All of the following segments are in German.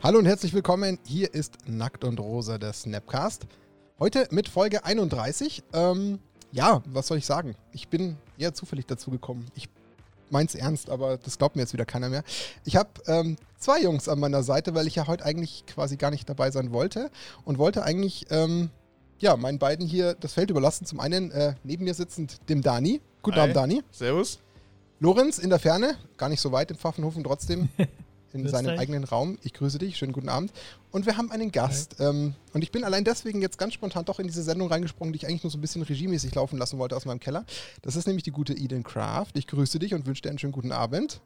Hallo und herzlich willkommen. Hier ist Nackt und Rosa, der Snapcast. Heute mit Folge 31. Ähm, ja, was soll ich sagen? Ich bin eher zufällig dazu gekommen. Ich mein's ernst, aber das glaubt mir jetzt wieder keiner mehr. Ich habe ähm, zwei Jungs an meiner Seite, weil ich ja heute eigentlich quasi gar nicht dabei sein wollte und wollte eigentlich ähm, ja meinen beiden hier das Feld überlassen. Zum einen äh, neben mir sitzend dem Dani. Guten Hi. Abend, Dani. Servus. Lorenz in der Ferne, gar nicht so weit im Pfaffenhofen, trotzdem in Grüß seinem dich. eigenen Raum. Ich grüße dich, schönen guten Abend. Und wir haben einen Gast. Ähm, und ich bin allein deswegen jetzt ganz spontan doch in diese Sendung reingesprungen, die ich eigentlich nur so ein bisschen regiemäßig laufen lassen wollte aus meinem Keller. Das ist nämlich die gute Eden Craft. Ich grüße dich und wünsche dir einen schönen guten Abend.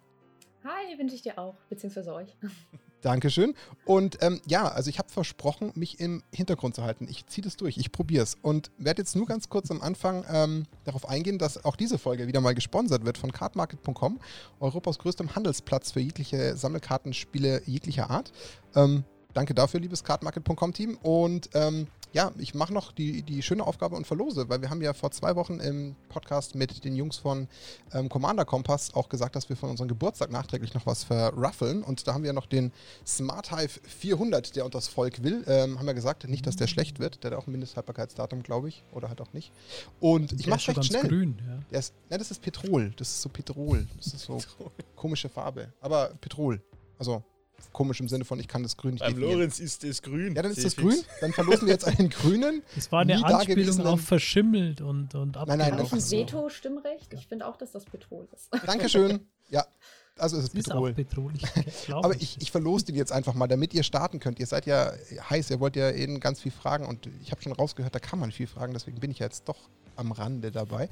Hi, wünsche ich dir auch, beziehungsweise euch. Dankeschön. Und ähm, ja, also ich habe versprochen, mich im Hintergrund zu halten. Ich ziehe das durch, ich probiere es. Und werde jetzt nur ganz kurz am Anfang ähm, darauf eingehen, dass auch diese Folge wieder mal gesponsert wird von cardmarket.com, Europas größtem Handelsplatz für jegliche Sammelkartenspiele jeglicher Art. Ähm, danke dafür, liebes cardmarket.com-Team. Und ähm, ja, ich mache noch die, die schöne Aufgabe und verlose, weil wir haben ja vor zwei Wochen im Podcast mit den Jungs von ähm, Commander Kompass auch gesagt, dass wir von unserem Geburtstag nachträglich noch was verraffeln. Und da haben wir ja noch den Smart Hive 400, der unter das Volk will. Ähm, haben wir gesagt, nicht, dass der schlecht wird. Der hat auch ein Mindesthaltbarkeitsdatum, glaube ich. Oder halt auch nicht. Und ich mache schon recht ganz schnell. grün. Ja. Der ist, ne, das ist Petrol. Das ist so Petrol. Das ist so komische Farbe. Aber Petrol. Also komisch im Sinne von, ich kann das grün nicht Beim definieren. Lorenz ist es grün. Ja, dann ist das grün. Dann verlosen wir jetzt einen grünen. Das war eine Anspielung auf verschimmelt und, und Nein, nein, Habe ich ein Veto-Stimmrecht? Ich finde auch, dass das Petrol ist. Dankeschön. Ja, also es ist Das ist Petrol. auch Petrol. Ich Aber ich, ich verlose den jetzt einfach mal, damit ihr starten könnt. Ihr seid ja heiß, ihr wollt ja eben ganz viel fragen und ich habe schon rausgehört, da kann man viel fragen, deswegen bin ich ja jetzt doch am Rande dabei.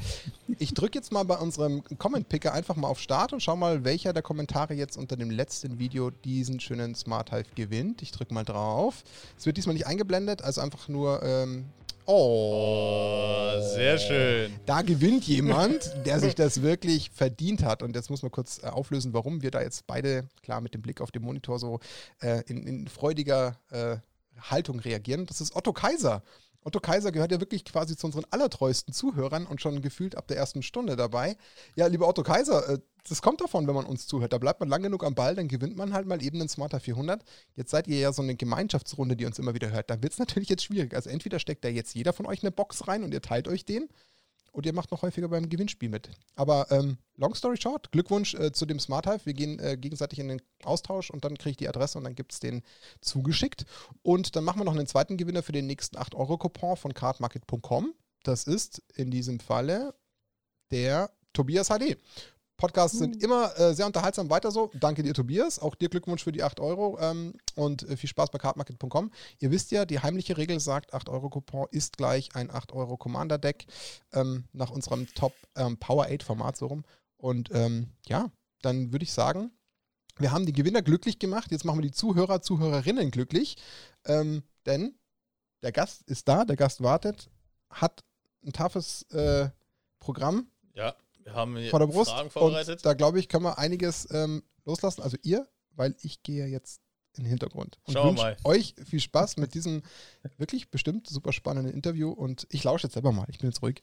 Ich drücke jetzt mal bei unserem Comment-Picker einfach mal auf Start und schau mal, welcher der Kommentare jetzt unter dem letzten Video diesen schönen Smart Hive gewinnt. Ich drücke mal drauf. Es wird diesmal nicht eingeblendet, also einfach nur. Ähm, oh, Oh, sehr schön. da gewinnt jemand, der sich das wirklich verdient hat. Und jetzt muss man kurz äh, auflösen, warum wir da jetzt beide, klar mit dem Blick auf den Monitor, so äh, in, in freudiger äh, Haltung reagieren. Das ist Otto Kaiser. Otto Kaiser gehört ja wirklich quasi zu unseren allertreuesten Zuhörern und schon gefühlt ab der ersten Stunde dabei. Ja, lieber Otto Kaiser, äh, das kommt davon, wenn man uns zuhört. Da bleibt man lang genug am Ball, dann gewinnt man halt mal eben einen Smarter 400. Jetzt seid ihr ja so eine Gemeinschaftsrunde, die uns immer wieder hört. Da wird es natürlich jetzt schwierig. Also entweder steckt da jetzt jeder von euch eine Box rein und ihr teilt euch den und ihr macht noch häufiger beim Gewinnspiel mit. Aber ähm, long story short, Glückwunsch äh, zu dem Smart Hive. Wir gehen äh, gegenseitig in den Austausch und dann kriege ich die Adresse und dann gibt es den zugeschickt. Und dann machen wir noch einen zweiten Gewinner für den nächsten 8-Euro-Coupon von cardmarket.com. Das ist in diesem Falle der Tobias HD. Podcasts sind immer äh, sehr unterhaltsam. Weiter so. Danke dir, Tobias. Auch dir Glückwunsch für die 8 Euro ähm, und äh, viel Spaß bei cardmarket.com. Ihr wisst ja, die heimliche Regel sagt, 8 Euro Coupon ist gleich ein 8 Euro Commander Deck ähm, nach unserem Top ähm, Power 8 Format so rum. Und ähm, ja, dann würde ich sagen, wir haben die Gewinner glücklich gemacht. Jetzt machen wir die Zuhörer, Zuhörerinnen glücklich. Ähm, denn der Gast ist da, der Gast wartet, hat ein toughes äh, Programm Ja, wir haben hier vor der Brust. Fragen vorbereitet. Und da glaube ich, können wir einiges ähm, loslassen. Also ihr, weil ich gehe jetzt in den Hintergrund. Und Schauen wir wünsch mal. euch viel Spaß mit diesem wirklich bestimmt super spannenden Interview. Und ich lausche jetzt selber mal. Ich bin jetzt ruhig.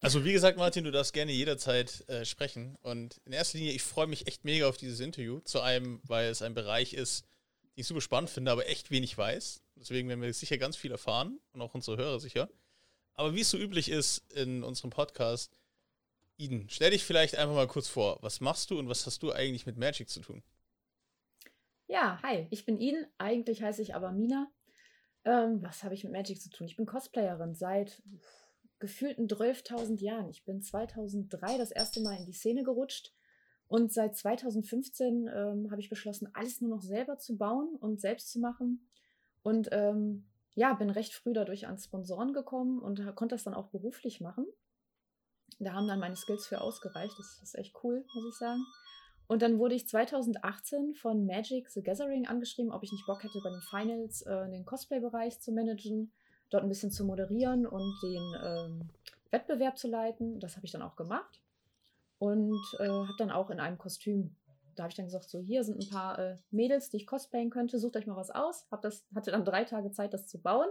Also wie gesagt, Martin, du darfst gerne jederzeit äh, sprechen. Und in erster Linie, ich freue mich echt mega auf dieses Interview. Zu einem, weil es ein Bereich ist, den ich super spannend finde, aber echt wenig weiß. Deswegen werden wir sicher ganz viel erfahren und auch unsere Hörer sicher. Aber wie es so üblich ist in unserem Podcast, Eden, stell dich vielleicht einfach mal kurz vor. Was machst du und was hast du eigentlich mit Magic zu tun? Ja, hi, ich bin Iden. Eigentlich heiße ich aber Mina. Ähm, was habe ich mit Magic zu tun? Ich bin Cosplayerin seit gefühlten 12.000 Jahren. Ich bin 2003 das erste Mal in die Szene gerutscht und seit 2015 ähm, habe ich beschlossen, alles nur noch selber zu bauen und selbst zu machen. Und ähm, ja, bin recht früh dadurch an Sponsoren gekommen und konnte das dann auch beruflich machen. Da haben dann meine Skills für ausgereicht. Das ist echt cool, muss ich sagen. Und dann wurde ich 2018 von Magic the Gathering angeschrieben, ob ich nicht Bock hätte, bei den Finals äh, den Cosplay-Bereich zu managen, dort ein bisschen zu moderieren und den ähm, Wettbewerb zu leiten. Das habe ich dann auch gemacht. Und äh, habe dann auch in einem Kostüm, da habe ich dann gesagt, so hier sind ein paar äh, Mädels, die ich cosplayen könnte, sucht euch mal was aus. Hab das, hatte dann drei Tage Zeit, das zu bauen.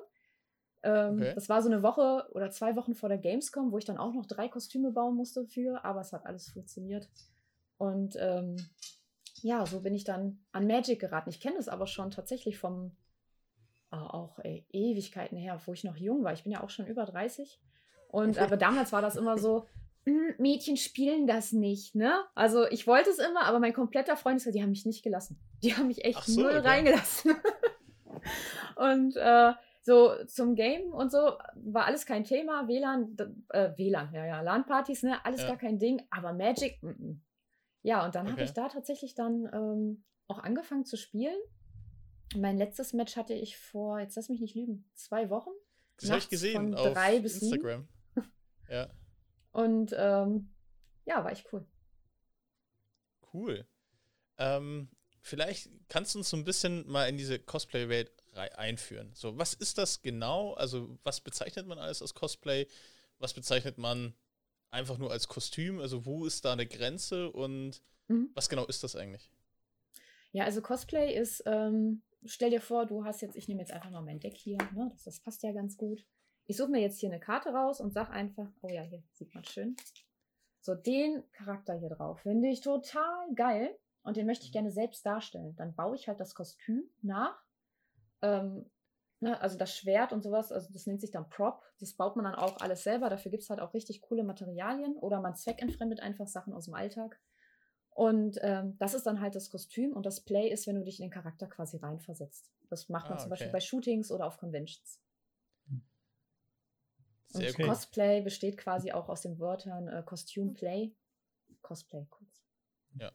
Ähm, Okay. Das war so eine Woche oder zwei Wochen vor der Gamescom, wo ich dann auch noch drei Kostüme bauen musste für, aber es hat alles funktioniert. Und ähm, ja, so bin ich dann an Magic geraten. Ich kenne es aber schon tatsächlich vom äh, auch ey, Ewigkeiten her, wo ich noch jung war. Ich bin ja auch schon über 30. Und aber damals war das immer so, hm, Mädchen spielen das nicht, ne? Also ich wollte es immer, aber mein kompletter Freundeskreis, die haben mich nicht gelassen. Die haben mich echt so, null okay. reingelassen. und äh, so zum Game und so war alles kein Thema. WLAN, äh, WLAN, ja, ja, LAN-Partys, ne? Alles ja. gar kein Ding. Aber Magic, m -m. ja, und dann okay. habe ich da tatsächlich dann ähm, auch angefangen zu spielen. Mein letztes Match hatte ich vor, jetzt lass mich nicht lügen, zwei Wochen. Das habe ich gesehen auf drei bis Instagram. ja. Und ähm, ja, war echt cool. Cool. Ähm, vielleicht kannst du uns so ein bisschen mal in diese Cosplay-Welt einführen. So, was ist das genau? Also, was bezeichnet man alles als Cosplay? Was bezeichnet man einfach nur als Kostüm? Also, wo ist da eine Grenze und mhm. was genau ist das eigentlich? Ja, also Cosplay ist, ähm, stell dir vor, du hast jetzt, ich nehme jetzt einfach mal mein Deck hier, ne? das, das passt ja ganz gut. Ich suche mir jetzt hier eine Karte raus und sag einfach, oh ja, hier sieht man schön. So, den Charakter hier drauf finde ich total geil und den möchte ich gerne selbst darstellen. Dann baue ich halt das Kostüm nach. Ähm, ne, also das Schwert und sowas, also das nennt sich dann Prop. Das baut man dann auch alles selber. Dafür gibt es halt auch richtig coole Materialien oder man zweckentfremdet einfach Sachen aus dem Alltag. Und ähm, das ist dann halt das Kostüm und das Play ist, wenn du dich in den Charakter quasi reinversetzt. Das macht man ah, zum okay. Beispiel bei Shootings oder auf Conventions. Sehr und cool. Cosplay besteht quasi auch aus den Wörtern äh, Costume Play. Cosplay kurz. Ja.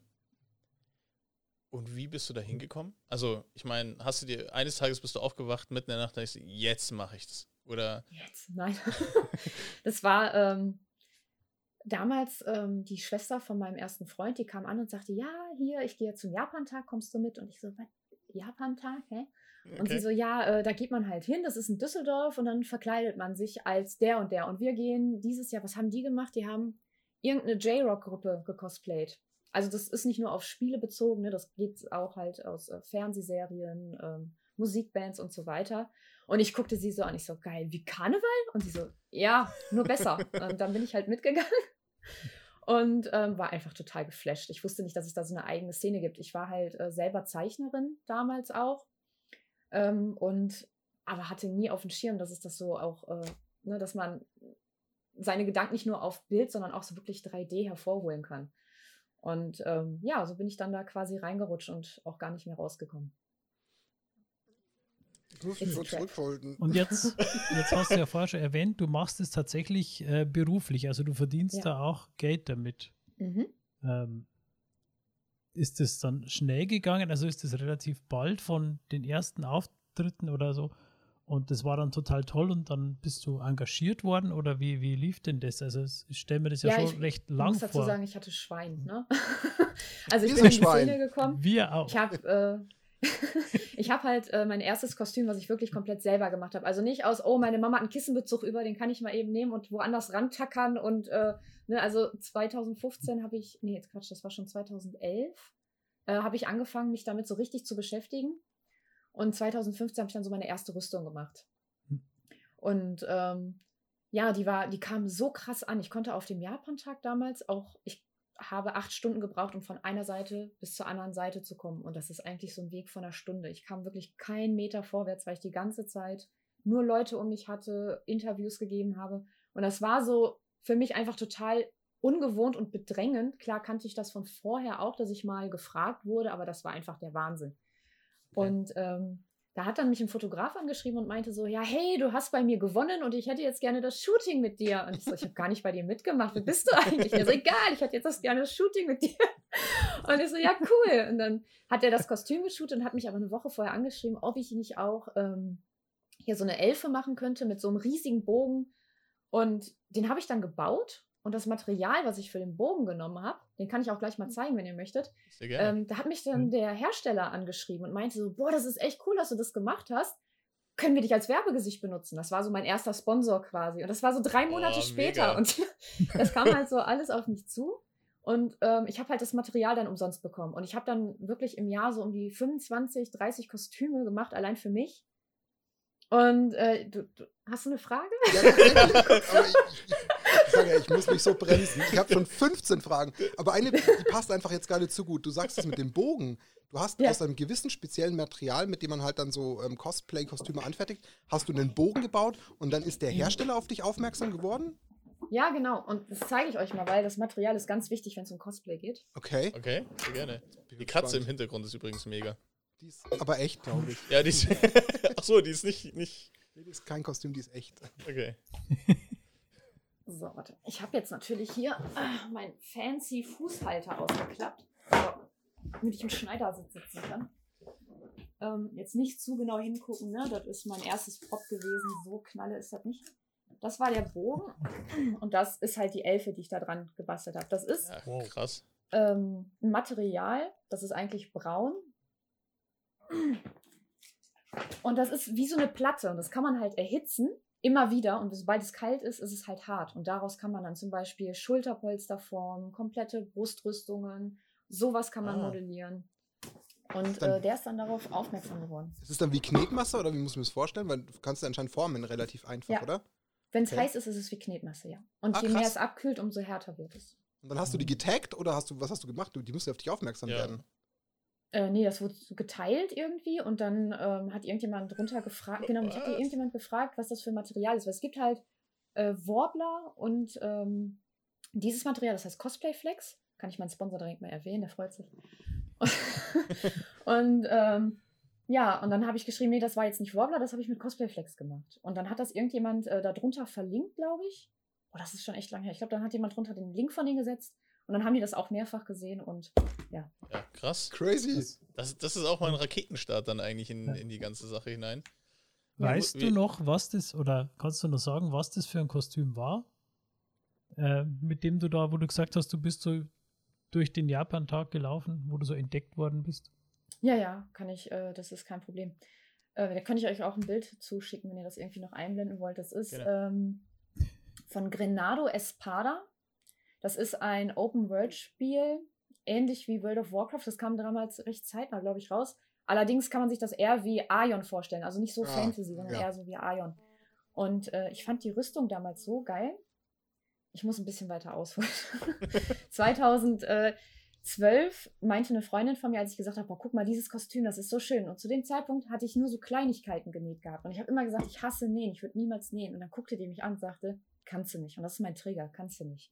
Und wie bist du da hingekommen? Also, ich meine, hast du dir, eines Tages bist du aufgewacht mitten in der Nacht und denkst, jetzt mache ich das. Oder? Jetzt? Nein. das war ähm, damals ähm, die Schwester von meinem ersten Freund, die kam an und sagte, ja, hier, ich gehe zum Japantag, kommst du mit? Und ich so, Japantag, hä? Okay. Und sie so, ja, äh, da geht man halt hin, das ist in Düsseldorf und dann verkleidet man sich als der und der. Und wir gehen dieses Jahr, was haben die gemacht? Die haben irgendeine J-Rock-Gruppe gecosplayt. Also das ist nicht nur auf Spiele bezogen, ne? das geht auch halt aus äh, Fernsehserien, ähm, Musikbands und so weiter. Und ich guckte sie so an, ich so, geil, wie Karneval? Und sie so, ja, nur besser. und dann bin ich halt mitgegangen und ähm, war einfach total geflasht. Ich wusste nicht, dass es da so eine eigene Szene gibt. Ich war halt äh, selber Zeichnerin damals auch ähm, und aber hatte nie auf dem Schirm, dass es das so auch, äh, ne, dass man seine Gedanken nicht nur auf Bild, sondern auch so wirklich 3D hervorholen kann. Und ähm, ja, so bin ich dann da quasi reingerutscht und auch gar nicht mehr rausgekommen. Ich muss mich zurückhalten. Und jetzt, jetzt hast du ja vorher schon erwähnt, du machst es tatsächlich äh, beruflich, also du verdienst ja. da auch Geld damit. Mhm. Ähm, ist es dann schnell gegangen? Also ist es relativ bald von den ersten Auftritten oder so? Und das war dann total toll und dann bist du engagiert worden oder wie, wie lief denn das? Also ich stelle mir das ja, ja schon ich, recht lang vor. Ich muss dazu vor. sagen, ich hatte Schwein, ne? also ich bin in die Schwein. Szene gekommen. Wir auch. Ich habe äh, ich habe halt äh, mein erstes Kostüm, was ich wirklich komplett selber gemacht habe. Also nicht aus, oh, meine Mama hat einen Kissenbezug über, den kann ich mal eben nehmen und woanders rantackern. Und äh, ne, also 2015 habe ich, nee, jetzt Quatsch, das war schon 2011, äh, habe ich angefangen, mich damit so richtig zu beschäftigen. Und 2015 habe ich dann so meine erste Rüstung gemacht. Hm. Und ähm, ja, die war, die kam so krass an. Ich konnte auf dem Japan-Tag damals auch, ich habe acht Stunden gebraucht, um von einer Seite bis zur anderen Seite zu kommen. Und das ist eigentlich so ein Weg von einer Stunde. Ich kam wirklich keinen Meter vorwärts, weil ich die ganze Zeit nur Leute um mich hatte, Interviews gegeben habe. Und das war so für mich einfach total ungewohnt und bedrängend. Klar kannte ich das von vorher auch, dass ich mal gefragt wurde, aber das war einfach der Wahnsinn. Und ähm, da hat dann mich ein Fotograf angeschrieben und meinte so, ja, hey, du hast bei mir gewonnen und ich hätte jetzt gerne das Shooting mit dir. Und ich so, ich habe gar nicht bei dir mitgemacht. Wer bist du eigentlich? Er so, egal, ich hätte jetzt das gerne das Shooting mit dir. Und ich so, ja, cool. Und dann hat er das Kostüm geshootet und hat mich aber eine Woche vorher angeschrieben, ob ich nicht auch ähm, hier so eine Elfe machen könnte mit so einem riesigen Bogen. Und den habe ich dann gebaut und das Material, was ich für den Bogen genommen habe, den kann ich auch gleich mal mhm. zeigen, wenn ihr möchtet. Sehr gerne. Ähm, da hat mich dann mhm. der Hersteller angeschrieben und meinte so, boah, das ist echt cool, dass du das gemacht hast. Können wir dich als Werbegesicht benutzen? Das war so mein erster Sponsor quasi. Und das war so drei Monate oh, später. Mega. Und das kam halt so alles auf mich zu. Und ähm, ich habe halt das Material dann umsonst bekommen. Und ich habe dann wirklich im Jahr so um die 25, 30 Kostüme gemacht, allein für mich. Und äh, du, du, hast du eine Frage? Ja, ich, ich, sage ja, ich muss mich so bremsen. Ich habe schon 15 Fragen. Aber eine, die passt einfach jetzt gar nicht so gut. Du sagst es mit dem Bogen. Du hast ja. aus einem gewissen speziellen Material, mit dem man halt dann so ähm, Cosplay-Kostüme anfertigt, hast du einen Bogen gebaut und dann ist der Hersteller auf dich aufmerksam geworden? Ja, genau. Und das zeige ich euch mal, weil das Material ist ganz wichtig, wenn es um Cosplay geht. Okay. Okay, sehr gerne. Die Katze im Hintergrund ist übrigens mega. Die ist aber echt, glaube ich. Ja, die ist. Ach so, die ist nicht, nicht. Nee, die ist kein Kostüm, die ist echt. Okay. So, warte. Ich habe jetzt natürlich hier äh, meinen fancy Fußhalter ausgeklappt, damit ich im Schneidersitz sitzen kann. Ähm, jetzt nicht zu genau hingucken, ne? Das ist mein erstes Prop gewesen. So knalle ist das nicht. Das war der Bogen und das ist halt die Elfe, die ich da dran gebastelt habe. Das ist ja, krass. Ähm, ein Material, das ist eigentlich braun, und das ist wie so eine Platte und das kann man halt erhitzen, immer wieder. Und sobald es kalt ist, ist es halt hart. Und daraus kann man dann zum Beispiel Schulterpolster formen, komplette Brustrüstungen, sowas kann man ah. modellieren. Und dann, äh, der ist dann darauf aufmerksam geworden. Ist es dann wie Knetmasse oder wie muss man das vorstellen? Weil du kannst anscheinend formen relativ einfach, ja. oder? Wenn es okay. heiß ist, ist es wie Knetmasse, ja. Und ah, je krass. mehr es abkühlt, umso härter wird es. Und dann hast du die getaggt oder hast du, was hast du gemacht? Die müssen auf dich aufmerksam ja. werden. Äh, nee, das wurde geteilt irgendwie und dann ähm, hat irgendjemand drunter gefragt, genau, ich habe irgendjemand gefragt, was das für Material ist. Weil es gibt halt äh, Warbler und ähm, dieses Material, das heißt Cosplay Flex, kann ich meinen Sponsor direkt mal erwähnen, der freut sich. und ähm, ja, und dann habe ich geschrieben, nee, das war jetzt nicht Warbler, das habe ich mit Cosplay Flex gemacht. Und dann hat das irgendjemand äh, darunter verlinkt, glaube ich. Oh, das ist schon echt lange her. Ich glaube, dann hat jemand drunter den Link von denen gesetzt. Und dann haben die das auch mehrfach gesehen und ja. Ja, krass. Crazy. Das, das ist auch mal ein Raketenstart dann eigentlich in, in die ganze Sache hinein. Weißt du noch, was das, oder kannst du noch sagen, was das für ein Kostüm war? Äh, mit dem du da, wo du gesagt hast, du bist so durch den Japan-Tag gelaufen, wo du so entdeckt worden bist? Ja, ja, kann ich, äh, das ist kein Problem. Äh, da kann ich euch auch ein Bild zuschicken, wenn ihr das irgendwie noch einblenden wollt. Das ist ähm, von Grenado Espada. Das ist ein Open-World-Spiel, ähnlich wie World of Warcraft. Das kam damals recht zeitnah, glaube ich, raus. Allerdings kann man sich das eher wie Aion vorstellen. Also nicht so ah, Fantasy, sondern ja. eher so wie Aion. Und äh, ich fand die Rüstung damals so geil. Ich muss ein bisschen weiter ausholen. 2012 meinte eine Freundin von mir, als ich gesagt habe, boah, guck mal, dieses Kostüm, das ist so schön. Und zu dem Zeitpunkt hatte ich nur so Kleinigkeiten genäht gehabt. Und ich habe immer gesagt, ich hasse nähen, ich würde niemals nähen. Und dann guckte die mich an und sagte, kannst du nicht. Und das ist mein Trigger, kannst du nicht.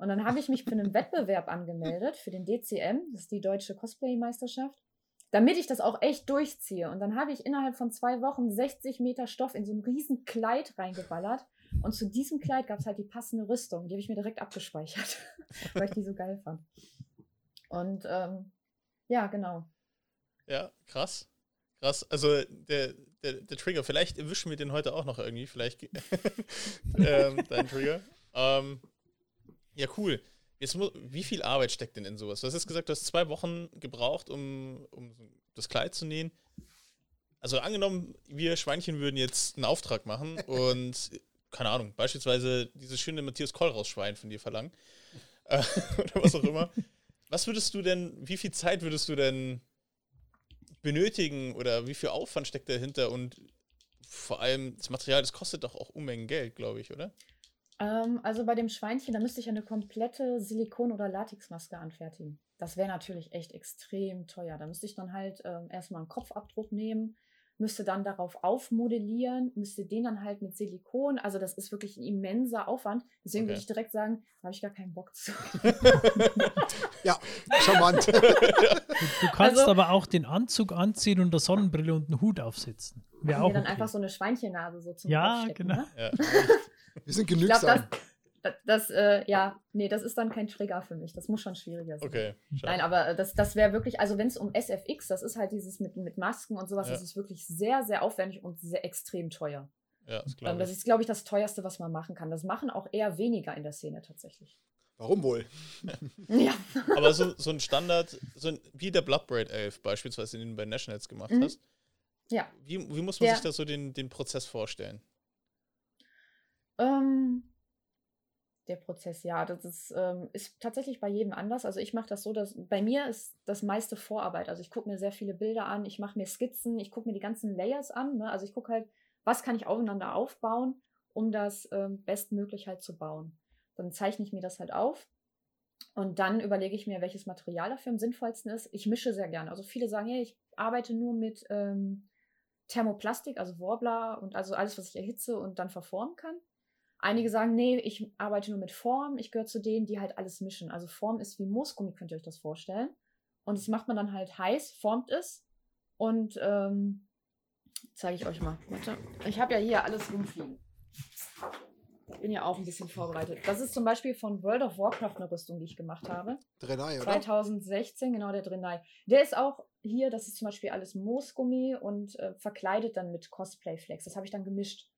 Und dann habe ich mich für einen Wettbewerb angemeldet, für den DCM, das ist die Deutsche Cosplay-Meisterschaft, damit ich das auch echt durchziehe. Und dann habe ich innerhalb von zwei Wochen 60 Meter Stoff in so ein riesen Kleid reingeballert. Und zu diesem Kleid gab es halt die passende Rüstung. Die habe ich mir direkt abgespeichert, weil ich die so geil fand. Und ähm, ja, genau. Ja, krass. Krass. Also der, der, der Trigger, vielleicht erwischen wir den heute auch noch irgendwie, vielleicht ähm, dein Trigger. Ähm, ja, cool. Jetzt muss, wie viel Arbeit steckt denn in sowas? Du hast jetzt gesagt, du hast zwei Wochen gebraucht, um, um das Kleid zu nähen. Also angenommen, wir Schweinchen würden jetzt einen Auftrag machen und, keine Ahnung, beispielsweise dieses schöne Matthias Kollraus-Schwein von dir verlangen. Äh, oder was auch immer. Was würdest du denn, wie viel Zeit würdest du denn benötigen oder wie viel Aufwand steckt dahinter und vor allem das Material, das kostet doch auch Unmengen Geld, glaube ich, oder? Ähm, also bei dem Schweinchen, da müsste ich eine komplette Silikon- oder Latexmaske anfertigen. Das wäre natürlich echt extrem teuer. Da müsste ich dann halt ähm, erstmal einen Kopfabdruck nehmen, müsste dann darauf aufmodellieren, müsste den dann halt mit Silikon, also das ist wirklich ein immenser Aufwand. Deswegen okay. würde ich direkt sagen, da habe ich gar keinen Bock zu. ja, charmant. Du, du kannst also, aber auch den Anzug anziehen und eine Sonnenbrille und einen Hut aufsetzen. Wäre auch dann okay. einfach so eine Schweinchennase so zum Ja, genau. Ne? Ja. Wir sind genügsam. Ich glaub, das, das, äh, ja, nee, das ist dann kein Trigger für mich. Das muss schon schwieriger sein. Okay. Nein, aber äh, das, das wäre wirklich, also wenn es um SFX, das ist halt dieses mit, mit Masken und sowas, ja. das ist wirklich sehr, sehr aufwendig und sehr extrem teuer. Ja, das, ähm, das ist, glaube ich, das teuerste, was man machen kann. Das machen auch eher weniger in der Szene tatsächlich. Warum wohl? ja. Aber so, so ein Standard, so ein, wie der Bloodbraid Elf beispielsweise, den du bei Nationals gemacht mhm. hast. Ja. Wie, wie muss man der, sich da so den, den Prozess vorstellen? Ähm, der Prozess, ja, das ist, ähm, ist tatsächlich bei jedem anders. Also ich mache das so, dass bei mir ist das meiste Vorarbeit. Also ich gucke mir sehr viele Bilder an, ich mache mir Skizzen, ich gucke mir die ganzen Layers an. Ne? Also ich gucke halt, was kann ich aufeinander aufbauen, um das ähm, bestmöglich halt zu bauen. Dann zeichne ich mir das halt auf und dann überlege ich mir, welches Material dafür am sinnvollsten ist. Ich mische sehr gerne. Also viele sagen, hey, ich arbeite nur mit ähm, Thermoplastik, also Warbler und also alles, was ich erhitze und dann verformen kann. Einige sagen, nee, ich arbeite nur mit Form. Ich gehöre zu denen, die halt alles mischen. Also Form ist wie Moosgummi, könnt ihr euch das vorstellen. Und das macht man dann halt heiß, formt es. Und ähm, zeige ich euch mal. Warte. Ich habe ja hier alles rumfliegen. Ich bin ja auch ein bisschen vorbereitet. Das ist zum Beispiel von World of Warcraft eine Rüstung, die ich gemacht habe. Drenai, oder? 2016, genau, der Drenai. Der ist auch hier, das ist zum Beispiel alles Moosgummi und äh, verkleidet dann mit Cosplay-Flex. Das habe ich dann gemischt.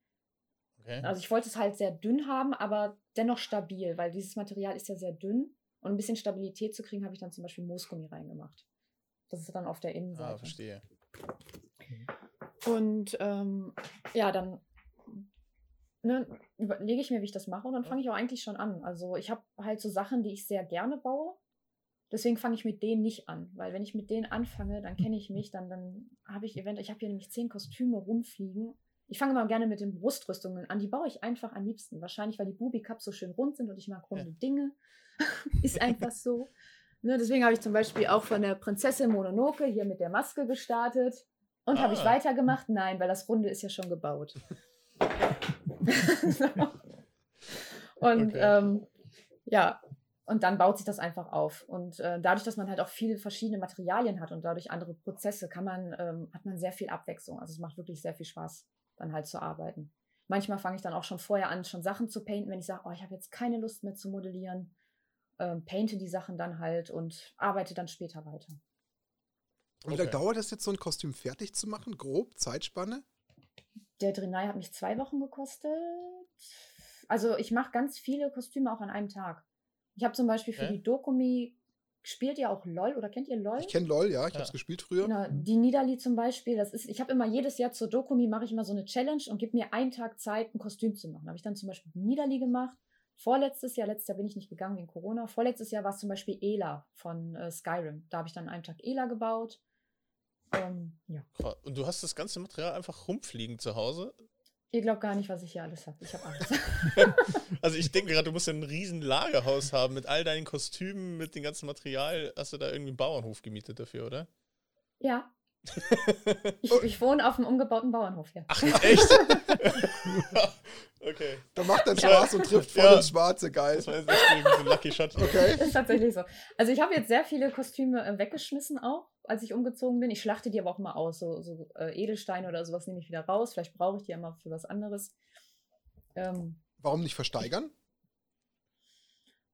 Okay. Also ich wollte es halt sehr dünn haben, aber dennoch stabil, weil dieses Material ist ja sehr dünn. Und ein bisschen Stabilität zu kriegen, habe ich dann zum Beispiel Moosgummi reingemacht. Das ist dann auf der Innenseite. Ah, verstehe. Und ähm, ja, dann ne, überlege ich mir, wie ich das mache und dann fange ich auch eigentlich schon an. Also ich habe halt so Sachen, die ich sehr gerne baue. Deswegen fange ich mit denen nicht an, weil wenn ich mit denen anfange, dann kenne ich mich, dann, dann habe ich eventuell, ich habe hier nämlich zehn Kostüme rumfliegen. Ich fange mal gerne mit den Brustrüstungen an. Die baue ich einfach am liebsten. Wahrscheinlich, weil die Bubi-Cups so schön rund sind und ich mag runde ja. Dinge. Ist einfach so. Ne, deswegen habe ich zum Beispiel auch von der Prinzessin Mononoke hier mit der Maske gestartet. Und ah. habe ich ah. weitergemacht? Nein, weil das Runde ist ja schon gebaut. Und okay. ähm, ja, und dann baut sich das einfach auf. Und äh, dadurch, dass man halt auch viele verschiedene Materialien hat und dadurch andere Prozesse, kann man, ähm, hat man sehr viel Abwechslung. Also es macht wirklich sehr viel Spaß, dann halt zu arbeiten. Manchmal fange ich dann auch schon vorher an, schon Sachen zu painten, wenn ich sage, oh, ich habe jetzt keine Lust mehr zu modellieren. Ähm, painte die Sachen dann halt und arbeite dann später weiter. Und wie lange dauert es jetzt, so ein Kostüm fertig zu machen? Grob, Zeitspanne? Der Drenai hat mich zwei Wochen gekostet. Also ich mache ganz viele Kostüme auch an einem Tag. Ich habe zum Beispiel für okay. die Dokumi Spielt ihr auch LOL oder kennt ihr LOL? Ich kenne LOL, ja, ich ja. habe es gespielt früher. Genau, die Nidali zum Beispiel, das ist, ich habe immer jedes Jahr zur Dokumi mache ich immer so eine Challenge und gebe mir einen Tag Zeit, ein Kostüm zu machen. Habe ich dann zum Beispiel Nidali gemacht. Vorletztes Jahr, letztes Jahr bin ich nicht gegangen wegen Corona. Vorletztes Jahr war es zum Beispiel Ela von äh, Skyrim. Da habe ich dann einen Tag Ela gebaut. Ähm, ja. Und du hast das ganze Material einfach rumfliegen zu Hause? Ihr glaubt gar nicht, was ich hier alles habe. Ich habe alles. also ich denke gerade, du musst ja ein riesen Lagerhaus haben mit all deinen Kostümen, mit dem ganzen Material. Hast du da irgendwie einen Bauernhof gemietet dafür, oder? Ja. ich, ich, wohne auf einem umgebauten Bauernhof hier. Ach, echt? okay. Da macht dann Spaß ja. und trifft voll ja. ins Schwarze, geil. Das war jetzt so ein Lucky Shot. Okay. Ist tatsächlich so. Also ich habe jetzt sehr viele Kostüme äh, weggeschmissen auch als ich umgezogen bin. Ich schlachte die aber auch mal aus. So, so äh, Edelsteine oder sowas nehme ich wieder raus. Vielleicht brauche ich die ja mal für was anderes. Ähm, Warum nicht versteigern?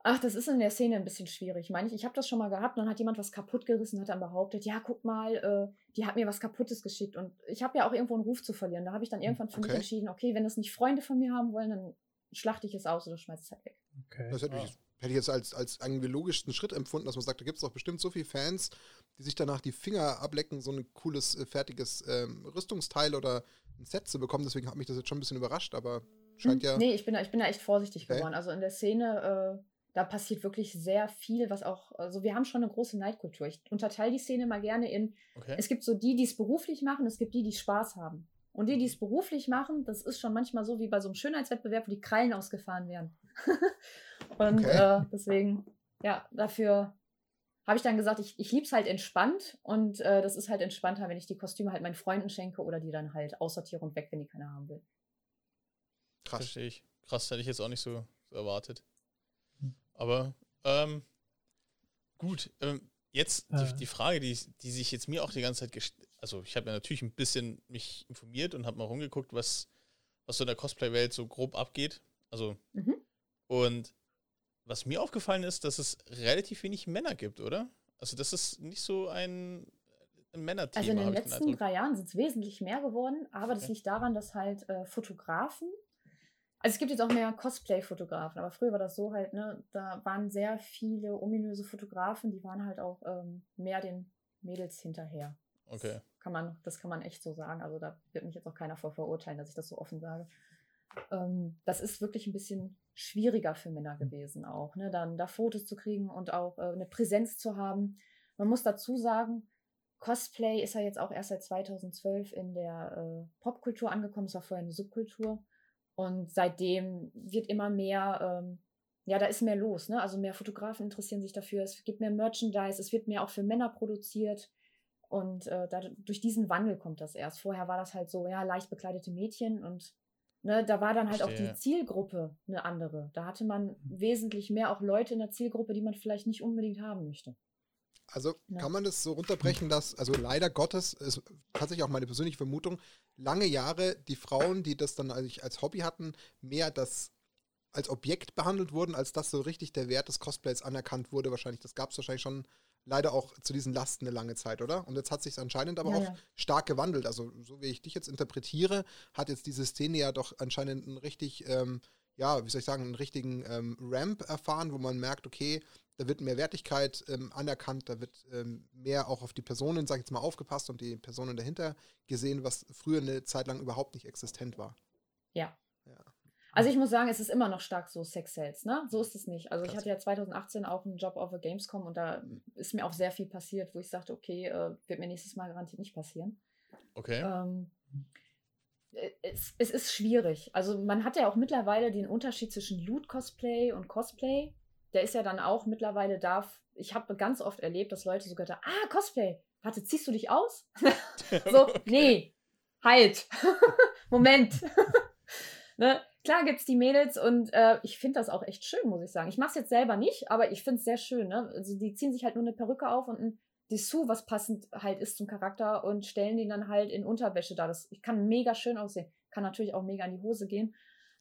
Ach, das ist in der Szene ein bisschen schwierig. Ich meine, ich, ich habe das schon mal gehabt und dann hat jemand was kaputt gerissen, hat dann behauptet, ja, guck mal, äh, die hat mir was Kaputtes geschickt. Und ich habe ja auch irgendwo einen Ruf zu verlieren. Da habe ich dann irgendwann für okay. mich entschieden, okay, wenn das nicht Freunde von mir haben wollen, dann schlachte ich es aus oder schmeiße es halt weg. Okay. Das hätte, ah. ich, hätte ich jetzt als, als einen logischsten Schritt empfunden, dass man sagt, da gibt es doch bestimmt so viele Fans, die sich danach die Finger ablecken, so ein cooles, äh, fertiges ähm, Rüstungsteil oder ein Set zu bekommen. Deswegen hat mich das jetzt schon ein bisschen überrascht, aber scheint hm, ja. Nee, ich bin da, ich bin da echt vorsichtig okay. geworden. Also in der Szene, äh, da passiert wirklich sehr viel, was auch, also wir haben schon eine große Neidkultur. Ich unterteile die Szene mal gerne in, okay. es gibt so die, die es beruflich machen, es gibt die, die Spaß haben. Und die, die es beruflich machen, das ist schon manchmal so wie bei so einem Schönheitswettbewerb, wo die Krallen ausgefahren werden. Und okay. äh, deswegen, ja, dafür habe ich dann gesagt, ich, ich liebe es halt entspannt und äh, das ist halt entspannter, wenn ich die Kostüme halt meinen Freunden schenke oder die dann halt aussortiere und weg, wenn die keiner haben will. Krass. Verstehe ich. Krass, hätte ich jetzt auch nicht so, so erwartet. Hm. Aber ähm, gut, ähm, jetzt äh. die, die, Frage, die, die sich jetzt mir auch die ganze Zeit gestellt also ich habe ja natürlich ein bisschen mich informiert und habe mal rumgeguckt, was, was so in der Cosplay-Welt so grob abgeht. Also, mhm. und was mir aufgefallen ist, dass es relativ wenig Männer gibt, oder? Also das ist nicht so ein, ein Männerthema. Also in den letzten drei Jahren sind es wesentlich mehr geworden, aber okay. das liegt daran, dass halt äh, Fotografen, also es gibt jetzt auch mehr Cosplay-Fotografen, aber früher war das so halt, ne, da waren sehr viele ominöse Fotografen, die waren halt auch ähm, mehr den Mädels hinterher. Okay. Das kann man, das kann man echt so sagen. Also da wird mich jetzt auch keiner vor verurteilen, dass ich das so offen sage. Ähm, das ist wirklich ein bisschen schwieriger für Männer gewesen auch, ne? Dann da Fotos zu kriegen und auch äh, eine Präsenz zu haben. Man muss dazu sagen, Cosplay ist ja jetzt auch erst seit 2012 in der äh, Popkultur angekommen. Es war vorher eine Subkultur. Und seitdem wird immer mehr, ähm, ja, da ist mehr los. Ne? Also mehr Fotografen interessieren sich dafür. Es gibt mehr Merchandise. Es wird mehr auch für Männer produziert. Und äh, da, durch diesen Wandel kommt das erst. Vorher war das halt so, ja, leicht bekleidete Mädchen und ne, da war dann halt Verstehe. auch die Zielgruppe eine andere. Da hatte man wesentlich mehr auch Leute in der Zielgruppe, die man vielleicht nicht unbedingt haben möchte. Also ja. kann man das so runterbrechen, dass, also leider Gottes, ist tatsächlich auch meine persönliche Vermutung, lange Jahre die Frauen, die das dann als, als Hobby hatten, mehr das als Objekt behandelt wurden, als dass so richtig der Wert des Cosplays anerkannt wurde. Wahrscheinlich, das gab es wahrscheinlich schon leider auch zu diesen Lasten eine lange Zeit, oder? Und jetzt hat sich anscheinend aber ja, auch ja. stark gewandelt. Also so wie ich dich jetzt interpretiere, hat jetzt diese Szene ja doch anscheinend einen richtig, ähm, ja, wie soll ich sagen, einen richtigen ähm, Ramp erfahren, wo man merkt, okay, da wird mehr Wertigkeit ähm, anerkannt, da wird ähm, mehr auch auf die Personen, sag ich jetzt mal, aufgepasst und die Personen dahinter gesehen, was früher eine Zeit lang überhaupt nicht existent war. Ja. ja. Also ich muss sagen, es ist immer noch stark so Sex Sales, ne? So ist es nicht. Also ich hatte ja 2018 auch einen Job auf der Gamescom und da ist mir auch sehr viel passiert, wo ich sagte, okay, äh, wird mir nächstes Mal garantiert nicht passieren. Okay. Ähm, äh, es, es, ist schwierig. Also man hat ja auch mittlerweile den Unterschied zwischen Loot-Cosplay und Cosplay der ist ja dann auch mittlerweile da. Ich habe ganz oft erlebt, dass Leute sogar da, ah, Cosplay, warte, ziehst du dich aus? so, okay. nee, halt, Moment. ne? Klar gibt es die Mädels und äh, ich finde das auch echt schön, muss ich sagen. Ich mache es jetzt selber nicht, aber ich finde es sehr schön. Ne? Also die ziehen sich halt nur eine Perücke auf und ein Dessous, was passend halt ist zum Charakter und stellen den dann halt in Unterwäsche da. Das kann mega schön aussehen. Kann natürlich auch mega in die Hose gehen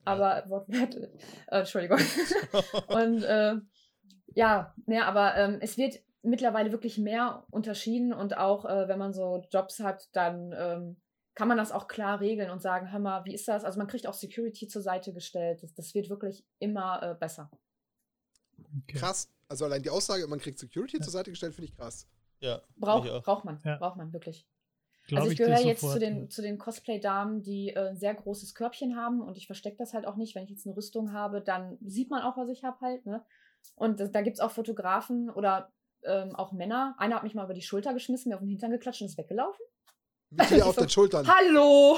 aber wortwörtlich. Äh, Entschuldigung. und äh, ja, ne, aber ähm, es wird mittlerweile wirklich mehr unterschieden und auch äh, wenn man so Jobs hat, dann ähm, kann man das auch klar regeln und sagen, hör mal, wie ist das? Also man kriegt auch Security zur Seite gestellt. Das, das wird wirklich immer äh, besser. Okay. Krass. Also allein die Aussage, man kriegt Security ja. zur Seite gestellt, finde ich krass. Ja. Brauch, braucht man. Ja. Braucht man wirklich. Glaub also ich, ich gehöre jetzt zu den, zu den Cosplay-Damen, die äh, ein sehr großes Körbchen haben und ich verstecke das halt auch nicht. Wenn ich jetzt eine Rüstung habe, dann sieht man auch, was ich habe halt. Ne? Und das, da gibt es auch Fotografen oder ähm, auch Männer. Einer hat mich mal über die Schulter geschmissen, mir auf den Hintern geklatscht und ist weggelaufen. Mit dir auf so, den Schultern. Hallo!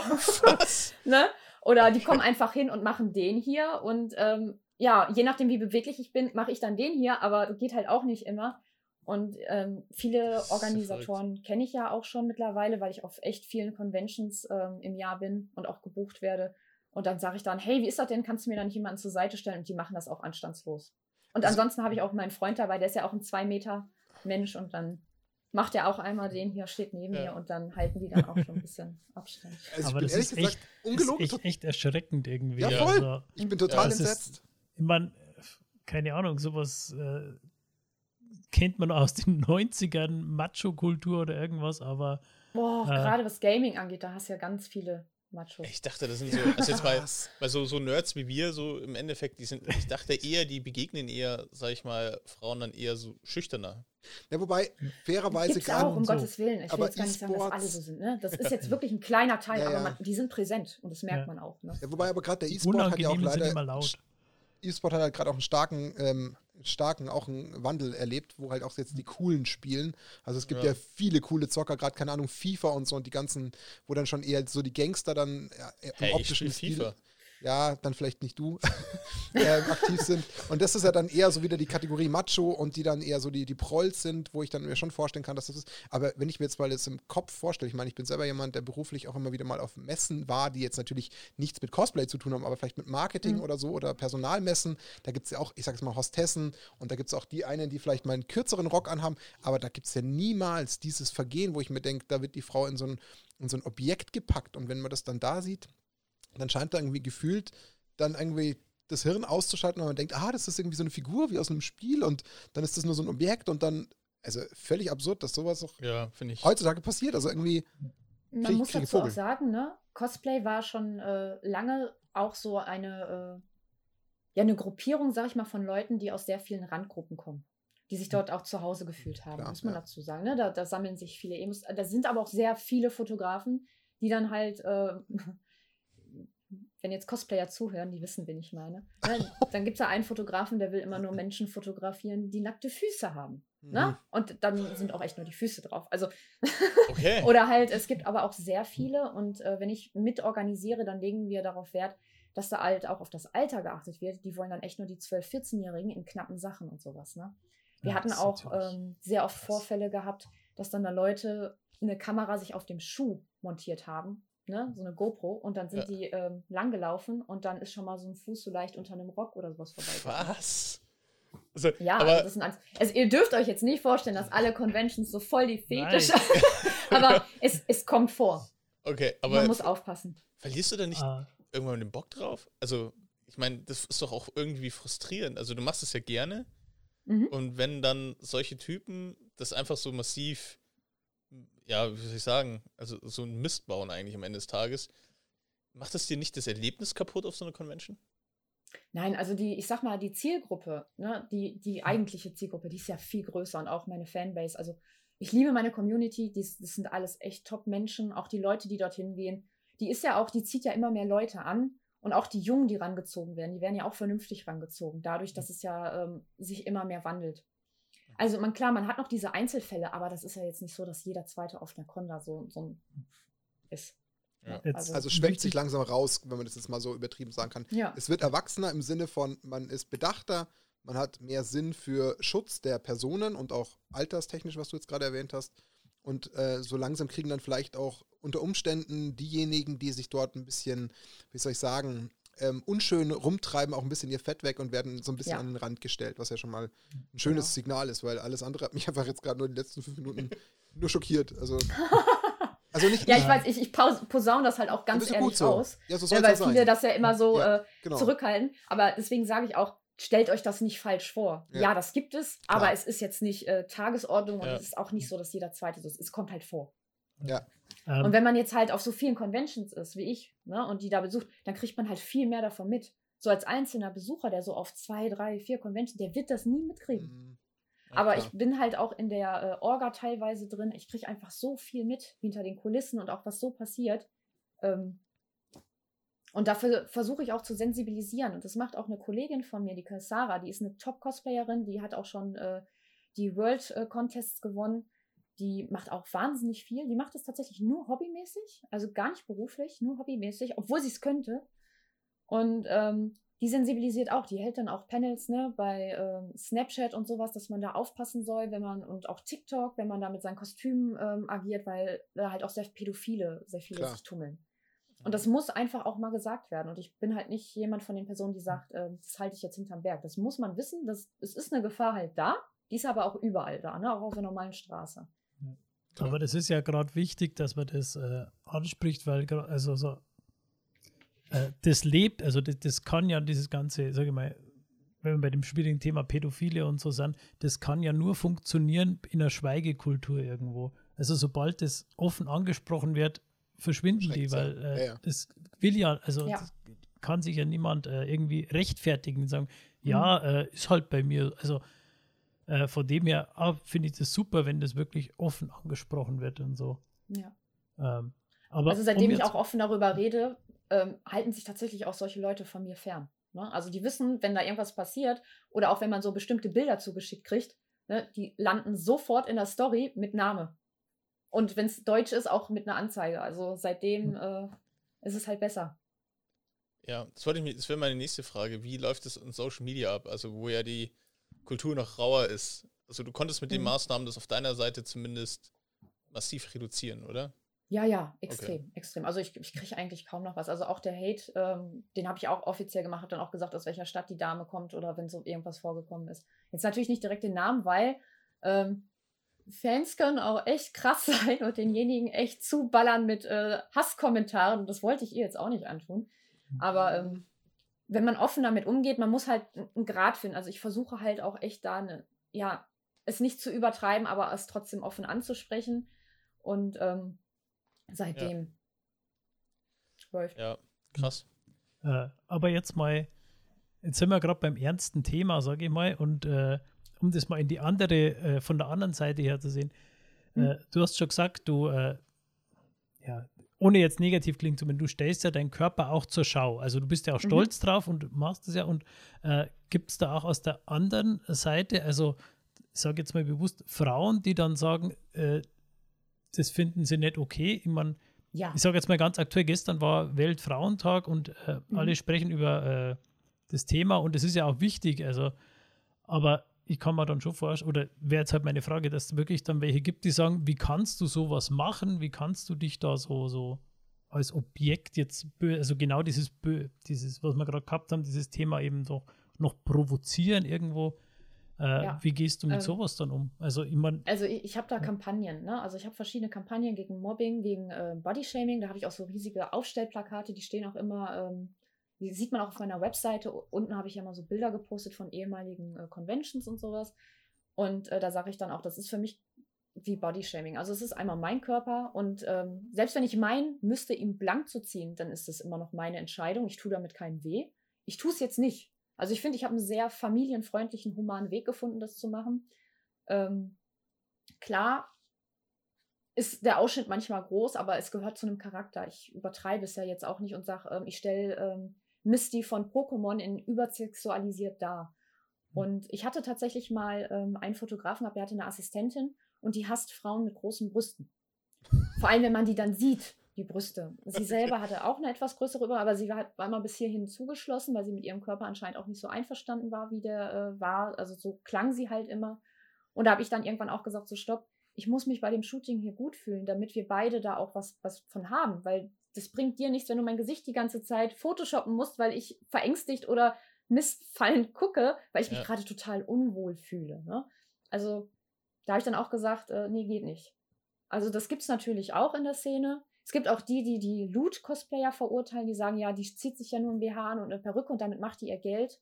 ne? Oder die kommen einfach hin und machen den hier. Und ähm, ja, je nachdem, wie beweglich ich bin, mache ich dann den hier, aber geht halt auch nicht immer. Und ähm, viele Organisatoren kenne ich ja auch schon mittlerweile, weil ich auf echt vielen Conventions ähm, im Jahr bin und auch gebucht werde. Und dann sage ich dann, hey, wie ist das denn? Kannst du mir da nicht jemanden zur Seite stellen? Und die machen das auch anstandslos. Und also, ansonsten habe ich auch meinen Freund dabei, der ist ja auch ein zwei Meter Mensch und dann macht er auch einmal den hier, steht neben ja. mir und dann halten die dann auch schon ein bisschen Abstand. Also Aber das ist gesagt, echt, ungelogen. Ist echt, echt erschreckend irgendwie. Ja, voll. Also, ich bin total ja, entsetzt. Ist, ich meine, keine Ahnung, sowas äh, kennt man aus den 90ern, Macho-Kultur oder irgendwas, aber. Boah, äh, gerade was Gaming angeht, da hast du ja ganz viele Machos. Ich dachte, das sind so, also jetzt mal, mal so, so Nerds wie wir, so im Endeffekt, die sind, ich dachte eher, die begegnen eher, sag ich mal, Frauen dann eher so schüchterner. Ja, wobei, fairerweise gerade. auch, um so. Gottes Willen. Ich will jetzt gar nicht sagen, dass alle so sind. Ne? Das ist jetzt wirklich ein kleiner Teil, ja, ja. aber man, die sind präsent und das merkt ja. man auch. Ne? Ja, wobei aber gerade der E-Sport hat ja auch leider. E-Sport hat halt gerade auch einen starken ähm, starken auch einen Wandel erlebt, wo halt auch jetzt die coolen spielen. Also es gibt ja, ja viele coole Zocker, gerade keine Ahnung, FIFA und so und die ganzen, wo dann schon eher so die Gangster dann ja, im hey, optischen Stil. FIFA ja, dann vielleicht nicht du, äh, aktiv sind. Und das ist ja dann eher so wieder die Kategorie Macho und die dann eher so die, die Prolls sind, wo ich dann mir schon vorstellen kann, dass das ist. Aber wenn ich mir jetzt mal das im Kopf vorstelle, ich meine, ich bin selber jemand, der beruflich auch immer wieder mal auf Messen war, die jetzt natürlich nichts mit Cosplay zu tun haben, aber vielleicht mit Marketing mhm. oder so oder Personalmessen. Da gibt es ja auch, ich sage es mal, Hostessen und da gibt es auch die einen, die vielleicht mal einen kürzeren Rock anhaben, aber da gibt es ja niemals dieses Vergehen, wo ich mir denke, da wird die Frau in so ein in so ein Objekt gepackt und wenn man das dann da sieht, dann scheint da irgendwie gefühlt dann irgendwie das Hirn auszuschalten, weil man denkt, ah, das ist irgendwie so eine Figur wie aus einem Spiel und dann ist das nur so ein Objekt und dann, also völlig absurd, dass sowas auch ja, heutzutage passiert. Also irgendwie. Man muss dazu Vogel. auch sagen, ne? Cosplay war schon äh, lange auch so eine, äh, ja, eine Gruppierung, sag ich mal, von Leuten, die aus sehr vielen Randgruppen kommen die sich dort auch zu Hause gefühlt haben, Klar, muss man ja. dazu sagen. Ne? Da, da, sammeln sich viele Emos. Da sind aber auch sehr viele Fotografen, die dann halt äh, wenn jetzt Cosplayer zuhören, die wissen, wen ich meine. Ne? Dann gibt es da einen Fotografen, der will immer nur Menschen fotografieren, die nackte Füße haben. Ne? Mhm. Und dann sind auch echt nur die Füße drauf. Also okay. oder halt, es gibt aber auch sehr viele und äh, wenn ich mitorganisiere, dann legen wir darauf Wert, dass da halt auch auf das Alter geachtet wird. Die wollen dann echt nur die 12-, 14-Jährigen in knappen Sachen und sowas. Ne? Wir ja, hatten auch ähm, sehr oft Vorfälle gehabt, dass dann da Leute eine Kamera sich auf dem Schuh montiert haben ne, so eine GoPro und dann sind ja. die ähm, langgelaufen und dann ist schon mal so ein Fuß so leicht unter einem Rock oder sowas vorbei. Was? Also, ja, aber also das sind also ihr dürft euch jetzt nicht vorstellen, dass alle Conventions so voll die Fetisch haben. aber es, es kommt vor. Okay, aber. Man muss aufpassen. Verlierst du da nicht ah. irgendwann den Bock drauf? Also, ich meine, das ist doch auch irgendwie frustrierend. Also, du machst es ja gerne. Mhm. Und wenn dann solche Typen das einfach so massiv ja, wie soll ich sagen, also so ein Mist bauen eigentlich am Ende des Tages. Macht das dir nicht das Erlebnis kaputt auf so einer Convention? Nein, also die, ich sag mal, die Zielgruppe, ne, die, die eigentliche Zielgruppe, die ist ja viel größer und auch meine Fanbase. Also ich liebe meine Community, die, das sind alles echt Top-Menschen, auch die Leute, die dorthin gehen. Die ist ja auch, die zieht ja immer mehr Leute an und auch die Jungen, die rangezogen werden, die werden ja auch vernünftig rangezogen, dadurch, dass es ja ähm, sich immer mehr wandelt. Also man, klar, man hat noch diese Einzelfälle, aber das ist ja jetzt nicht so, dass jeder zweite auf einer Conda so, so ist. Ja. Also, also schwenkt sich langsam raus, wenn man das jetzt mal so übertrieben sagen kann. Ja. Es wird erwachsener im Sinne von, man ist bedachter, man hat mehr Sinn für Schutz der Personen und auch alterstechnisch, was du jetzt gerade erwähnt hast. Und äh, so langsam kriegen dann vielleicht auch unter Umständen diejenigen, die sich dort ein bisschen, wie soll ich sagen, ähm, unschön rumtreiben auch ein bisschen ihr Fett weg und werden so ein bisschen ja. an den Rand gestellt, was ja schon mal ein schönes ja. Signal ist, weil alles andere hat mich einfach jetzt gerade nur in den letzten fünf Minuten nur schockiert. Also. Also nicht, ja, ich weiß, ich, ich posaune das halt auch ganz ehrlich so. aus. Ja, so ja, weil viele sein. das ja immer so ja, äh, genau. zurückhalten. Aber deswegen sage ich auch, stellt euch das nicht falsch vor. Ja, ja das gibt es, Klar. aber es ist jetzt nicht äh, Tagesordnung und es ist auch nicht so, dass jeder zweite so ist. Es kommt halt vor. Ja. Ähm, und wenn man jetzt halt auf so vielen Conventions ist, wie ich, ne, und die da besucht, dann kriegt man halt viel mehr davon mit. So als einzelner Besucher, der so auf zwei, drei, vier Conventions, der wird das nie mitkriegen. Mhm. Ja, Aber klar. ich bin halt auch in der äh, Orga teilweise drin. Ich kriege einfach so viel mit hinter den Kulissen und auch was so passiert. Ähm, und dafür versuche ich auch zu sensibilisieren. Und das macht auch eine Kollegin von mir, die Sarah, die ist eine Top-Cosplayerin, die hat auch schon äh, die World äh, Contests gewonnen. Die macht auch wahnsinnig viel. Die macht es tatsächlich nur hobbymäßig, also gar nicht beruflich, nur hobbymäßig, obwohl sie es könnte. Und ähm, die sensibilisiert auch, die hält dann auch Panels ne, bei ähm, Snapchat und sowas, dass man da aufpassen soll, wenn man und auch TikTok, wenn man da mit seinen Kostümen ähm, agiert, weil da halt auch sehr Pädophile, sehr viele Klar. sich tummeln. Und das muss einfach auch mal gesagt werden. Und ich bin halt nicht jemand von den Personen, die sagt, äh, das halte ich jetzt hinterm Berg. Das muss man wissen. Das, es ist eine Gefahr halt da. Die ist aber auch überall da, ne? auch auf der normalen Straße. Aber das ist ja gerade wichtig, dass man das äh, anspricht, weil also so äh, das lebt, also das, das, kann ja dieses ganze, sage ich mal, wenn wir bei dem schwierigen Thema Pädophile und so sind, das kann ja nur funktionieren in einer Schweigekultur irgendwo. Also sobald das offen angesprochen wird, verschwinden die, weil äh, ja, ja. das will ja, also ja. kann sich ja niemand äh, irgendwie rechtfertigen und sagen, mhm. ja, äh, ist halt bei mir, also äh, von dem her ah, finde ich das super, wenn das wirklich offen angesprochen wird und so. Ja. Ähm, aber also seitdem um ich auch offen darüber rede, ähm, halten sich tatsächlich auch solche Leute von mir fern. Ne? Also die wissen, wenn da irgendwas passiert oder auch wenn man so bestimmte Bilder zugeschickt kriegt, ne, die landen sofort in der Story mit Name. Und wenn es Deutsch ist, auch mit einer Anzeige. Also seitdem hm. äh, ist es halt besser. Ja, das, wollte ich, das wäre meine nächste Frage. Wie läuft es in Social Media ab? Also wo ja die Kultur noch rauer ist. Also du konntest mit den mhm. Maßnahmen das auf deiner Seite zumindest massiv reduzieren, oder? Ja, ja, extrem, okay. extrem. Also ich, ich kriege eigentlich kaum noch was. Also auch der Hate, ähm, den habe ich auch offiziell gemacht, habe dann auch gesagt, aus welcher Stadt die Dame kommt oder wenn so irgendwas vorgekommen ist. Jetzt natürlich nicht direkt den Namen, weil ähm, Fans können auch echt krass sein und denjenigen echt zuballern mit äh, Hasskommentaren. Das wollte ich ihr jetzt auch nicht antun. Aber ähm, wenn man offen damit umgeht, man muss halt einen Grad finden. Also ich versuche halt auch echt da eine, ja, es nicht zu übertreiben, aber es trotzdem offen anzusprechen. Und ähm, seitdem ja. läuft. Ja, krass. Äh, aber jetzt mal, jetzt sind wir gerade beim ernsten Thema, sage ich mal, und äh, um das mal in die andere, äh, von der anderen Seite her zu sehen. Hm. du hast schon gesagt, du, äh, ja, ohne jetzt negativ klingen zu du stellst ja deinen Körper auch zur Schau. Also du bist ja auch mhm. stolz mhm. drauf und machst es ja. Und äh, gibt es da auch aus der anderen Seite, also ich sage jetzt mal bewusst, Frauen, die dann sagen, äh, das finden sie nicht okay. Ich meine, ja. ich sage jetzt mal ganz aktuell, gestern war Weltfrauentag und äh, mhm. alle sprechen über äh, das Thema und es ist ja auch wichtig. Also, aber ich kann mir dann schon vorstellen, oder wäre jetzt halt meine Frage, dass es wirklich dann welche gibt, die sagen, wie kannst du sowas machen? Wie kannst du dich da so, so als Objekt jetzt, also genau dieses, dieses, was wir gerade gehabt haben, dieses Thema eben doch noch provozieren irgendwo? Äh, ja. Wie gehst du mit ähm, sowas dann um? Also ich, mein, also ich, ich habe da. Kampagnen, ne? Also ich habe verschiedene Kampagnen gegen Mobbing, gegen äh, Bodyshaming. Da habe ich auch so riesige Aufstellplakate, die stehen auch immer ähm, die sieht man auch auf meiner Webseite. Unten habe ich ja mal so Bilder gepostet von ehemaligen äh, Conventions und sowas. Und äh, da sage ich dann auch, das ist für mich wie Bodyshaming. Also es ist einmal mein Körper und ähm, selbst wenn ich meinen müsste, ihn blank zu ziehen, dann ist das immer noch meine Entscheidung. Ich tue damit keinen weh. Ich tue es jetzt nicht. Also ich finde, ich habe einen sehr familienfreundlichen, humanen Weg gefunden, das zu machen. Ähm, klar ist der Ausschnitt manchmal groß, aber es gehört zu einem Charakter. Ich übertreibe es ja jetzt auch nicht und sage, ähm, ich stelle ähm, Misty von Pokémon in übersexualisiert dar. Hm. Und ich hatte tatsächlich mal ähm, einen Fotografen gehabt, der hatte eine Assistentin und die hasst Frauen mit großen Brüsten. Vor allem, wenn man die dann sieht, die Brüste. Sie selber hatte auch eine etwas größere über, aber sie war, war immer bis hierhin zugeschlossen, weil sie mit ihrem Körper anscheinend auch nicht so einverstanden war, wie der äh, war. Also so klang sie halt immer. Und da habe ich dann irgendwann auch gesagt, so stopp, ich muss mich bei dem Shooting hier gut fühlen, damit wir beide da auch was, was von haben, weil das bringt dir nichts, wenn du mein Gesicht die ganze Zeit photoshoppen musst, weil ich verängstigt oder missfallend gucke, weil ich mich ja. gerade total unwohl fühle. Ne? Also da habe ich dann auch gesagt, äh, nee, geht nicht. Also das gibt es natürlich auch in der Szene. Es gibt auch die, die die Loot-Cosplayer verurteilen, die sagen, ja, die zieht sich ja nur ein BH an und eine Perücke und damit macht die ihr Geld.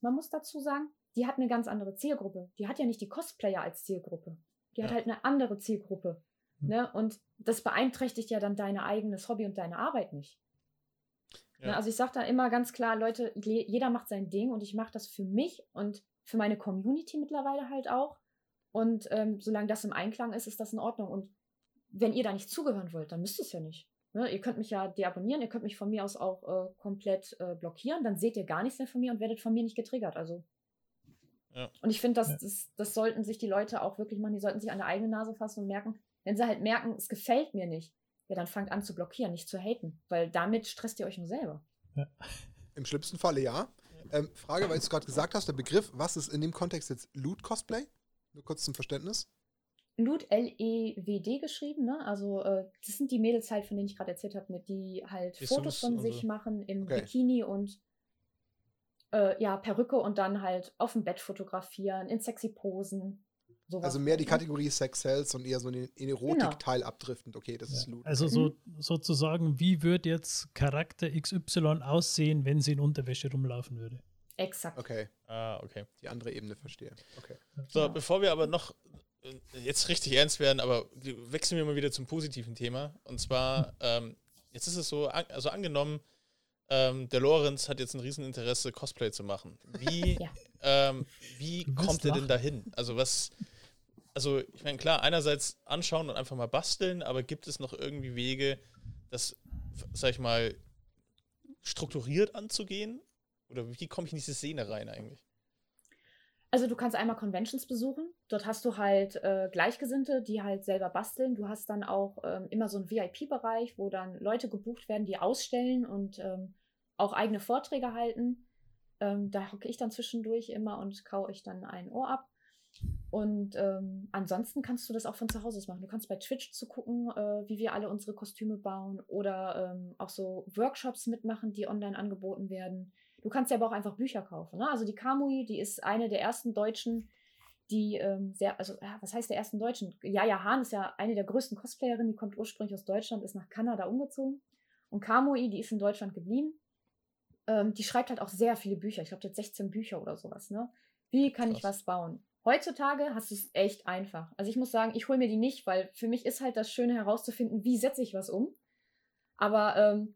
Man muss dazu sagen, die hat eine ganz andere Zielgruppe. Die hat ja nicht die Cosplayer als Zielgruppe. Die ja. hat halt eine andere Zielgruppe. Hm. Ne? Und das beeinträchtigt ja dann dein eigenes Hobby und deine Arbeit nicht. Ne? Ja. Ne? Also ich sage da immer ganz klar, Leute, jeder macht sein Ding und ich mache das für mich und für meine Community mittlerweile halt auch. Und ähm, solange das im Einklang ist, ist das in Ordnung. Und wenn ihr da nicht zugehören wollt, dann müsst ihr es ja nicht. Ne? Ihr könnt mich ja deabonnieren, ihr könnt mich von mir aus auch äh, komplett äh, blockieren, dann seht ihr gar nichts mehr von mir und werdet von mir nicht getriggert. Also. Ja. Und ich finde, das, das, das sollten sich die Leute auch wirklich machen. Die sollten sich an der eigene Nase fassen und merken, wenn sie halt merken, es gefällt mir nicht, ja, dann fangt an zu blockieren, nicht zu haten, weil damit stresst ihr euch nur selber. Ja. Im schlimmsten Falle ja. Ähm, Frage, weil du gerade gesagt hast, der Begriff, was ist in dem Kontext jetzt Loot-Cosplay? Nur kurz zum Verständnis. Loot, L-E-W-D geschrieben, ne? Also, äh, das sind die Mädels halt, von denen ich gerade erzählt habe, mit die halt Jesus Fotos von sich so. machen im okay. Bikini und äh, ja, Perücke und dann halt auf dem Bett fotografieren, in sexy Posen. Sowas also mehr die ne? Kategorie Sex Cells und eher so in den Erotik-Teil genau. abdriftend. Okay, das ja. ist Loot. Also so, sozusagen, wie würde jetzt Charakter XY aussehen, wenn sie in Unterwäsche rumlaufen würde? Exakt. Okay. Ah, okay. Die andere Ebene verstehe. Okay. So, ja. bevor wir aber noch äh, jetzt richtig ernst werden, aber wechseln wir mal wieder zum positiven Thema. Und zwar, ähm, jetzt ist es so, also angenommen, ähm, der Lorenz hat jetzt ein Rieseninteresse, Cosplay zu machen. Wie, ja. ähm, wie kommt er denn dahin? Also was, also ich meine, klar, einerseits anschauen und einfach mal basteln, aber gibt es noch irgendwie Wege, das, sag ich mal, strukturiert anzugehen? Oder wie komme ich in diese Szene rein eigentlich? Also du kannst einmal Conventions besuchen. Dort hast du halt äh, Gleichgesinnte, die halt selber basteln. Du hast dann auch ähm, immer so einen VIP-Bereich, wo dann Leute gebucht werden, die ausstellen und ähm, auch eigene Vorträge halten. Ähm, da hocke ich dann zwischendurch immer und kau euch dann ein Ohr ab. Und ähm, ansonsten kannst du das auch von zu Hause machen. Du kannst bei Twitch zu gucken, äh, wie wir alle unsere Kostüme bauen oder ähm, auch so Workshops mitmachen, die online angeboten werden. Du kannst ja aber auch einfach Bücher kaufen. Ne? Also die Kamui, die ist eine der ersten Deutschen, die ähm, sehr, also ja, was heißt der ersten Deutschen? Jaja Hahn ist ja eine der größten Cosplayerinnen, die kommt ursprünglich aus Deutschland, ist nach Kanada umgezogen. Und Kamui, die ist in Deutschland geblieben. Ähm, die schreibt halt auch sehr viele Bücher. Ich glaube, die hat 16 Bücher oder sowas. Ne? Wie kann Krass. ich was bauen? Heutzutage hast du es echt einfach. Also ich muss sagen, ich hole mir die nicht, weil für mich ist halt das Schöne herauszufinden, wie setze ich was um. Aber ähm,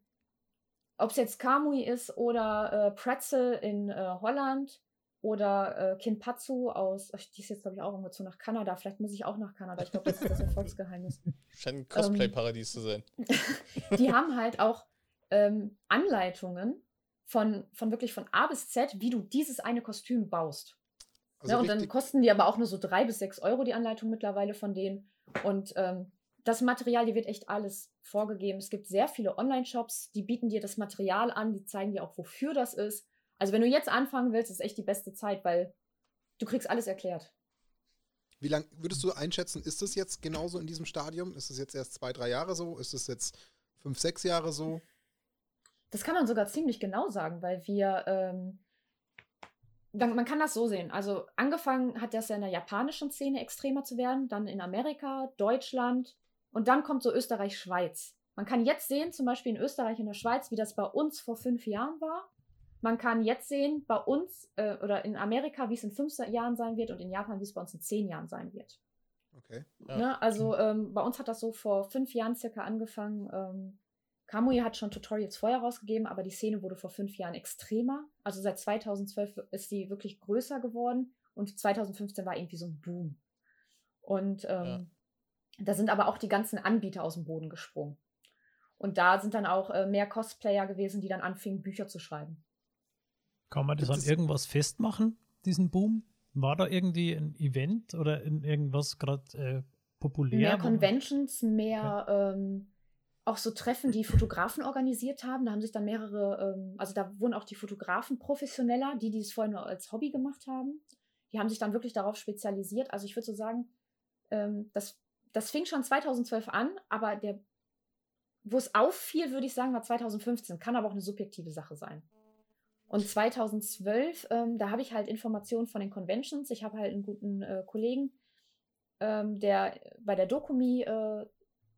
ob es jetzt Kamui ist oder äh, Pretzel in äh, Holland, oder äh, Kinpatsu aus, ach, die ist jetzt glaube ich auch umgezogen nach Kanada. Vielleicht muss ich auch nach Kanada. Ich glaube, das ist das Erfolgsgeheimnis. Scheint ein Cosplay-Paradies ähm, zu sein. die haben halt auch ähm, Anleitungen von, von wirklich von A bis Z, wie du dieses eine Kostüm baust. Also ja, und dann kosten die aber auch nur so drei bis sechs Euro die Anleitung mittlerweile von denen. Und ähm, das Material, dir wird echt alles vorgegeben. Es gibt sehr viele Online-Shops, die bieten dir das Material an, die zeigen dir auch, wofür das ist. Also wenn du jetzt anfangen willst, ist echt die beste Zeit, weil du kriegst alles erklärt. Wie lange würdest du einschätzen, ist es jetzt genauso in diesem Stadium? Ist es jetzt erst zwei, drei Jahre so? Ist es jetzt fünf, sechs Jahre so? Das kann man sogar ziemlich genau sagen, weil wir, ähm, man kann das so sehen. Also angefangen hat das ja in der japanischen Szene extremer zu werden, dann in Amerika, Deutschland und dann kommt so Österreich, Schweiz. Man kann jetzt sehen, zum Beispiel in Österreich und der Schweiz, wie das bei uns vor fünf Jahren war. Man kann jetzt sehen, bei uns äh, oder in Amerika, wie es in fünf Jahren sein wird und in Japan, wie es bei uns in zehn Jahren sein wird. Okay. Ja. Ne? Also ähm, bei uns hat das so vor fünf Jahren circa angefangen. Ähm, Kamui hat schon Tutorials vorher rausgegeben, aber die Szene wurde vor fünf Jahren extremer. Also seit 2012 ist sie wirklich größer geworden und 2015 war irgendwie so ein Boom. Und ähm, ja. da sind aber auch die ganzen Anbieter aus dem Boden gesprungen. Und da sind dann auch äh, mehr Cosplayer gewesen, die dann anfingen, Bücher zu schreiben. Kann man das an irgendwas festmachen, diesen Boom? War da irgendwie ein Event oder in irgendwas gerade äh, populär? Mehr Conventions, mehr okay. ähm, auch so Treffen, die Fotografen organisiert haben. Da haben sich dann mehrere, ähm, also da wurden auch die Fotografen professioneller, die, die es vorher nur als Hobby gemacht haben. Die haben sich dann wirklich darauf spezialisiert. Also ich würde so sagen, ähm, das, das fing schon 2012 an, aber der, wo es auffiel, würde ich sagen, war 2015. Kann aber auch eine subjektive Sache sein. Und 2012, ähm, da habe ich halt Informationen von den Conventions. Ich habe halt einen guten äh, Kollegen, ähm, der bei der Dokumi äh,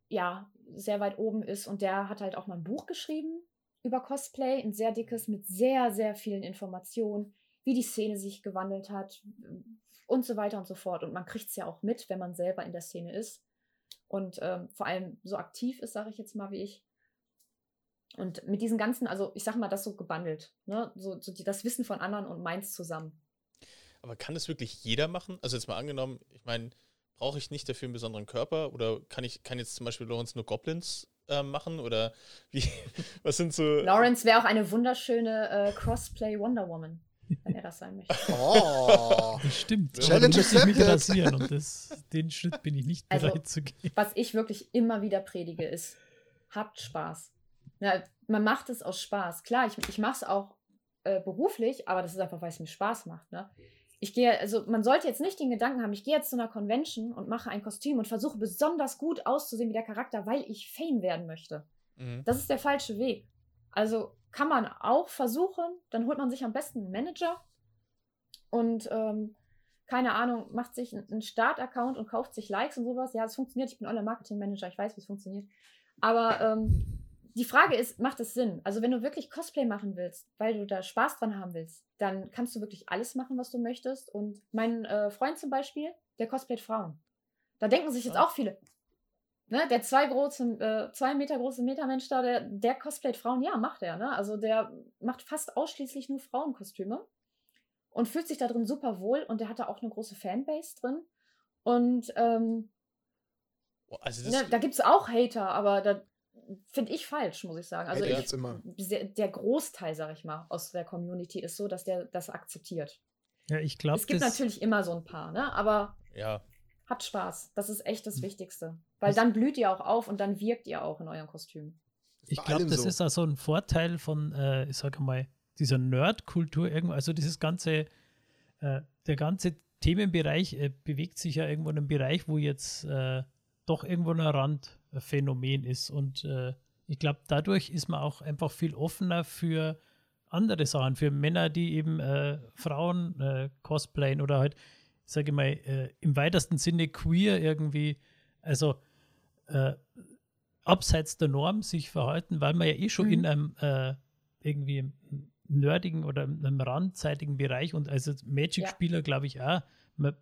ja sehr weit oben ist und der hat halt auch mal ein Buch geschrieben über Cosplay, ein sehr dickes mit sehr, sehr vielen Informationen, wie die Szene sich gewandelt hat und so weiter und so fort. Und man kriegt es ja auch mit, wenn man selber in der Szene ist und ähm, vor allem so aktiv ist, sage ich jetzt mal, wie ich. Und mit diesen ganzen, also ich sag mal, das so gebundelt, ne? So, so die, das Wissen von anderen und meins zusammen. Aber kann das wirklich jeder machen? Also jetzt mal angenommen, ich meine, brauche ich nicht dafür einen besonderen Körper oder kann ich, kann jetzt zum Beispiel Lawrence nur Goblins äh, machen oder wie, was sind so. Lawrence wäre auch eine wunderschöne äh, Crossplay Wonder Woman, wenn er das sein möchte. Oh, das stimmt. Challenge ist mich rasieren und das, den Schritt bin ich nicht bereit also, zu gehen. Was ich wirklich immer wieder predige ist, habt Spaß. Na, man macht es aus Spaß. Klar, ich, ich mache es auch äh, beruflich, aber das ist einfach, weil es mir Spaß macht. Ne? Ich gehe, also man sollte jetzt nicht den Gedanken haben, ich gehe jetzt zu einer Convention und mache ein Kostüm und versuche besonders gut auszusehen wie der Charakter, weil ich Fame werden möchte. Mhm. Das ist der falsche Weg. Also kann man auch versuchen, dann holt man sich am besten einen Manager und ähm, keine Ahnung, macht sich einen Start-Account und kauft sich Likes und sowas. Ja, das funktioniert. Ich bin Online-Marketing-Manager, ich weiß, wie es funktioniert. Aber ähm, die Frage ist, macht es Sinn? Also wenn du wirklich Cosplay machen willst, weil du da Spaß dran haben willst, dann kannst du wirklich alles machen, was du möchtest. Und mein äh, Freund zum Beispiel, der cosplayt Frauen. Da denken sich jetzt auch viele, ne, der zwei, große, äh, zwei Meter große Metermensch da, der, der cosplayt Frauen. Ja, macht er. Ne? Also der macht fast ausschließlich nur Frauenkostüme und fühlt sich da drin super wohl. Und der hat da auch eine große Fanbase drin. Und ähm, also ne, da gibt es auch Hater, aber da, finde ich falsch, muss ich sagen. Also ja, ich, der Großteil, sag ich mal, aus der Community ist so, dass der das akzeptiert. Ja, ich glaube. Es gibt natürlich immer so ein paar, ne? Aber ja. habt Spaß. Das ist echt das hm. Wichtigste. Weil dann blüht ihr auch auf und dann wirkt ihr auch in eurem Kostüm. Ich glaube, das so. ist also ein Vorteil von, äh, ich sage mal, dieser Nerd-Kultur irgendwo. Also dieses ganze, äh, der ganze Themenbereich äh, bewegt sich ja irgendwo in einem Bereich, wo jetzt äh, doch irgendwo ein Randphänomen ist. Und äh, ich glaube, dadurch ist man auch einfach viel offener für andere Sachen, für Männer, die eben äh, Frauen äh, cosplayen oder halt, sage ich mal, äh, im weitesten Sinne queer irgendwie, also äh, abseits der Norm sich verhalten, weil man ja eh schon mhm. in einem äh, irgendwie nerdigen oder einem randzeitigen Bereich und als Magic-Spieler, ja. glaube ich, auch, man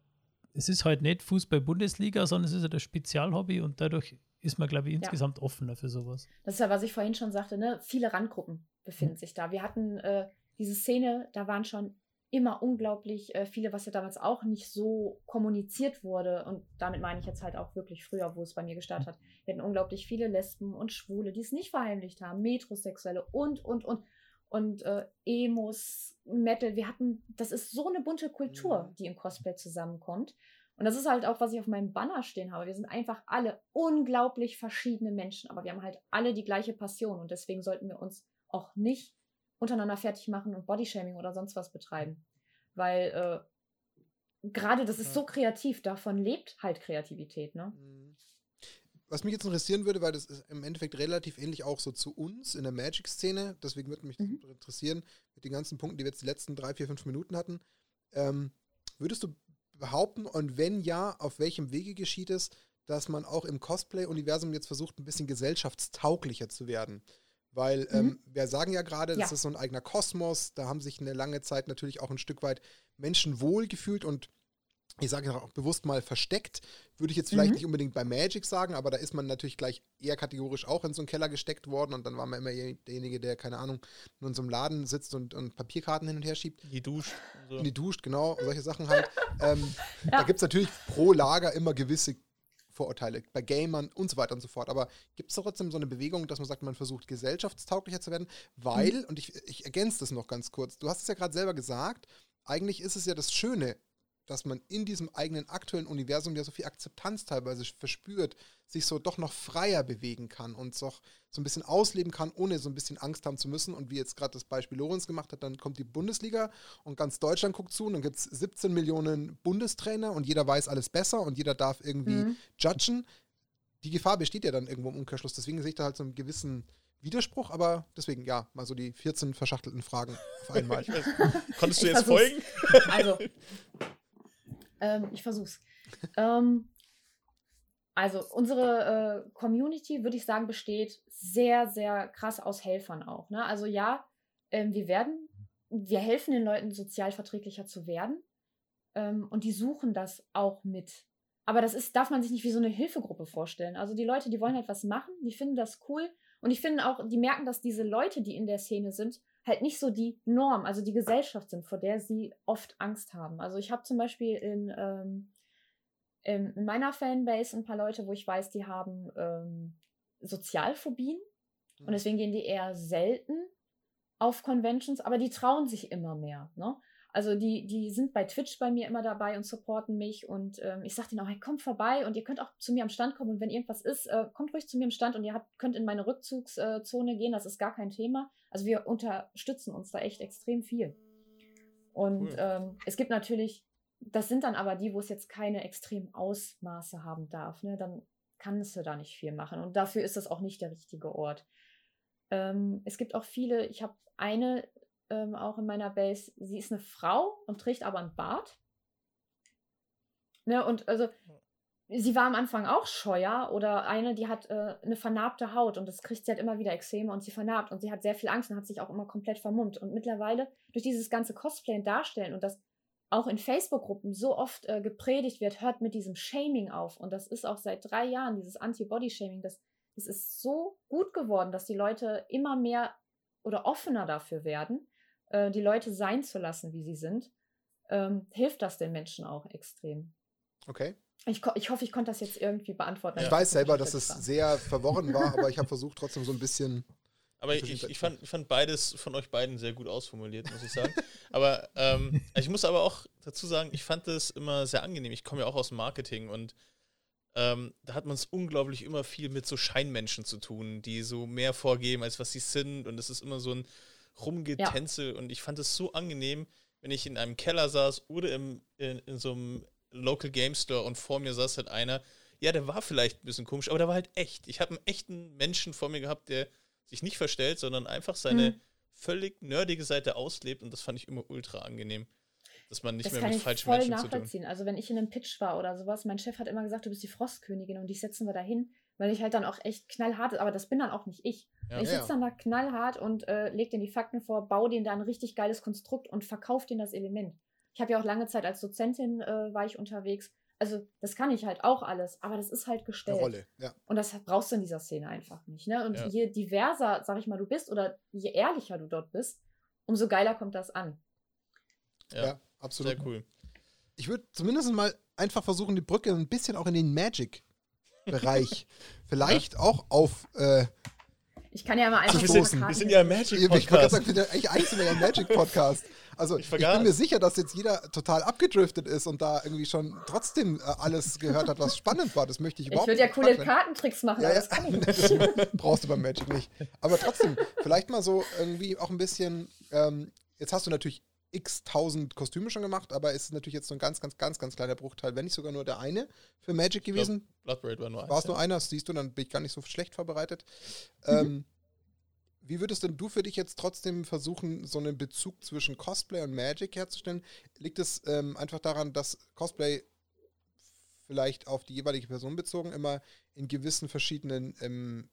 es ist halt nicht Fußball-Bundesliga, sondern es ist halt ein Spezialhobby und dadurch ist man, glaube ich, insgesamt ja. offener für sowas. Das ist ja, was ich vorhin schon sagte, ne? viele Randgruppen befinden mhm. sich da. Wir hatten äh, diese Szene, da waren schon immer unglaublich äh, viele, was ja damals auch nicht so kommuniziert wurde. Und damit meine ich jetzt halt auch wirklich früher, wo es bei mir gestartet hat. Wir hatten unglaublich viele Lesben und Schwule, die es nicht verheimlicht haben, Metrosexuelle und, und, und. Und äh, Emos, Metal. Wir hatten, das ist so eine bunte Kultur, mhm. die im Cosplay zusammenkommt. Und das ist halt auch, was ich auf meinem Banner stehen habe. Wir sind einfach alle unglaublich verschiedene Menschen, aber wir haben halt alle die gleiche Passion und deswegen sollten wir uns auch nicht untereinander fertig machen und Bodyshaming oder sonst was betreiben. Weil äh, gerade das ist so kreativ, davon lebt halt Kreativität, ne? Mhm. Was mich jetzt interessieren würde, weil das ist im Endeffekt relativ ähnlich auch so zu uns in der Magic-Szene, deswegen würde mich mhm. interessieren, mit den ganzen Punkten, die wir jetzt die letzten drei, vier, fünf Minuten hatten. Ähm, würdest du behaupten und wenn ja, auf welchem Wege geschieht es, dass man auch im Cosplay-Universum jetzt versucht, ein bisschen gesellschaftstauglicher zu werden? Weil mhm. ähm, wir sagen ja gerade, das ja. ist so ein eigener Kosmos, da haben sich eine lange Zeit natürlich auch ein Stück weit Menschen wohl gefühlt und ich sage auch bewusst mal versteckt, würde ich jetzt vielleicht mhm. nicht unbedingt bei Magic sagen, aber da ist man natürlich gleich eher kategorisch auch in so einen Keller gesteckt worden und dann war man immer derjenige, der, keine Ahnung, nur in so einem Laden sitzt und, und Papierkarten hin und her schiebt. Die duscht. So. Die duscht, genau, solche Sachen halt. ähm, ja. Da gibt es natürlich pro Lager immer gewisse Vorurteile bei Gamern und so weiter und so fort. Aber gibt es trotzdem so eine Bewegung, dass man sagt, man versucht gesellschaftstauglicher zu werden? Weil, mhm. und ich, ich ergänze das noch ganz kurz, du hast es ja gerade selber gesagt, eigentlich ist es ja das Schöne dass man in diesem eigenen aktuellen Universum ja so viel Akzeptanz teilweise verspürt, sich so doch noch freier bewegen kann und so, so ein bisschen ausleben kann, ohne so ein bisschen Angst haben zu müssen. Und wie jetzt gerade das Beispiel Lorenz gemacht hat, dann kommt die Bundesliga und ganz Deutschland guckt zu und dann gibt es 17 Millionen Bundestrainer und jeder weiß alles besser und jeder darf irgendwie mhm. judgen. Die Gefahr besteht ja dann irgendwo im Umkehrschluss. Deswegen sehe ich da halt so einen gewissen Widerspruch, aber deswegen, ja, mal so die 14 verschachtelten Fragen auf einmal. Konntest du jetzt folgen? Also, ähm, ich versuch's. ähm, also unsere äh, Community, würde ich sagen, besteht sehr, sehr krass aus Helfern auch. Ne? Also ja, ähm, wir werden, wir helfen den Leuten, sozialverträglicher zu werden. Ähm, und die suchen das auch mit. Aber das ist, darf man sich nicht wie so eine Hilfegruppe vorstellen. Also die Leute, die wollen halt was machen, die finden das cool. Und ich finde auch, die merken, dass diese Leute, die in der Szene sind, halt nicht so die Norm, also die Gesellschaft sind, vor der sie oft Angst haben. Also ich habe zum Beispiel in, ähm, in, meiner Fanbase ein paar Leute, wo ich weiß, die haben ähm, Sozialphobien mhm. und deswegen gehen die eher selten auf Conventions, aber die trauen sich immer mehr. Ne? Also die, die sind bei Twitch bei mir immer dabei und supporten mich und ähm, ich sage denen auch, hey, kommt vorbei und ihr könnt auch zu mir am Stand kommen und wenn irgendwas ist, äh, kommt ruhig zu mir am Stand und ihr habt, könnt in meine Rückzugszone gehen, das ist gar kein Thema. Also wir unterstützen uns da echt extrem viel. Und cool. ähm, es gibt natürlich, das sind dann aber die, wo es jetzt keine extremen Ausmaße haben darf, ne? dann kannst du da nicht viel machen und dafür ist das auch nicht der richtige Ort. Ähm, es gibt auch viele, ich habe eine ähm, auch in meiner Base, sie ist eine Frau und trägt aber einen Bart. Ne, und also, sie war am Anfang auch scheuer oder eine, die hat äh, eine vernarbte Haut und das kriegt sie halt immer wieder Extreme und sie vernarbt und sie hat sehr viel Angst und hat sich auch immer komplett vermummt. Und mittlerweile durch dieses ganze Cosplay und Darstellen und das auch in Facebook-Gruppen so oft äh, gepredigt wird, hört mit diesem Shaming auf. Und das ist auch seit drei Jahren, dieses Anti-Body-Shaming, das, das ist so gut geworden, dass die Leute immer mehr oder offener dafür werden äh, die Leute sein zu lassen, wie sie sind, ähm, hilft das den Menschen auch extrem. Okay. Ich, ich hoffe, ich konnte das jetzt irgendwie beantworten. Ich weiß selber, dass es sehr verworren war, aber ich habe versucht, trotzdem so ein bisschen. Aber ich, ich, fand, ich fand beides von euch beiden sehr gut ausformuliert, muss ich sagen. aber ähm, ich muss aber auch dazu sagen, ich fand das immer sehr angenehm. Ich komme ja auch aus dem Marketing und ähm, da hat man es unglaublich immer viel mit so Scheinmenschen zu tun, die so mehr vorgeben, als was sie sind. Und es ist immer so ein Rumgetänzel. Ja. Und ich fand es so angenehm, wenn ich in einem Keller saß oder im, in, in so einem Local Game Store und vor mir saß halt einer, ja, der war vielleicht ein bisschen komisch, aber der war halt echt. Ich habe einen echten Menschen vor mir gehabt, der sich nicht verstellt, sondern einfach seine mhm. völlig nerdige Seite auslebt und das fand ich immer ultra angenehm. Dass man nicht das mehr mit falschen Menschen zu tun. hat. Also wenn ich in einem Pitch war oder sowas, mein Chef hat immer gesagt, du bist die Frostkönigin und die setzen wir dahin weil ich halt dann auch echt knallhart, aber das bin dann auch nicht ich. Ja, ich sitze ja. dann da knallhart und äh, leg denen die Fakten vor, baue denen da ein richtig geiles Konstrukt und verkaufe denen das Element. Ich habe ja auch lange Zeit als Dozentin äh, war ich unterwegs. Also das kann ich halt auch alles, aber das ist halt gestellt. Eine Rolle, ja. Und das brauchst du in dieser Szene einfach nicht. Ne? Und ja. je diverser, sag ich mal, du bist oder je ehrlicher du dort bist, umso geiler kommt das an. Ja, ja absolut. Sehr cool. Ich würde zumindest mal einfach versuchen, die Brücke ein bisschen auch in den Magic-Bereich vielleicht auch auf äh, ich kann ja mal einfach also wir, sind, wir sind ja ein Magic-Podcast. Ich wollte sagen, wir sind ja eigentlich einzelner ein Magic-Podcast. Also ich, ich, bin mir sicher, dass jetzt jeder total abgedriftet ist und da irgendwie schon trotzdem äh, alles gehört hat, was spannend war. Das möchte ich überhaupt nicht. Ich würde ja coole Kartentricks machen, ja, aber das kann ich nicht. brauchst du beim Magic nicht. Aber trotzdem, vielleicht mal so irgendwie auch ein bisschen, ähm, jetzt hast du natürlich x tausend Kostüme schon gemacht, aber es ist natürlich jetzt so ein ganz, ganz, ganz, ganz kleiner Bruchteil, wenn nicht sogar nur der eine für Magic gewesen. Bloodbraid war nur eins. War es nur einer, siehst du, dann bin ich gar nicht so schlecht vorbereitet. Mhm. Ähm, wie würdest denn du für dich jetzt trotzdem versuchen, so einen Bezug zwischen Cosplay und Magic herzustellen? Liegt es ähm, einfach daran, dass Cosplay vielleicht auf die jeweilige Person bezogen immer in gewissen verschiedenen ähm,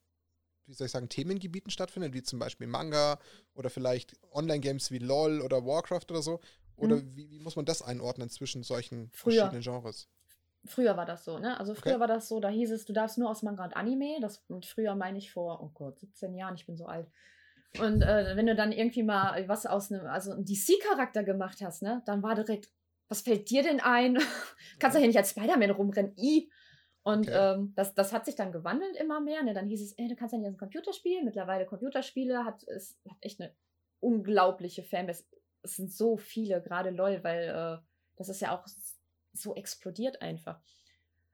wie soll ich sagen, Themengebieten stattfindet, wie zum Beispiel Manga oder vielleicht Online-Games wie LOL oder Warcraft oder so? Oder mhm. wie, wie, muss man das einordnen zwischen solchen Früher. verschiedenen Genres? Früher war das so, ne? Also früher okay. war das so, da hieß es, du darfst nur aus Manga und Anime. Das und früher meine ich vor, oh Gott, 17 Jahren, ich bin so alt. Und äh, wenn du dann irgendwie mal was aus einem, also einen DC-Charakter gemacht hast, ne, dann war direkt, was fällt dir denn ein? Kannst du hier nicht als Spider-Man rumrennen? I. Und okay. ähm, das, das hat sich dann gewandelt immer mehr. Ne? Dann hieß es, ey, du kannst ja nicht ein Computerspiel. Mittlerweile Computerspiele hat es hat echt eine unglaubliche Fanbase. Es sind so viele, gerade LOL, weil äh, das ist ja auch so explodiert einfach.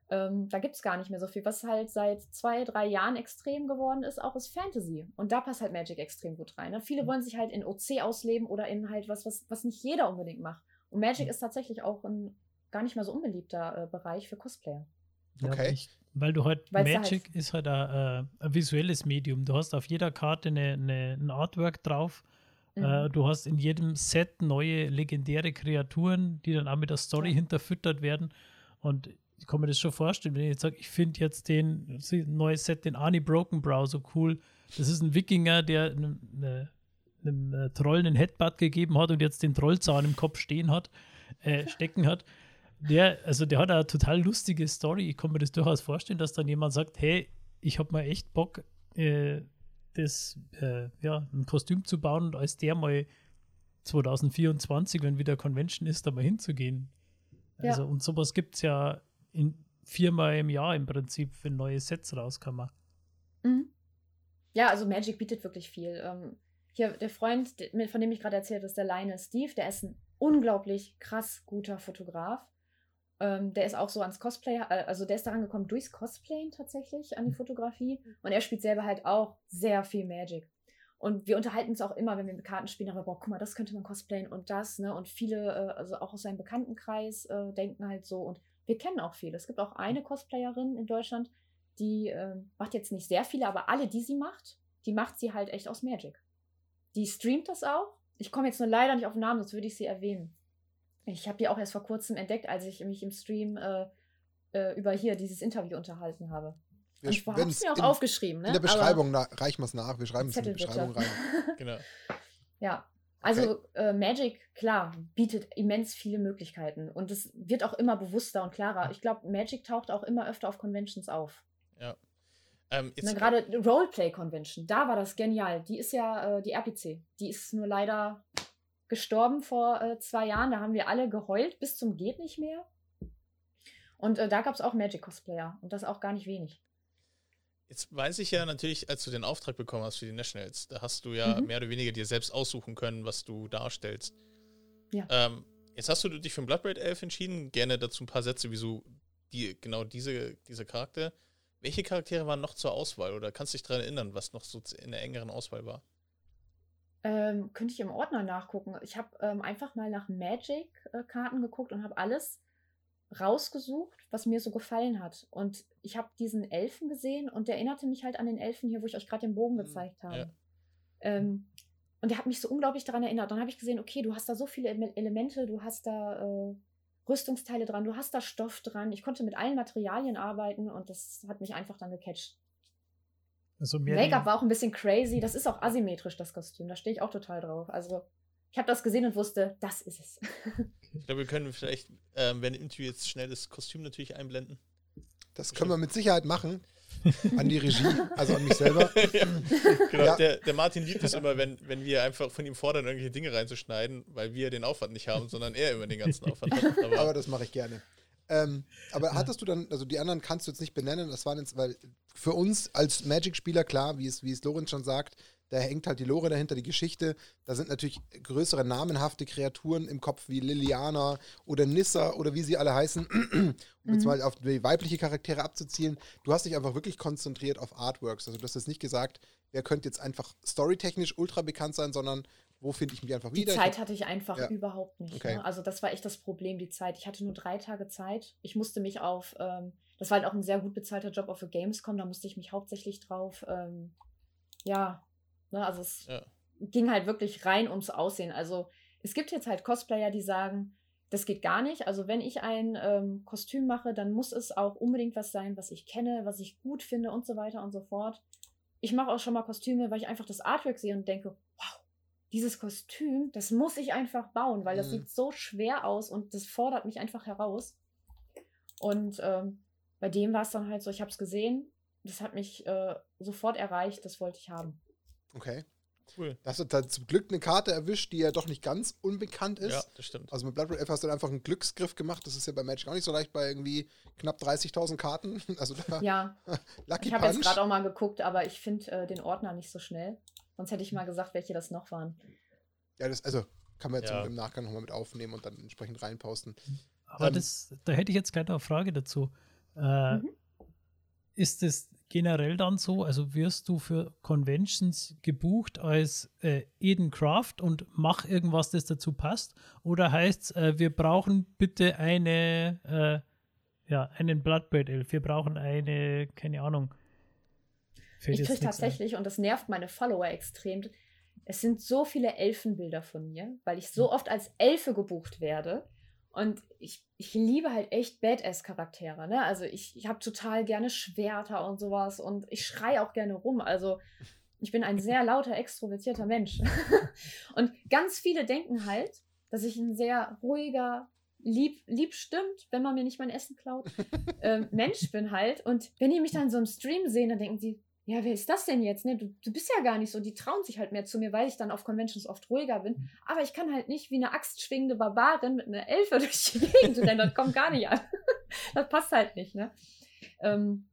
Ähm, da gibt es gar nicht mehr so viel. Was halt seit zwei, drei Jahren extrem geworden ist, auch ist Fantasy. Und da passt halt Magic extrem gut rein. Ne? Viele mhm. wollen sich halt in OC ausleben oder in halt was, was, was nicht jeder unbedingt macht. Und Magic mhm. ist tatsächlich auch ein gar nicht mal so unbeliebter äh, Bereich für Cosplayer. Okay. Ich, weil du halt, Weil's Magic halt ist halt ein, äh, ein, visuelles Medium. Du hast auf jeder Karte eine, eine, ein Artwork drauf. Äh, mhm. Du hast in jedem Set neue legendäre Kreaturen, die dann auch mit der Story ja. hinterfüttert werden. Und ich kann mir das schon vorstellen, wenn ich jetzt sage, ich finde jetzt den neue Set, den Arnie Broken Brow so cool. Das ist ein Wikinger, der einem, eine, einem Troll einen Headbutt gegeben hat und jetzt den Trollzahn im Kopf stehen hat, äh, stecken hat. Der, also der hat eine total lustige Story. Ich kann mir das durchaus vorstellen, dass dann jemand sagt, hey, ich habe mal echt Bock, äh, das, äh, ja, ein Kostüm zu bauen und als der mal 2024, wenn wieder Convention ist, da mal hinzugehen. Also, ja. und sowas gibt es ja in viermal im Jahr im Prinzip, wenn neue Sets rauskommen. Mhm. Ja, also Magic bietet wirklich viel. Ähm, hier, der Freund, von dem ich gerade erzählt habe, ist der Lionel Steve, der ist ein unglaublich krass guter Fotograf. Ähm, der ist auch so ans Cosplay, äh, also der ist daran gekommen durchs Cosplayen tatsächlich an die mhm. Fotografie. Und er spielt selber halt auch sehr viel Magic. Und wir unterhalten uns auch immer, wenn wir mit Karten spielen, aber boah, guck mal, das könnte man cosplayen und das, ne? Und viele, äh, also auch aus seinem Bekanntenkreis, äh, denken halt so. Und wir kennen auch viele. Es gibt auch eine Cosplayerin in Deutschland, die äh, macht jetzt nicht sehr viele, aber alle, die sie macht, die macht sie halt echt aus Magic. Die streamt das auch. Ich komme jetzt nur leider nicht auf den Namen, sonst würde ich sie erwähnen. Ich habe die auch erst vor kurzem entdeckt, als ich mich im Stream äh, äh, über hier dieses Interview unterhalten habe. Wir ich habe es mir auch in, aufgeschrieben. Ne? In der Beschreibung na, reichen wir es nach. Wir schreiben es in die Beschreibung rein. genau. Ja, also okay. äh, Magic, klar, bietet immens viele Möglichkeiten und es wird auch immer bewusster und klarer. Ich glaube, Magic taucht auch immer öfter auf Conventions auf. Ja. Ähm, Gerade Roleplay Convention, da war das genial. Die ist ja äh, die RPC. Die ist nur leider gestorben vor äh, zwei Jahren. Da haben wir alle geheult bis zum geht nicht mehr. Und äh, da gab es auch Magic Cosplayer und das auch gar nicht wenig. Jetzt weiß ich ja natürlich, als du den Auftrag bekommen hast für die Nationals, da hast du ja mhm. mehr oder weniger dir selbst aussuchen können, was du darstellst. Ja. Ähm, jetzt hast du dich für den Bloodbraid Elf entschieden. Gerne dazu ein paar Sätze, wieso die, genau diese, diese Charakter. Welche Charaktere waren noch zur Auswahl oder kannst du dich daran erinnern, was noch so in der engeren Auswahl war? Ähm, könnte ich im Ordner nachgucken. Ich habe ähm, einfach mal nach Magic-Karten geguckt und habe alles rausgesucht, was mir so gefallen hat. Und ich habe diesen Elfen gesehen und der erinnerte mich halt an den Elfen hier, wo ich euch gerade den Bogen mhm, gezeigt habe. Ja. Ähm, und der hat mich so unglaublich daran erinnert. Dann habe ich gesehen, okay, du hast da so viele Elemente, du hast da äh, Rüstungsteile dran, du hast da Stoff dran. Ich konnte mit allen Materialien arbeiten und das hat mich einfach dann gecatcht. Also Make-up war auch ein bisschen crazy. Das ist auch asymmetrisch, das Kostüm. Da stehe ich auch total drauf. Also, ich habe das gesehen und wusste, das ist es. ich glaube, wir können vielleicht, ähm, wenn Interview jetzt schnell das Kostüm natürlich einblenden. Das können wir mit Sicherheit machen. an die Regie, also an mich selber. ja, genau, ja. Der, der, Martin liebt es immer, wenn, wenn wir einfach von ihm fordern, irgendwelche Dinge reinzuschneiden, weil wir den Aufwand nicht haben, sondern er immer den ganzen Aufwand hat. Aber, Aber das mache ich gerne. Ähm, aber hattest du dann, also die anderen kannst du jetzt nicht benennen, das waren jetzt, weil für uns als Magic-Spieler, klar, wie es, wie es Lorenz schon sagt, da hängt halt die Lore dahinter, die Geschichte. Da sind natürlich größere namenhafte Kreaturen im Kopf wie Liliana oder Nissa oder wie sie alle heißen, um mhm. jetzt mal auf die weibliche Charaktere abzuzielen. Du hast dich einfach wirklich konzentriert auf Artworks. Also du hast jetzt nicht gesagt, wer könnte jetzt einfach storytechnisch ultra bekannt sein, sondern wo finde ich mich einfach wieder? Die Zeit hatte ich einfach ja. überhaupt nicht. Okay. Ne? Also das war echt das Problem, die Zeit. Ich hatte nur drei Tage Zeit. Ich musste mich auf, ähm, das war halt auch ein sehr gut bezahlter Job auf der Gamescom, da musste ich mich hauptsächlich drauf, ähm, ja, ne, also es ja. ging halt wirklich rein ums Aussehen. Also es gibt jetzt halt Cosplayer, die sagen, das geht gar nicht. Also wenn ich ein ähm, Kostüm mache, dann muss es auch unbedingt was sein, was ich kenne, was ich gut finde und so weiter und so fort. Ich mache auch schon mal Kostüme, weil ich einfach das Artwork sehe und denke, wow, dieses Kostüm, das muss ich einfach bauen, weil das mhm. sieht so schwer aus und das fordert mich einfach heraus. Und ähm, bei dem war es dann halt so, ich habe es gesehen, das hat mich äh, sofort erreicht, das wollte ich haben. Okay. Cool. Da hast du da zum Glück eine Karte erwischt, die ja doch nicht ganz unbekannt ist. Ja, das stimmt. Also mit Blood Red Elf hast du dann einfach einen Glücksgriff gemacht. Das ist ja bei Magic auch nicht so leicht bei irgendwie knapp 30.000 Karten. Also da, ja. Lucky ich habe jetzt gerade auch mal geguckt, aber ich finde äh, den Ordner nicht so schnell. Sonst hätte ich mal gesagt, welche das noch waren. Ja, das, also kann man jetzt ja. im Nachgang nochmal mit aufnehmen und dann entsprechend reinposten. Aber ähm, das, da hätte ich jetzt gleich noch eine Frage dazu. Äh, mhm. Ist es generell dann so, also wirst du für Conventions gebucht als äh, Eden Craft und mach irgendwas, das dazu passt? Oder heißt es, äh, wir brauchen bitte eine, äh, ja, einen Bloodbraid Elf, wir brauchen eine, keine Ahnung, Fällt ich kriege tatsächlich, ein. und das nervt meine Follower extrem, es sind so viele Elfenbilder von mir, weil ich so hm. oft als Elfe gebucht werde. Und ich, ich liebe halt echt Badass-Charaktere. Ne? Also ich, ich habe total gerne Schwerter und sowas und ich schreie auch gerne rum. Also ich bin ein sehr lauter, extrovertierter Mensch. und ganz viele denken halt, dass ich ein sehr ruhiger, lieb, lieb stimmt, wenn man mir nicht mein Essen klaut, ähm, Mensch bin halt. Und wenn die mich dann so im Stream sehen, dann denken sie, ja, wer ist das denn jetzt? Ne? Du, du bist ja gar nicht so. Die trauen sich halt mehr zu mir, weil ich dann auf Conventions oft ruhiger bin. Mhm. Aber ich kann halt nicht wie eine axtschwingende Barbarin mit einer Elfe durch die Gegend rennen. Das kommt gar nicht an. Das passt halt nicht, ne? Ähm,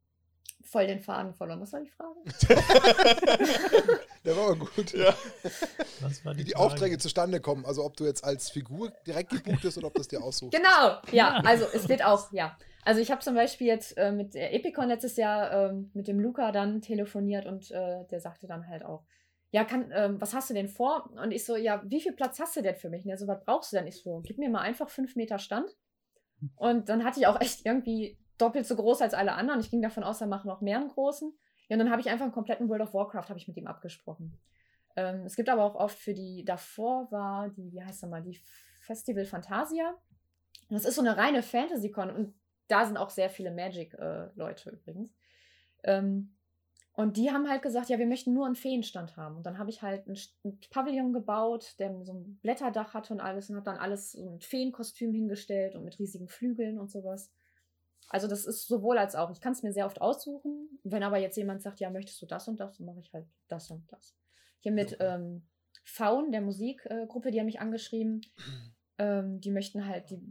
voll den Faden verloren. Was war die Frage? Der war aber gut. Ja. War die wie die Frage? Aufträge zustande kommen. Also ob du jetzt als Figur direkt gebucht bist oder ob das dir aussucht. Genau, ja. Also es wird auch, ja. Also ich habe zum Beispiel jetzt äh, mit Epicon letztes Jahr ähm, mit dem Luca dann telefoniert und äh, der sagte dann halt auch, ja, kann, ähm, was hast du denn vor? Und ich so, ja, wie viel Platz hast du denn für mich? Und er so, was brauchst du denn? Ich so, gib mir mal einfach fünf Meter Stand. Und dann hatte ich auch echt irgendwie doppelt so groß als alle anderen. Ich ging davon aus, er macht noch mehr einen großen. Ja, und dann habe ich einfach einen kompletten World of Warcraft habe ich mit ihm abgesprochen. Ähm, es gibt aber auch oft für die, davor war die, wie heißt das mal, die Festival Fantasia. Das ist so eine reine Fantasy-Con und da sind auch sehr viele Magic-Leute äh, übrigens. Ähm, und die haben halt gesagt, ja, wir möchten nur einen Feenstand haben. Und dann habe ich halt ein, ein, Pavillon gebaut, der so ein Blätterdach hatte und alles und habe dann alles so ein Feenkostüm hingestellt und mit riesigen Flügeln und sowas. Also das ist sowohl als auch. Ich kann es mir sehr oft aussuchen. Wenn aber jetzt jemand sagt, ja, möchtest du das und das, dann mache ich halt das und das. Hier mit ähm, Faun, der Musikgruppe, die haben mich angeschrieben. Ähm, die möchten halt, die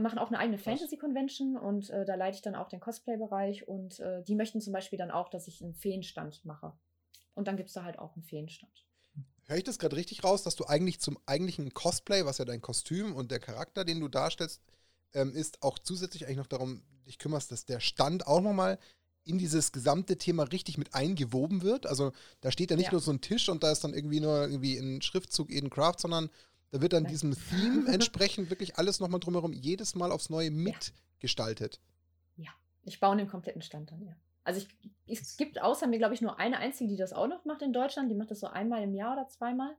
machen auch eine eigene Fantasy-Convention und äh, da leite ich dann auch den Cosplay-Bereich und äh, die möchten zum Beispiel dann auch, dass ich einen Feenstand mache. Und dann gibt es da halt auch einen Feenstand. Höre ich das gerade richtig raus, dass du eigentlich zum eigentlichen Cosplay, was ja dein Kostüm und der Charakter, den du darstellst, ähm, ist, auch zusätzlich eigentlich noch darum dich kümmerst, dass der Stand auch nochmal in dieses gesamte Thema richtig mit eingewoben wird? Also da steht ja nicht ja. nur so ein Tisch und da ist dann irgendwie nur irgendwie ein Schriftzug Eden Craft, sondern da wird dann diesem Theme entsprechend wirklich alles nochmal drumherum jedes Mal aufs Neue mitgestaltet. Ja. ja, ich baue den kompletten Stand dann, ja. Also ich, es gibt außer mir, glaube ich, nur eine einzige, die das auch noch macht in Deutschland. Die macht das so einmal im Jahr oder zweimal.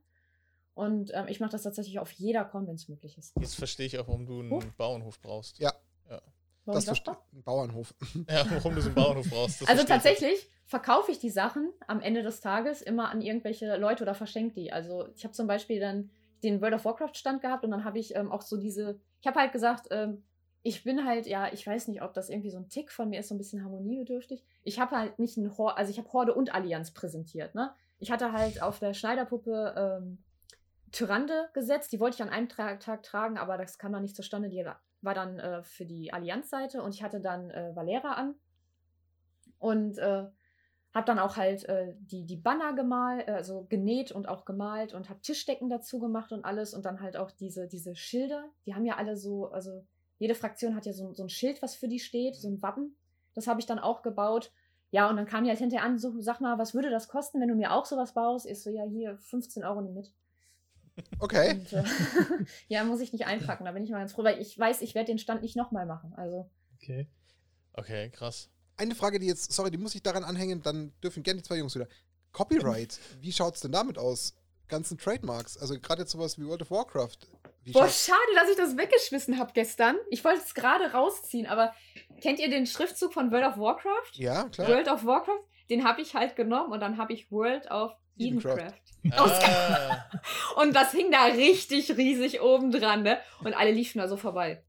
Und ähm, ich mache das tatsächlich auf jeder Con, wenn es möglich ist. Jetzt verstehe ich auch, warum du einen Hof? Bauernhof brauchst. Ja. ja. Warum das ist ein Bauernhof. Ja, warum du so einen Bauernhof brauchst. also tatsächlich verkaufe ich die Sachen am Ende des Tages immer an irgendwelche Leute oder verschenke die. Also ich habe zum Beispiel dann den World of Warcraft Stand gehabt und dann habe ich ähm, auch so diese, ich habe halt gesagt, ähm, ich bin halt, ja, ich weiß nicht, ob das irgendwie so ein Tick von mir ist, so ein bisschen harmoniebedürftig. Ich habe halt nicht ein Horde, also ich habe Horde und Allianz präsentiert, ne? Ich hatte halt auf der Schneiderpuppe ähm, Tyrande gesetzt, die wollte ich an einem Tra Tag tragen, aber das kam dann nicht zustande. Die war dann äh, für die Allianzseite und ich hatte dann äh, Valera an und äh, habe dann auch halt äh, die, die Banner gemalt, also genäht und auch gemalt und habe Tischdecken dazu gemacht und alles und dann halt auch diese, diese Schilder, die haben ja alle so, also jede Fraktion hat ja so, so ein Schild, was für die steht, so ein Wappen. Das habe ich dann auch gebaut. Ja, und dann kam die halt hinterher an, so, sag mal, was würde das kosten, wenn du mir auch sowas baust? Ich so, ja, hier, 15 Euro mit. Okay. Und, äh, ja, muss ich nicht einpacken, da bin ich mal ganz froh, weil ich weiß, ich werde den Stand nicht nochmal machen. Also. Okay. Okay, krass. Eine Frage, die jetzt, sorry, die muss ich daran anhängen, dann dürfen gerne die zwei Jungs wieder. Copyright, wie schaut es denn damit aus? Ganzen Trademarks, also gerade jetzt sowas wie World of Warcraft. Wie Boah, schade, dass ich das weggeschmissen habe gestern. Ich wollte es gerade rausziehen, aber kennt ihr den Schriftzug von World of Warcraft? Ja, klar. World of Warcraft, den habe ich halt genommen und dann habe ich World of Edencraft. Ah. und das hing da richtig riesig oben dran, ne? Und alle liefen da so vorbei.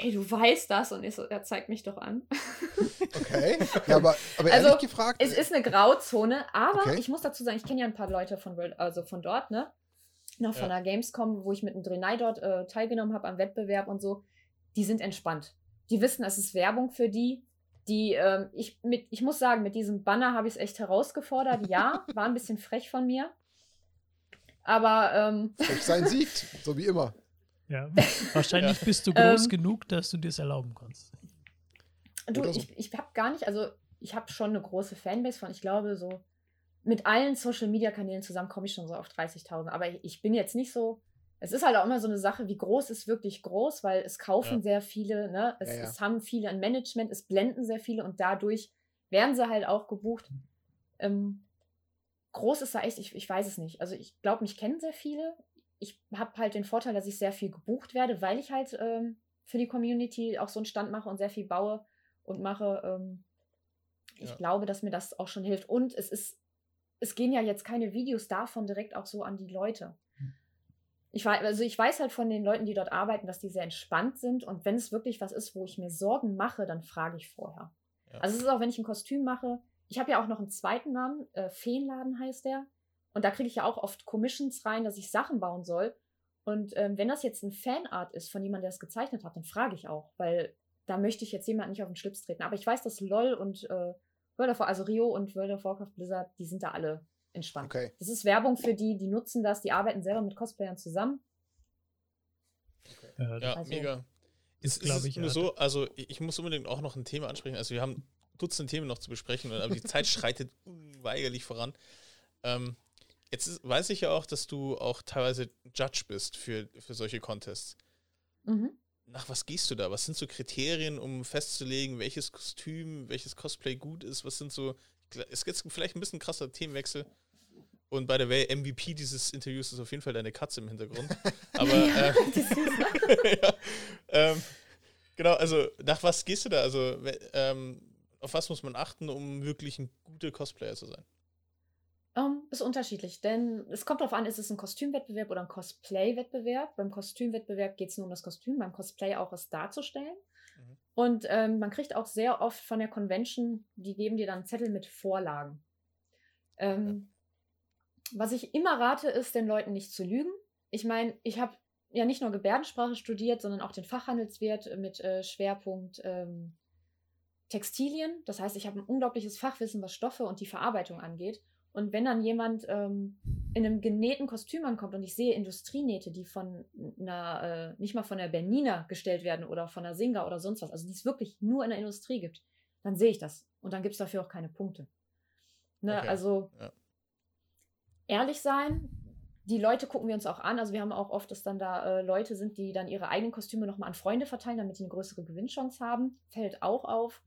Hey, du weißt das und ich so, er zeigt mich doch an. Okay. Ja, aber, aber Also, ehrlich gefragt. Es ist eine Grauzone, aber Okay. ich muss dazu sagen, ich kenne ja ein paar Leute von World, also von dort, ne? Noch von Ja. der Gamescom, wo ich mit dem Drenai dort äh, teilgenommen habe am Wettbewerb und so. Die sind entspannt. Die wissen, es ist Werbung für die. Die, ähm, ich, mit, ich muss sagen, mit diesem Banner habe ich es echt herausgefordert. Ja, war ein bisschen frech von mir. Aber ähm, Frech sein siegt, so wie immer. Ja. Wahrscheinlich bist du groß Ähm. genug, dass du dir es erlauben kannst. Du, so. ich, ich habe gar nicht, also ich habe schon eine große Fanbase von, ich glaube, so mit allen Social Media Kanälen zusammen komme ich schon so auf 30.000. Aber ich, ich bin jetzt nicht so. Es ist halt auch immer so eine Sache, wie groß ist wirklich groß, weil es kaufen Ja. sehr viele, ne? Es, Ja, ja. es haben viele ein Management, es blenden sehr viele und dadurch werden sie halt auch gebucht. Ähm, groß ist da echt, ich, ich weiß es nicht. Also ich glaube, mich kennen sehr viele. Ich habe halt den Vorteil, dass ich sehr viel gebucht werde, weil ich halt ähm, für die Community auch so einen Stand mache und sehr viel baue und mache. Ähm, ich Ja. glaube, dass mir das auch schon hilft. Und es ist, es gehen ja jetzt keine Videos davon direkt auch so an die Leute. Ich, wei- also ich weiß halt von den Leuten, die dort arbeiten, dass die sehr entspannt sind. Und wenn es wirklich was ist, wo ich mir Sorgen mache, dann frage ich vorher. Ja. Also es ist auch, wenn ich ein Kostüm mache. Ich habe ja auch noch einen zweiten Namen, äh, Feenladen heißt der. Und da kriege ich ja auch oft Commissions rein, dass ich Sachen bauen soll. Und ähm, wenn das jetzt ein Fanart ist von jemandem, der es gezeichnet hat, dann frage ich auch, weil da möchte ich jetzt jemand nicht auf den Schlips treten. Aber ich weiß, dass LOL und äh, World of War, also Rio und World of Warcraft Blizzard, die sind da alle entspannt. Okay. Das ist Werbung für die, die nutzen das, die arbeiten selber mit Cosplayern zusammen. Äh, Ja, Also- mega. Ist, glaub ist es ich nur so, also ich ich muss unbedingt auch noch ein Thema ansprechen. Also wir haben Dutzend Themen noch zu besprechen, aber die Zeit schreitet unweigerlich voran. Ähm, jetzt ist, weiß ich ja auch, dass du auch teilweise Judge bist für, für solche Contests. Mhm. Nach was gehst du da? Was sind so Kriterien, um festzulegen, welches Kostüm, welches Cosplay gut ist? Was sind so. Es jetzt vielleicht ein bisschen krasser Themenwechsel. Und by the way, MVP dieses Interviews ist auf jeden Fall deine Katze im Hintergrund. Aber äh, süß, ne? ja, ähm, genau, also nach was gehst du da? Also ähm, auf was muss man achten, um wirklich ein guter Cosplayer zu sein? Ist unterschiedlich, denn es kommt darauf an, ist es ein Kostümwettbewerb oder ein Cosplay-Wettbewerb. Beim Kostümwettbewerb geht es nur um das Kostüm, beim Cosplay auch es darzustellen. Mhm. Und ähm, man kriegt auch sehr oft von der Convention, die geben dir dann Zettel mit Vorlagen. Ähm, Was ich immer rate, ist, den Leuten nicht zu lügen. Ich meine, ich habe ja nicht nur Gebärdensprache studiert, sondern auch den Fachhandelswert mit äh, Schwerpunkt ähm, Textilien. Das heißt, ich habe ein unglaubliches Fachwissen, was Stoffe und die Verarbeitung angeht. Und wenn dann jemand ähm, in einem genähten Kostüm ankommt und ich sehe Industrienähte, die von einer, äh, nicht mal von der Bernina gestellt werden oder von der Singa oder sonst was, also die es wirklich nur in der Industrie gibt, dann sehe ich das. Und dann gibt es dafür auch keine Punkte. Ne, Okay, Also ja. ehrlich sein, die Leute gucken wir uns auch an. Also wir haben auch oft, dass dann da äh, Leute sind, die dann ihre eigenen Kostüme nochmal an Freunde verteilen, damit die eine größere Gewinnchance haben. Fällt auch auf.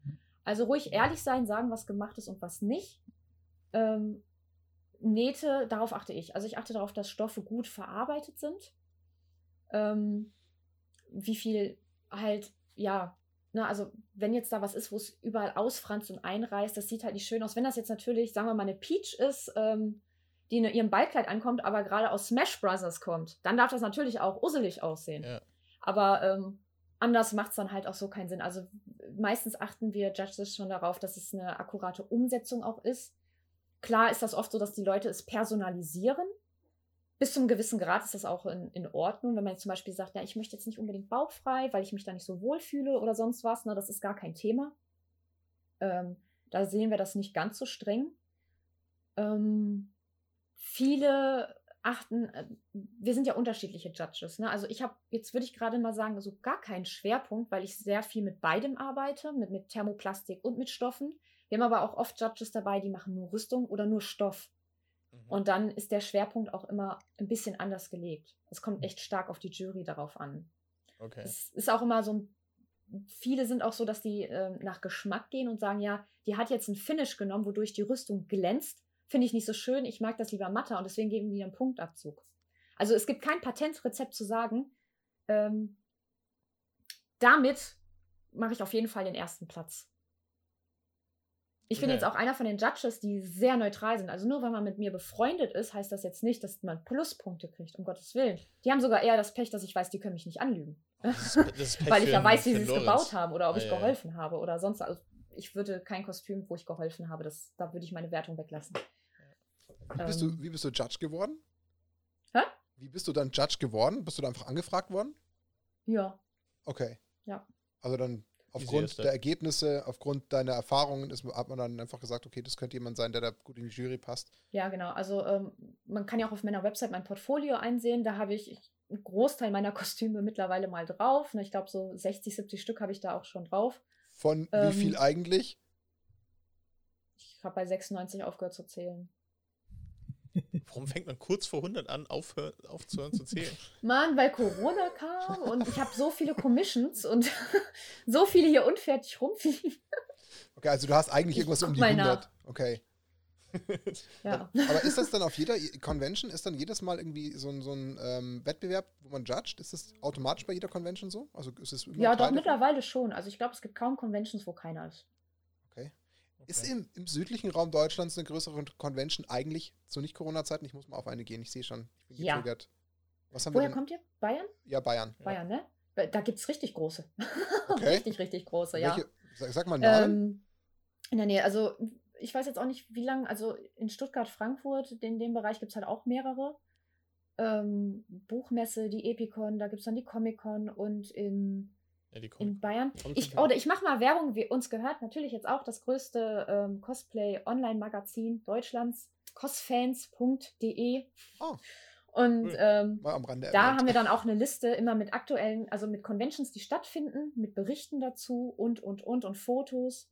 Also ruhig ehrlich sein, sagen, was gemacht ist und was nicht. Ähm, Nähte, darauf achte ich. Also ich achte darauf, dass Stoffe gut verarbeitet sind. Ähm, wie viel halt, ja, ne, also wenn jetzt da was ist, wo es überall ausfranst und einreißt, das sieht halt nicht schön aus. Wenn das jetzt natürlich, sagen wir mal, eine Peach ist, ähm, die in ihrem Ballkleid ankommt, aber gerade aus Smash Brothers kommt, dann darf das natürlich auch usselig aussehen. Ja. Aber ähm, anders macht es dann halt auch so keinen Sinn. Also meistens achten wir Judges schon darauf, dass es eine akkurate Umsetzung auch ist. Klar ist das oft so, dass die Leute es personalisieren. Bis zu einem gewissen Grad ist das auch in, in Ordnung, wenn man zum Beispiel sagt, ja, ich möchte jetzt nicht unbedingt bauchfrei, weil ich mich da nicht so wohl fühle oder sonst was. Ne, das ist gar kein Thema. Ähm, da sehen wir das nicht ganz so streng. Ähm, viele achten, äh, wir sind ja unterschiedliche Judges. Ne? Also ich habe, jetzt würde ich gerade mal sagen, so gar keinen Schwerpunkt, weil ich sehr viel mit beidem arbeite, mit, mit Thermoplastik und mit Stoffen. Wir haben aber auch oft Judges dabei, die machen nur Rüstung oder nur Stoff. Mhm. Und dann ist der Schwerpunkt auch immer ein bisschen anders gelegt. Es kommt echt stark auf die Jury darauf an. Okay. Es ist auch immer so ein viele sind auch so, dass die äh, nach Geschmack gehen und sagen, ja, die hat jetzt einen Finish genommen, wodurch die Rüstung glänzt. Finde ich nicht so schön, ich mag das lieber matter und deswegen geben die einen Punktabzug. Also es gibt kein Patentrezept zu sagen, ähm, damit mache ich auf jeden Fall den ersten Platz. Ich bin okay. jetzt auch einer von den Judges, die sehr neutral sind. Also nur weil man mit mir befreundet ist, heißt das jetzt nicht, dass man Pluspunkte kriegt, um Gottes Willen. Die haben sogar eher das Pech, dass ich weiß, die können mich nicht anlügen. Das ist, das ist weil ich ja weiß, wie sie es gebaut haben oder ob ah, ich geholfen ja. habe oder sonst. Also ich würde kein Kostüm, wo ich geholfen habe, das, da würde ich meine Wertung weglassen. Wie bist, ähm, du, wie bist du Judge geworden? Hä? Wie bist du dann Judge geworden? Bist du da einfach angefragt worden? Ja. Okay. Ja. Also dann aufgrund der Ergebnisse, aufgrund deiner Erfahrungen, ist, hat man dann einfach gesagt, okay, das könnte jemand sein, der da gut in die Jury passt. Ja, genau. Also ähm, man kann ja auch auf meiner Website mein Portfolio einsehen. Da habe ich einen Großteil meiner Kostüme mittlerweile mal drauf. Ich glaube, so 60, 70 Stück habe ich da auch schon drauf. Von ähm, wie viel eigentlich? Ich habe bei 96 aufgehört zu zählen. Warum fängt man kurz vor 100 an, aufhör, aufzuhören zu zählen? Mann, weil Corona kam und ich habe so viele Commissions und so viele hier unfertig rumfliegen. Okay, also du hast eigentlich irgendwas um die 100. Nach. Okay. ja. Aber ist das dann auf jeder Convention, ist dann jedes Mal irgendwie so ein, so ein ähm, Wettbewerb, wo man judgt? Ist das automatisch bei jeder Convention so? Also ist es ja, doch, mittlerweile schon. Also ich glaube, es gibt kaum Conventions, wo keiner ist. Ist im, im, südlichen Raum Deutschlands eine größere Convention eigentlich zu Nicht-Corona-Zeiten? Ich muss mal auf eine gehen, ich sehe schon. Ich bin ja. Was haben Woher kommt ihr? Bayern? Ja, Bayern. Bayern, ne? Da gibt es richtig große. Okay. richtig, richtig große, ja. Welche, sag, sag, mal Namen. Ähm, in der Nähe, also ich weiß jetzt auch nicht, wie lange, also in Stuttgart, Frankfurt, in dem Bereich gibt es halt auch mehrere. Ähm, Buchmesse, die Epicon, da gibt es dann die Comic-Con und in ja, in Bayern. Ich, oder ich mache mal Werbung, wie uns gehört natürlich jetzt auch das größte ähm, Cosplay-Online-Magazin Deutschlands, cosfans.de. Oh. Und ähm, da erwähnt. haben wir dann auch eine Liste immer mit aktuellen, also mit Conventions, die stattfinden, mit Berichten dazu und, und, und und Fotos.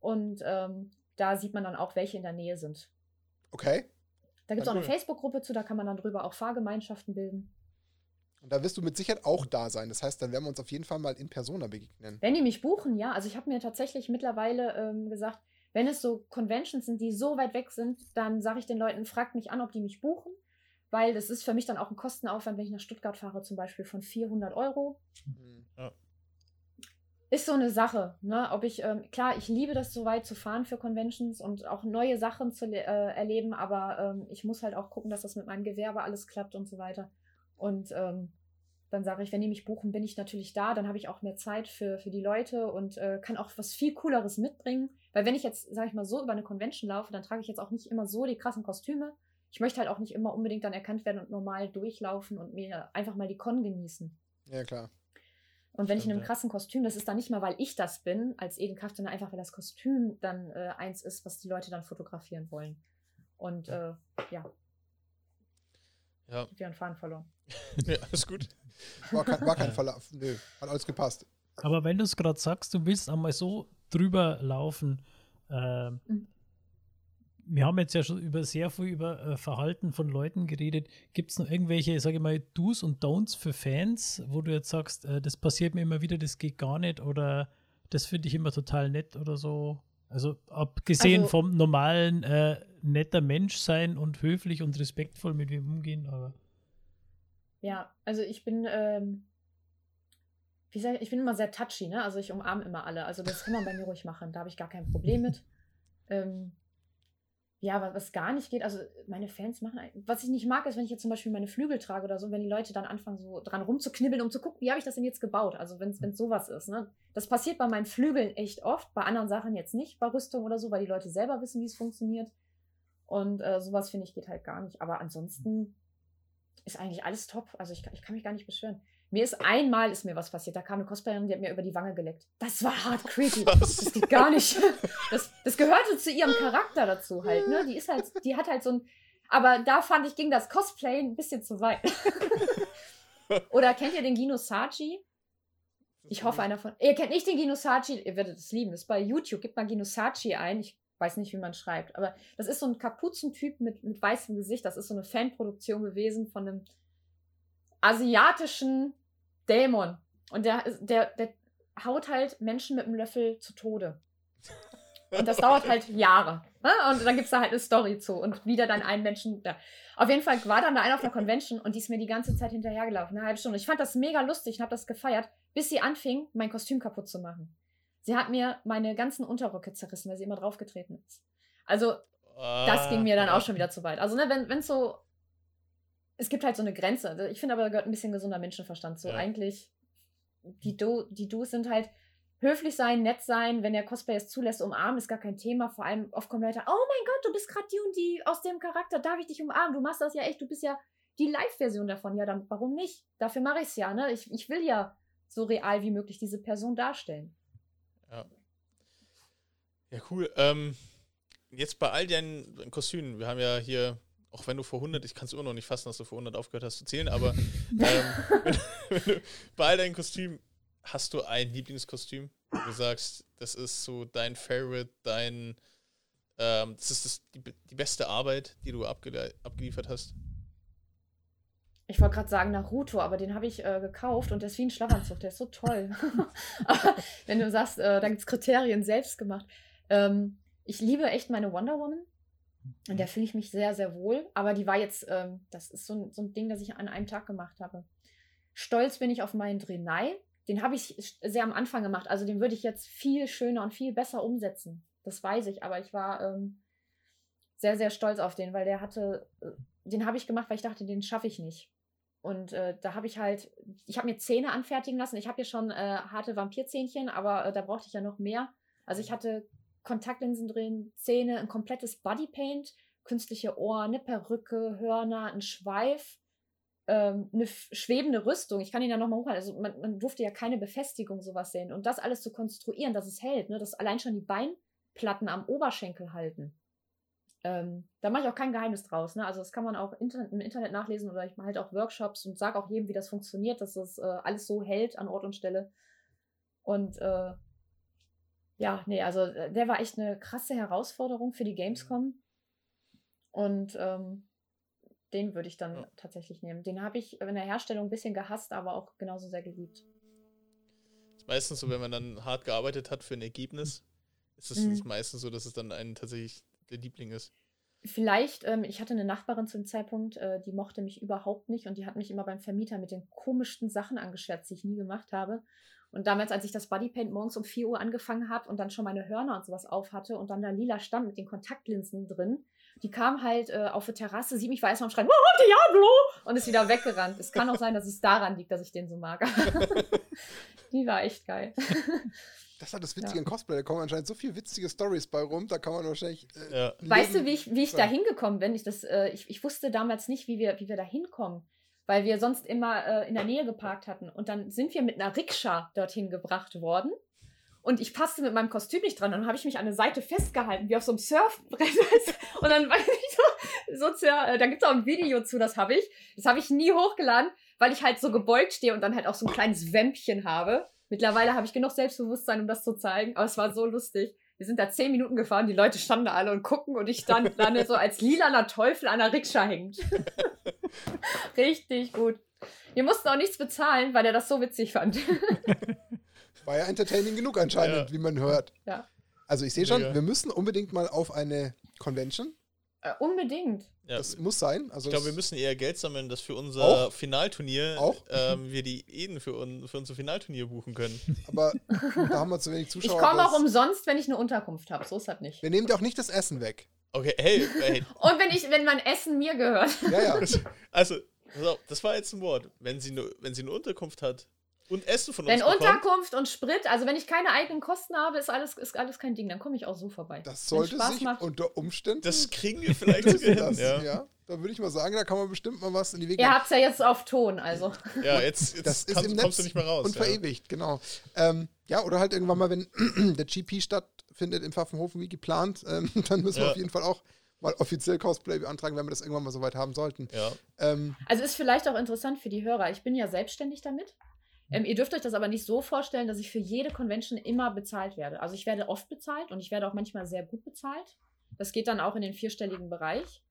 Und ähm, da sieht man dann auch, welche in der Nähe sind. Okay. Da gibt es auch eine Facebook-Gruppe zu, da kann man dann drüber auch Fahrgemeinschaften bilden. Und da wirst du mit Sicherheit auch da sein. Das heißt, dann werden wir uns auf jeden Fall mal in Persona begegnen. Wenn die mich buchen, ja. Also ich habe mir tatsächlich mittlerweile ähm, gesagt, wenn es so Conventions sind, die so weit weg sind, dann sage ich den Leuten, fragt mich an, ob die mich buchen. Weil das ist für mich dann auch ein Kostenaufwand, wenn ich nach Stuttgart fahre, zum Beispiel von 400 Euro. Mhm. Ja. Ist so eine Sache, ne? Ob ich, ähm, klar, ich liebe das so weit zu fahren für Conventions und auch neue Sachen zu äh, erleben, aber ähm, ich muss halt auch gucken, dass das mit meinem Gewerbe alles klappt und so weiter. Und ähm, dann sage ich, wenn die mich buchen, bin ich natürlich da. Dann habe ich auch mehr Zeit für, für die Leute und äh, kann auch was viel Cooleres mitbringen. Weil wenn ich jetzt, sage ich mal, so über eine Convention laufe, dann trage ich jetzt auch nicht immer so die krassen Kostüme. Ich möchte halt auch nicht immer unbedingt dann erkannt werden und normal durchlaufen und mir einfach mal die Con genießen. Ja, klar. Und wenn Stimmt, ich in einem krassen Kostüm, das ist dann nicht mal, weil ich das bin, als Edenkraft, sondern einfach, weil das Kostüm dann äh, eins ist, was die Leute dann fotografieren wollen. Und äh, ja, ja. Ich habe Faden verloren. ja, alles gut. War kein, war kein Verlauf. Nö, hat alles gepasst. Aber wenn du es gerade sagst, du willst einmal so drüber laufen. Äh, mhm. Wir haben jetzt ja schon über sehr viel über äh, Verhalten von Leuten geredet. Gibt es noch irgendwelche, sage ich mal, Do's und Don'ts für Fans, wo du jetzt sagst, äh, das passiert mir immer wieder, das geht gar nicht oder das finde ich immer total nett oder so? Also abgesehen also, vom normalen äh, netter Mensch sein und höflich und respektvoll mit wem umgehen, aber. Ja, also ich bin, ähm, wie sag ich, ich bin immer sehr touchy, ne? Also ich umarme immer alle. Also das kann man bei mir ruhig machen. Da habe ich gar kein Problem mit. Ähm, ja, was gar nicht geht, also meine Fans machen, was ich nicht mag, ist, wenn ich jetzt zum Beispiel meine Flügel trage oder so, wenn die Leute dann anfangen, so dran rumzuknibbeln, um zu gucken, wie habe ich das denn jetzt gebaut? Also wenn es sowas ist, ne? Das passiert bei meinen Flügeln echt oft, bei anderen Sachen jetzt nicht, bei Rüstung oder so, weil die Leute selber wissen, wie es funktioniert. Und äh, sowas finde ich geht halt gar nicht. Aber ansonsten ist eigentlich alles top. Also ich, ich kann mich gar nicht beschweren. Mir ist einmal ist mir was passiert. Da kam eine Cosplayerin, die hat mir über die Wange geleckt. Das war hart creepy. Was? Das geht gar nicht. Das, das gehörte zu ihrem Charakter dazu halt. Ne? Die ist halt, die hat halt so ein. Aber da fand ich, ging das Cosplay ein bisschen zu weit. Oder kennt ihr den Gino Sachi? Ich hoffe, einer von. Ihr kennt nicht den Gino Sachi, ihr werdet es lieben. Das ist bei YouTube. Gebt mal Gino Sachi ein. Ich weiß nicht, wie man schreibt. Aber das ist so ein Kapuzentyp mit, mit weißem Gesicht. Das ist so eine Fanproduktion gewesen von einem asiatischen Dämon. Und der, der, der haut halt Menschen mit einem Löffel zu Tode. Und das dauert halt Jahre. Ne? Und dann gibt es da halt eine Story zu. Und wieder dann einen Menschen da. Auf jeden Fall war dann da einer auf einer Convention und die ist mir die ganze Zeit hinterhergelaufen, eine halbe Stunde. Ich fand das mega lustig und habe das gefeiert, bis sie anfing, mein Kostüm kaputt zu machen. Sie hat mir meine ganzen Unterröcke zerrissen, weil sie immer draufgetreten ist. Also, das ging mir dann auch schon wieder zu weit. Also, ne, wenn es so es gibt halt so eine Grenze. Ich finde aber, da gehört ein bisschen gesunder Menschenverstand zu. Ja. Eigentlich, die, Do, die Do's sind halt höflich sein, nett sein, wenn der Cosplay es zulässt, umarmen ist gar kein Thema. Vor allem oft kommen Leute, oh mein Gott, du bist gerade die und die aus dem Charakter, darf ich dich umarmen? Du machst das ja echt, du bist ja die Live-Version davon. Ja, dann warum nicht? Dafür mache ich es ja, ne? Ich, ich will ja so real wie möglich diese Person darstellen. Ja. Ja, cool. Ähm, jetzt bei all deinen Kostümen, wir haben ja hier auch wenn du vor 100, ich kann es immer noch nicht fassen, dass du vor 100 aufgehört hast zu zählen, aber ähm, wenn, wenn du, bei all deinen Kostümen hast du ein Lieblingskostüm, wo du sagst, das ist so dein Favorite, dein, ähm, das ist das, die, die beste Arbeit, die du abge abgeliefert hast? Ich wollte gerade sagen Naruto, aber den habe ich äh, gekauft und der ist wie ein Schlafanzug, der ist so toll. aber wenn du sagst, äh, da gibt es Kriterien selbst gemacht. Ähm, ich liebe echt meine Wonder Woman. Und da fühle ich mich sehr, sehr wohl. Aber die war jetzt, ähm, das ist so ein, so ein Ding, das ich an einem Tag gemacht habe. Stolz bin ich auf meinen Drenai. Den habe ich sehr am Anfang gemacht. Also den würde ich jetzt viel schöner und viel besser umsetzen. Das weiß ich. Aber ich war ähm, sehr, sehr stolz auf den, weil der hatte, äh, den habe ich gemacht, weil ich dachte, den schaffe ich nicht. Und äh, da habe ich halt, ich habe mir Zähne anfertigen lassen. Ich habe ja schon äh, harte Vampirzähnchen, aber äh, da brauchte ich ja noch mehr. Also ich hatte Kontaktlinsen drin, Zähne, ein komplettes Bodypaint, künstliche Ohren, eine Perücke, Hörner, ein Schweif, ähm, eine schwebende Rüstung. Ich kann ihn ja nochmal hochhalten. Also man, man, durfte ja keine Befestigung sowas sehen. Und das alles zu konstruieren, dass es hält, ne? dass allein schon die Beinplatten am Oberschenkel halten. Ähm, da mache ich auch kein Geheimnis draus. Ne? Also das kann man auch Internet, im Internet nachlesen oder ich mache halt auch Workshops und sage auch jedem, wie das funktioniert, dass das äh, alles so hält an Ort und Stelle. Und äh, ja, nee, also äh, der war echt eine krasse Herausforderung für die Gamescom. Und ähm, den würde ich dann ja. tatsächlich nehmen. Den habe ich in der Herstellung ein bisschen gehasst, aber auch genauso sehr geliebt. Ist meistens so, wenn man dann hart gearbeitet hat für ein Ergebnis, ist es mhm. meistens so, dass es dann einen tatsächlich der Liebling ist. Vielleicht, ähm, ich hatte eine Nachbarin zu dem Zeitpunkt, äh, die mochte mich überhaupt nicht und die hat mich immer beim Vermieter mit den komischsten Sachen angeschwärzt, die ich nie gemacht habe. Und damals, als ich das Bodypaint morgens um 4 Uhr angefangen habe und dann schon meine Hörner und sowas auf hatte und dann da lila stand mit den Kontaktlinsen drin, die kam halt äh, auf die Terrasse, sieht mich, war erstmal am Schreien, oh, Diablo! Und ist wieder weggerannt. Es kann auch sein, dass es daran liegt, dass ich den so mag. die war echt geil. Das hat das Witzige ja. in Cosplay, da kommen anscheinend so viele witzige Stories bei rum, da kann man wahrscheinlich. Äh, ja. Weißt du, wie ich, wie ich da hingekommen bin? Ich, das, äh, ich, ich wusste damals nicht, wie wir, wie wir da hinkommen weil wir sonst immer äh, in der Nähe geparkt hatten. Und dann sind wir mit einer Rikscha dorthin gebracht worden. Und ich passte mit meinem Kostüm nicht dran. Dann habe ich mich an der Seite festgehalten, wie auf so einem Surfbrett. und dann war ich so, so äh, da gibt es auch ein Video zu, das habe ich. Das habe ich nie hochgeladen, weil ich halt so gebeugt stehe und dann halt auch so ein kleines Wämpchen habe. Mittlerweile habe ich genug Selbstbewusstsein, um das zu zeigen. Aber es war so lustig. Wir sind da zehn Minuten gefahren, die Leute standen da alle und gucken und ich stand dann so als lilaner Teufel an der Rikscha hängt. Richtig gut. Wir mussten auch nichts bezahlen, weil er das so witzig fand. War ja entertaining genug anscheinend, ja. wie man hört. Ja. Also ich sehe schon, wir müssen unbedingt mal auf eine Convention. Äh, unbedingt. Ja, das muss sein. Also ich glaube, wir müssen eher Geld sammeln, dass für unser auch? Finalturnier auch? Ähm, wir die Eden für, un für unser Finalturnier buchen können. Aber da haben wir zu wenig Zuschauer. Ich komme auch umsonst, wenn ich eine Unterkunft habe. So ist das nicht. Wir nehmen dir auch nicht das Essen weg. Okay, hey, hey. Und wenn ich, wenn mein Essen mir gehört. Ja, ja. Also, das war jetzt ein Wort. Wenn sie, ne, wenn sie eine Unterkunft hat und Essen von wenn uns Wenn Unterkunft und Sprit, also wenn ich keine eigenen Kosten habe, ist alles, ist alles kein Ding. Dann komme ich auch so vorbei. Das sollte sich macht. unter Umständen. Das kriegen wir vielleicht sogar hin. Ja. ja. Da würde ich mal sagen, da kann man bestimmt mal was in die Wege. Ihr habt es ja jetzt auf Ton, also. Ja, jetzt, jetzt das ist im Netz du nicht mehr raus. Und ja. verewigt, genau. Ähm, ja, oder halt irgendwann mal, wenn der GP stattfindet in Pfaffenhofen wie geplant, ähm, dann müssen ja. wir auf jeden Fall auch mal offiziell Cosplay beantragen, wenn wir das irgendwann mal so weit haben sollten. Ja. Ähm, also ist vielleicht auch interessant für die Hörer. Ich bin ja selbstständig damit. Ähm, ihr dürft euch das aber nicht so vorstellen, dass ich für jede Convention immer bezahlt werde. Also ich werde oft bezahlt und ich werde auch manchmal sehr gut bezahlt. Das geht dann auch in den vierstelligen Bereich.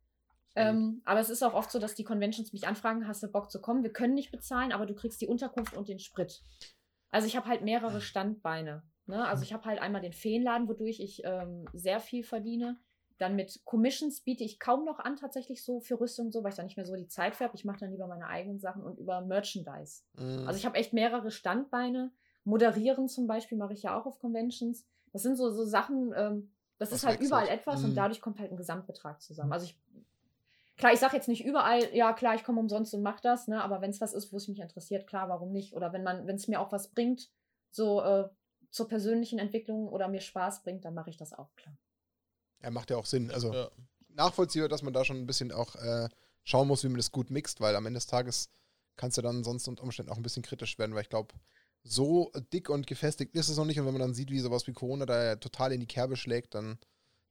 Ähm, aber es ist auch oft so, dass die Conventions mich anfragen, hast du Bock zu kommen? Wir können nicht bezahlen, aber du kriegst die Unterkunft und den Sprit. Also ich habe halt mehrere Standbeine. Ne? Also ich habe halt einmal den Feenladen, wodurch ich ähm, sehr viel verdiene. Dann mit Commissions biete ich kaum noch an, tatsächlich so für Rüstung und so, weil ich da nicht mehr so die Zeit für habe. Ich mache dann lieber meine eigenen Sachen und über Merchandise. Mhm. Also ich habe echt mehrere Standbeine. Moderieren zum Beispiel mache ich ja auch auf Conventions. Das sind so, so Sachen, ähm, das Was ist halt überall etwas mhm. und dadurch kommt halt ein Gesamtbetrag zusammen. Also ich Klar, ich sage jetzt nicht überall, ja klar, ich komme umsonst und mache das, ne? aber wenn es was ist, wo es mich interessiert, klar, warum nicht? Oder wenn man, wenn es mir auch was bringt, so äh, zur persönlichen Entwicklung oder mir Spaß bringt, dann mache ich das auch, klar. Ja, macht ja auch Sinn. Also ja. nachvollziehbar, dass man da schon ein bisschen auch äh, schauen muss, wie man das gut mixt, weil am Ende des Tages kannst du dann sonst unter Umständen auch ein bisschen kritisch werden, weil ich glaube, so dick und gefestigt ist es noch nicht. Und wenn man dann sieht, wie sowas wie Corona da ja total in die Kerbe schlägt, dann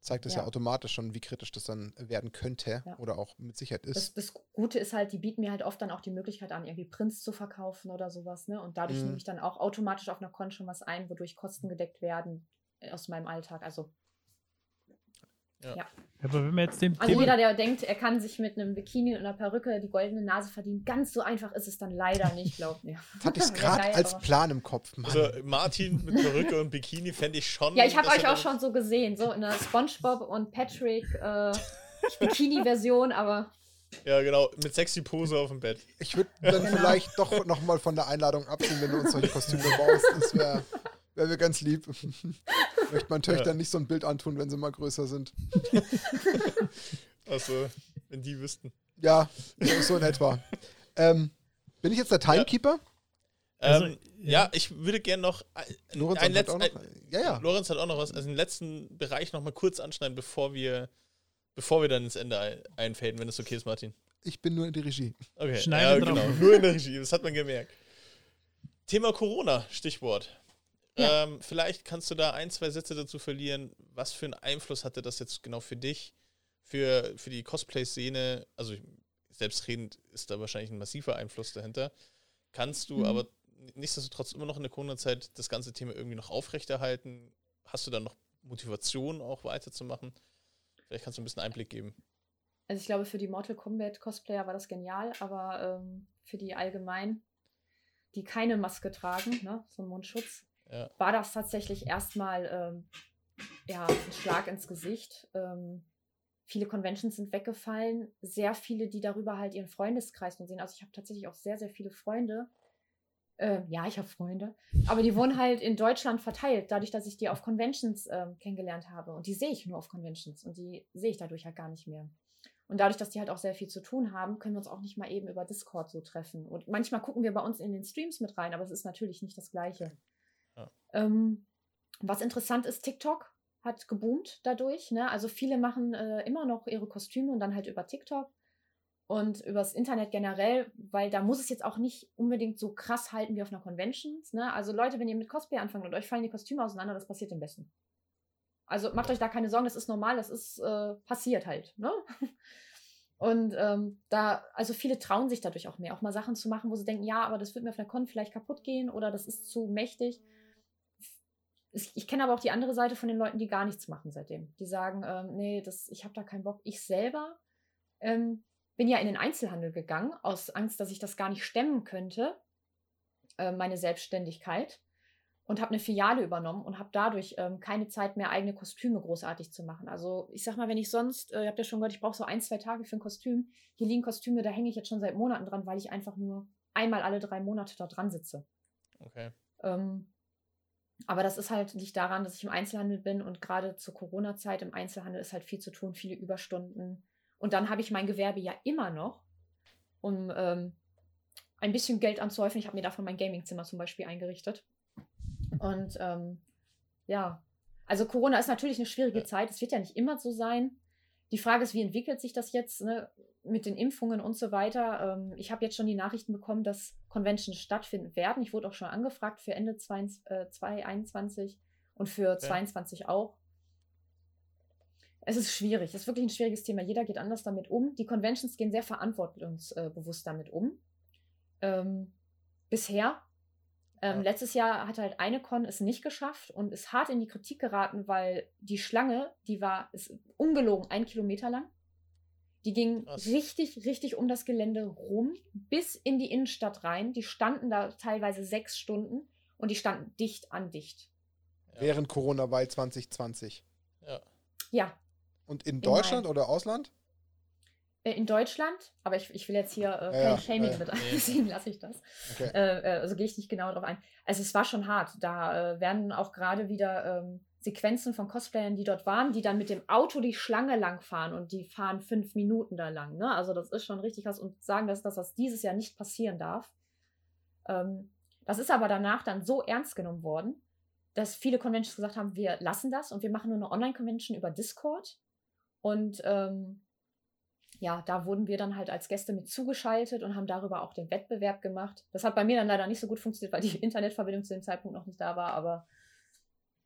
zeigt es ja. ja. automatisch schon, wie kritisch das dann werden könnte ja. oder auch mit Sicherheit ist. Das, das, Gute ist halt, die bieten mir halt oft dann auch die Möglichkeit an, irgendwie Prints zu verkaufen oder sowas, ne? Und dadurch mhm. nehme ich dann auch automatisch auf einer Con schon was ein, wodurch Kosten gedeckt werden aus meinem Alltag. Also ja. ja. Aber wenn wir jetzt dem also jeder, der denkt, er kann sich mit einem Bikini und einer Perücke die goldene Nase verdienen, ganz so einfach ist es dann leider nicht, glaubt mir. Das hatte ich gerade als Plan im Kopf. Mann. Also Martin mit Perücke und Bikini fände ich schon. Ja, ich habe euch auch schon so gesehen, so in der SpongeBob und Patrick äh, Bikini-Version, aber ja, genau, mit sexy Pose auf dem Bett. Ich würde dann genau. vielleicht doch nochmal von der Einladung abziehen, wenn du uns solche Kostüme baust. Das wäre wär mir ganz lieb. Möchte man Töchtern ja. nicht so ein Bild antun, wenn sie mal größer sind. Achso, wenn die wüssten. Ja, so in etwa. Ähm, bin ich jetzt der Timekeeper? Ja. Also, ähm, ja. ja. ich würde gerne noch Lorenz ein hat auch noch, ja, ja. Lorenz hat auch noch was, also den letzten Bereich noch mal kurz anschneiden, bevor wir, bevor wir dann ins Ende einfaden, wenn es okay ist, Martin. Ich bin nur in der Regie. Okay, Schneide ja, genau, nur in der Regie, das hat man gemerkt. Thema Corona, Stichwort. Ja. Ähm, vielleicht kannst du da ein, zwei Sätze dazu verlieren. Was für einen Einfluss hatte das jetzt genau für dich, für, für die Cosplay-Szene? Also, selbstredend ist da wahrscheinlich ein massiver Einfluss dahinter. Kannst du mhm. aber nichtsdestotrotz immer noch in der Corona-Zeit das ganze Thema irgendwie noch aufrechterhalten? Hast du dann noch Motivation auch weiterzumachen? Vielleicht kannst du ein bisschen Einblick geben. Also ich glaube, für die Mortal Kombat Cosplayer war das genial, aber ähm, für die allgemein, die keine Maske tragen, ne, so einen Mundschutz, ja. war das tatsächlich erstmal ähm, ja, ein Schlag ins Gesicht. Ähm, viele Conventions sind weggefallen, sehr viele, die darüber halt ihren Freundeskreis nur sehen. Also ich habe tatsächlich auch sehr, sehr viele Freunde. Äh, ja, ich habe Freunde, aber die wohnen halt in Deutschland verteilt, dadurch, dass ich die auf Conventions ähm, kennengelernt habe. Und die sehe ich nur auf Conventions und die sehe ich dadurch halt gar nicht mehr. Und dadurch, dass die halt auch sehr viel zu tun haben, können wir uns auch nicht mal eben über Discord so treffen. Und manchmal gucken wir bei uns in den Streams mit rein, aber es ist natürlich nicht das Gleiche. Ähm, was interessant ist, TikTok hat geboomt dadurch. Ne? Also viele machen äh, immer noch ihre Kostüme und dann halt über TikTok und übers Internet generell, weil da muss es jetzt auch nicht unbedingt so krass halten wie auf einer Convention. Ne? Also Leute, wenn ihr mit Cosplay anfangt und euch fallen die Kostüme auseinander, das passiert am besten. Also macht euch da keine Sorgen, das ist normal, das ist äh, passiert halt. Ne? Und ähm, da, also viele trauen sich dadurch auch mehr, auch mal Sachen zu machen, wo sie denken, ja, aber das wird mir auf der Con vielleicht kaputt gehen oder das ist zu mächtig ich kenne aber auch die andere Seite von den Leuten, die gar nichts machen seitdem. Die sagen, ähm, nee, das, ich habe da keinen Bock. Ich selber ähm, bin ja in den Einzelhandel gegangen, aus Angst, dass ich das gar nicht stemmen könnte, äh, meine Selbstständigkeit. Und habe eine Filiale übernommen und habe dadurch ähm, keine Zeit mehr, eigene Kostüme großartig zu machen. Also ich sag mal, wenn ich sonst, äh, ihr habt ja schon gehört, ich brauche so ein, zwei Tage für ein Kostüm. Hier liegen Kostüme, da hänge ich jetzt schon seit Monaten dran, weil ich einfach nur einmal alle drei Monate da dran sitze. Okay. Ähm, Aber das ist halt nicht daran, dass ich im Einzelhandel bin und gerade zur Corona-Zeit im Einzelhandel ist halt viel zu tun, viele Überstunden. Und dann habe ich mein Gewerbe ja immer noch, um ähm, ein bisschen Geld anzuhäufen. Ich habe mir davon mein Gamingzimmer zum Beispiel eingerichtet. Und ähm, ja, also Corona ist natürlich eine schwierige Zeit. Es wird ja nicht immer so sein. Die Frage ist, wie entwickelt sich das jetzt ne, mit den Impfungen und so weiter? Ähm, ich habe jetzt schon die Nachrichten bekommen, dass Conventions stattfinden werden. Ich wurde auch schon angefragt für Ende 2021 äh, und für ja. 22 auch. Es ist schwierig. Es ist wirklich ein schwieriges Thema. Jeder geht anders damit um. Die Conventions gehen sehr verantwortungsbewusst damit um. Ähm, bisher ähm, ja. Letztes Jahr hat halt eine Con es nicht geschafft und ist hart in die Kritik geraten, weil die Schlange, die war ist ungelogen ein Kilometer lang. Die ging Krass. richtig, richtig um das Gelände rum, bis in die Innenstadt rein. Die standen da teilweise sechs Stunden und die standen dicht an dicht. Ja. Während Corona-Wahl 2020. Ja. Ja. Und in Deutschland oder Ausland? Äh, in Deutschland, aber ich, ich will jetzt hier äh, kein ja, Shaming ja, mit ein, deswegen lasse ich das. Okay. Äh, äh, also gehe ich nicht genau darauf ein. Also es war schon hart. Da äh, werden auch gerade wieder ähm, Sequenzen von Cosplayern, die dort waren, die dann mit dem Auto die Schlange lang fahren und die fahren fünf Minuten da lang. Ne? Also das ist schon richtig krass und sagen, dass, dass das dieses Jahr nicht passieren darf. Ähm, das ist aber danach dann so ernst genommen worden, dass viele Conventions gesagt haben, wir lassen das und wir machen nur eine Online-Convention über Discord. Und ähm, ja, da wurden wir dann halt als Gäste mit zugeschaltet und haben darüber auch den Wettbewerb gemacht. Das hat bei mir dann leider nicht so gut funktioniert, weil die Internetverbindung zu dem Zeitpunkt noch nicht da war. Aber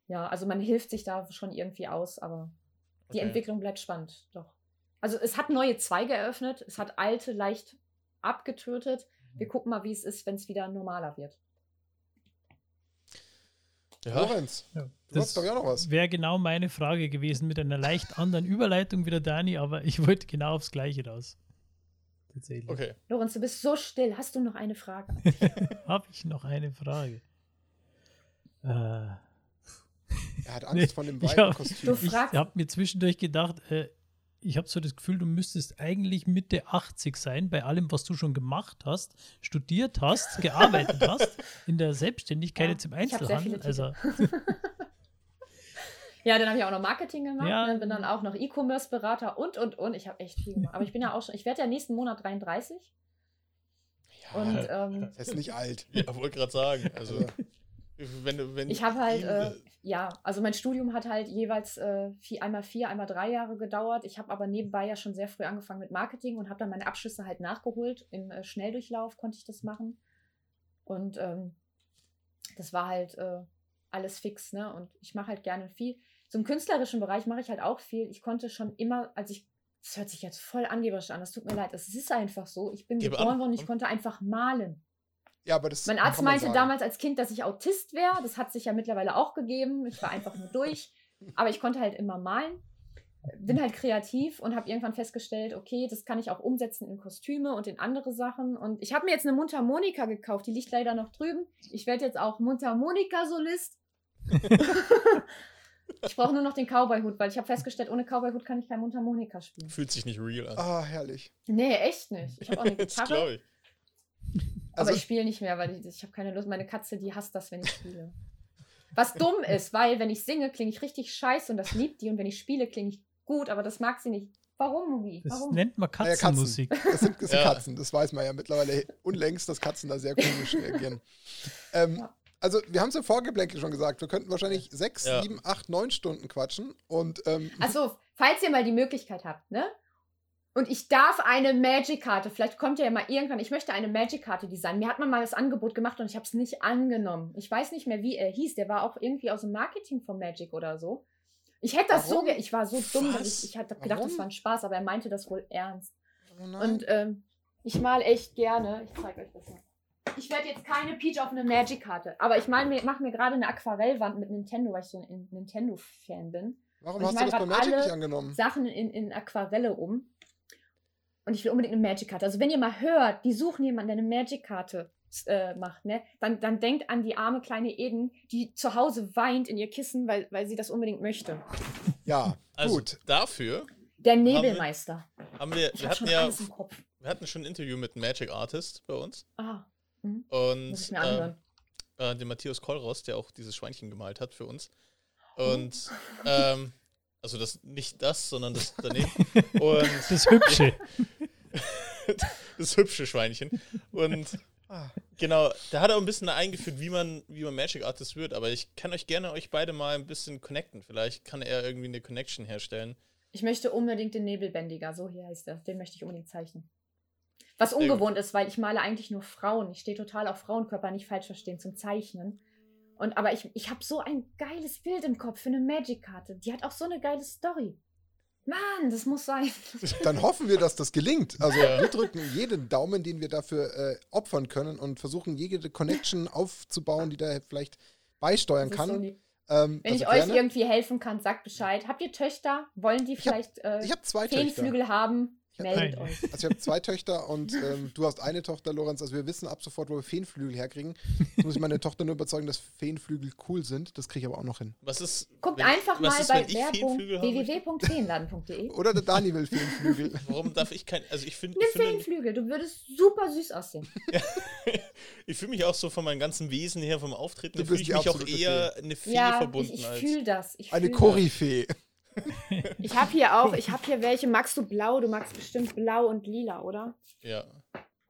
ja, also man hilft sich da schon irgendwie aus, aber die okay. Entwicklung bleibt spannend, doch. Also es hat neue Zweige eröffnet, es hat alte leicht abgetötet. Wir gucken mal, wie es ist, wenn es wieder normaler wird. Ja. Lorenz, ja. du hast doch ja noch was. Wäre genau meine Frage gewesen mit einer leicht anderen Überleitung wieder, Dani, aber ich wollte genau aufs Gleiche raus. Tatsächlich. Okay. Lorenz, du bist so still. Hast du noch eine Frage? Habe ich noch eine Frage? Äh. Er hat Angst nee, vor dem weißen Kostüm. Ich habe mir zwischendurch gedacht, äh, ich habe so das Gefühl, du müsstest eigentlich Mitte 80 sein bei allem, was du schon gemacht hast, studiert hast, gearbeitet hast, in der Selbstständigkeit ja, jetzt im Einzelhandel. Also. ja, dann habe ich auch noch Marketing gemacht, ja. Ne, bin dann auch noch E-Commerce-Berater und, und, und. Ich habe echt viel gemacht. Aber ich bin ja auch schon, ich werde ja nächsten Monat 33. Ja, und, ähm, das ist nicht alt. Ja, wollte gerade sagen. Also. Wenn du, wenn ich habe halt, äh, ja, also mein Studium hat halt jeweils äh, vier, einmal vier, einmal drei Jahre gedauert. Ich habe aber nebenbei ja schon sehr früh angefangen mit Marketing und habe dann meine Abschlüsse halt nachgeholt. Im äh, Schnelldurchlauf konnte ich das machen. Und ähm, das war halt äh, alles fix, ne? Und ich mache halt gerne viel. Zum künstlerischen Bereich mache ich halt auch viel. Ich konnte schon immer, als ich, das hört sich jetzt voll angeberisch an, das tut mir leid, es ist einfach so. Ich bin Gebe geboren worden, ich konnte einfach malen. Ja, aber das mein Arzt meinte sagen. damals als Kind, dass ich Autist wäre. Das hat sich ja mittlerweile auch gegeben. Ich war einfach nur durch. Aber ich konnte halt immer malen. Bin halt kreativ und habe irgendwann festgestellt, okay, das kann ich auch umsetzen in Kostüme und in andere Sachen. Und ich habe mir jetzt eine Mundharmonika gekauft. Die liegt leider noch drüben. Ich werde jetzt auch Mundharmonika-Solist. ich brauche nur noch den Cowboy-Hut, weil ich habe festgestellt, ohne Cowboy-Hut kann ich kein Mundharmonika spielen. Fühlt sich nicht real an. Ah, herrlich. Nee, echt nicht. Ich habe auch eine Gitarre. Also, aber ich spiele nicht mehr, weil ich, ich habe keine Lust. Meine Katze, die hasst das, wenn ich spiele. Was dumm ist, weil wenn ich singe, klinge ich richtig scheiße und das liebt die und wenn ich spiele, klinge ich gut, aber das mag sie nicht. Warum, Mugi? Das nennt man Katzenmusik. Ja, Katzen. Das sind, das sind ja. Katzen, das weiß man ja mittlerweile unlängst, dass Katzen da sehr komisch reagieren. Ähm, ja. Also, wir haben es im Vorgeblänkel schon gesagt, wir könnten wahrscheinlich sechs, sieben, acht, neun Stunden quatschen. Und, ähm, also, falls ihr mal die Möglichkeit habt, ne? Und ich darf eine Magic-Karte, vielleicht kommt ja mal irgendwann, ich möchte eine Magic-Karte designen. Mir hat man mal das Angebot gemacht und ich habe es nicht angenommen. Ich weiß nicht mehr, wie er hieß. Der war auch irgendwie aus dem Marketing von Magic oder so. Ich hätte das Warum? so, ich war so dumm, dass ich, ich hatte gedacht, Warum? das war ein Spaß, aber er meinte das wohl ernst. Oh und ähm, ich mal echt gerne, ich zeige euch das mal. Ich werde jetzt keine Peach auf eine Magic-Karte, aber ich mache mir gerade eine Aquarellwand mit Nintendo, weil ich so ein Nintendo-Fan bin. Warum hast du das bei Magic nicht angenommen? Sachen in, in Aquarelle um. Und ich will unbedingt eine Magic-Karte. Also wenn ihr mal hört, die suchen jemanden, der eine Magic-Karte äh, macht, ne? Dann, dann denkt an die arme kleine Eden, die zu Hause weint in ihr Kissen, weil, weil sie das unbedingt möchte. Ja, also gut. Dafür. Der Nebelmeister. Haben wir, haben wir, wir hatten ja, wir hatten schon ein Interview mit einem Magic Artist bei uns. Ah. Mhm. Und Muss ich mir anhören. äh, den Matthias Kollross, der auch dieses Schweinchen gemalt hat für uns. Und ähm, also das nicht das, sondern das daneben. Und das hübsche. das hübsche Schweinchen. Und ah. genau, da hat er auch ein bisschen eingeführt, wie man, wie man Magic Artist wird. Aber ich kann euch gerne euch beide mal ein bisschen connecten. Vielleicht kann er irgendwie eine Connection herstellen. Ich möchte unbedingt den Nebelbändiger, so hier heißt er. Den möchte ich unbedingt zeichnen. Was ungewohnt ist, weil ich male eigentlich nur Frauen. Ich stehe total auf Frauenkörper, nicht falsch verstehen, zum Zeichnen. Und aber ich, ich habe so ein geiles Bild im Kopf für eine Magic-Karte. Die hat auch so eine geile Story. Mann, das muss sein. Dann hoffen wir, dass das gelingt. Also wir drücken jeden Daumen, den wir dafür äh, opfern können und versuchen, jede Connection aufzubauen, die da vielleicht beisteuern kann. So ähm, Wenn also ich gerne. euch irgendwie helfen kann, sagt Bescheid. Habt ihr Töchter? Wollen die vielleicht ich hab, ich hab zwei Feenflügel Töchter. haben? Meldet euch. Also ich habe zwei Töchter und ähm, du hast eine Tochter, Lorenz. Also wir wissen ab sofort, wo wir Feenflügel herkriegen. Jetzt muss ich meine Tochter nur überzeugen, dass Feenflügel cool sind. Das kriege ich aber auch noch hin. Was ist? Guckt wenn, einfach mal ist, bei www.feenladen.de. Oder der Dani will Feenflügel. Warum darf ich kein? Also ich finde. Eine Feenflügel. Du würdest super süß aussehen. ich fühle mich auch so von meinem ganzen Wesen her, vom Auftreten, fühle ich mich auch eher Fee. eine Fee ja, verbunden. Ich, ich fühle das. Ich eine Koryphäe. Ich habe hier auch, ich habe hier welche. Magst du blau? Du magst bestimmt blau und lila, oder? Ja.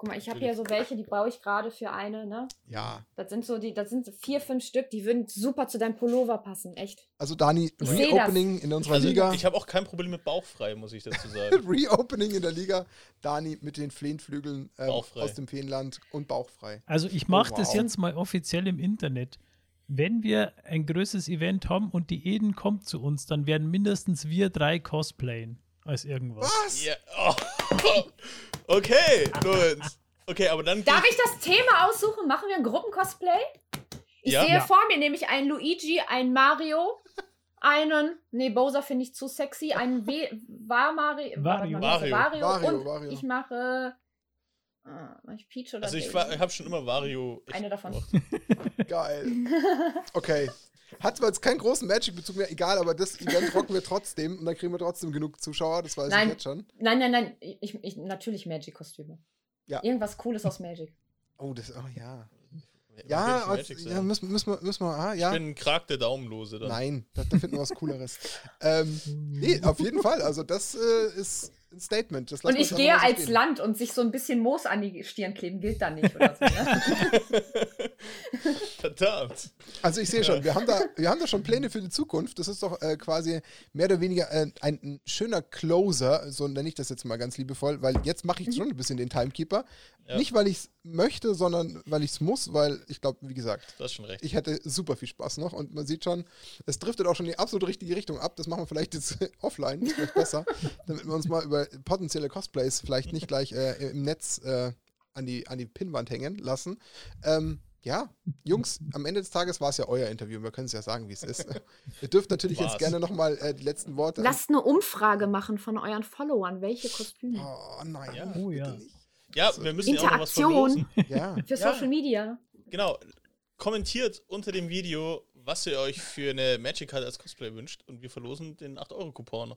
Guck mal, ich habe hier so welche, die baue ich gerade für eine, ne? Ja. Das sind so die, das sind vier, fünf Stück, die würden super zu deinem Pullover passen, echt. Also Dani, Reopening in unserer also, Liga. Ich habe auch kein Problem mit bauchfrei, muss ich dazu sagen. Reopening in der Liga, Dani mit den Fleenflügeln ähm, aus dem Feenland und bauchfrei. Also ich mache oh, wow. das jetzt mal offiziell im Internet wenn wir ein größeres Event haben und die Eden kommt zu uns, dann werden mindestens wir drei cosplayen als irgendwas. Was? Ja. Oh. Okay, Lorenz. Okay, aber dann. Darf ich das Thema aussuchen? Machen wir ein Gruppencosplay? Ich ja. sehe ja. vor mir nämlich einen Luigi, einen Mario, einen. Nee, Bowser finde ich zu sexy. Einen w war Mario. Mario. Mario. Mario. Mario. Und Mario. ich mache Ah, ich Peach oder Also ich, ich habe schon immer Wario. Eine davon. Geil. Okay. Hat zwar jetzt keinen großen Magic-Bezug mehr, egal, aber das Event rocken wir trotzdem und dann kriegen wir trotzdem genug Zuschauer, das weiß nein, ich jetzt schon. Nein, nein, nein, ich, ich, natürlich Magic-Kostüme. Ja. Irgendwas Cooles aus Magic. Oh, das, oh ja. Ja, also, ja müssen, müssen, wir, müssen wir, ah, ja. Ich bin ein Krag der Daumenlose dann. Nein, da, da finden wir was Cooleres. ähm, nee, auf jeden Fall, also das äh, ist ein Statement. und ich gehe als gehen. Land und sich so ein bisschen Moos an die Stirn kleben, gilt dann nicht oder so. Ne? Verdammt. Also ich sehe schon, wir haben, da, wir haben da schon Pläne für die Zukunft. Das ist doch äh, quasi mehr oder weniger äh, ein, ein, schöner Closer, so nenne ich das jetzt mal ganz liebevoll, weil jetzt mache ich mhm. schon ein bisschen den Timekeeper. Ja. Nicht, weil ich es möchte, sondern weil ich es muss, weil ich glaube, wie gesagt, ich hätte super viel Spaß noch und man sieht schon, es driftet auch schon in die absolut richtige Richtung ab. Das machen wir vielleicht jetzt offline, das ist besser, damit wir uns mal über potenzielle Cosplays vielleicht nicht gleich äh, im Netz äh, an, die, an die Pinnwand hängen lassen. Ähm, ja, Jungs, am Ende des Tages war es ja euer Interview. Wir können es ja sagen, wie es ist. Ihr dürft natürlich War's. jetzt gerne nochmal äh, die letzten Worte. Lasst eine Umfrage machen von euren Followern. Welche Kostüme? Oh nein, ja. Oh, ja. Ja, also, wir müssen Interaktion ja ja. für Social Media. Genau. Kommentiert unter dem Video, was ihr euch für eine Magic Card als Cosplay wünscht und wir verlosen den 8-Euro-Coupon.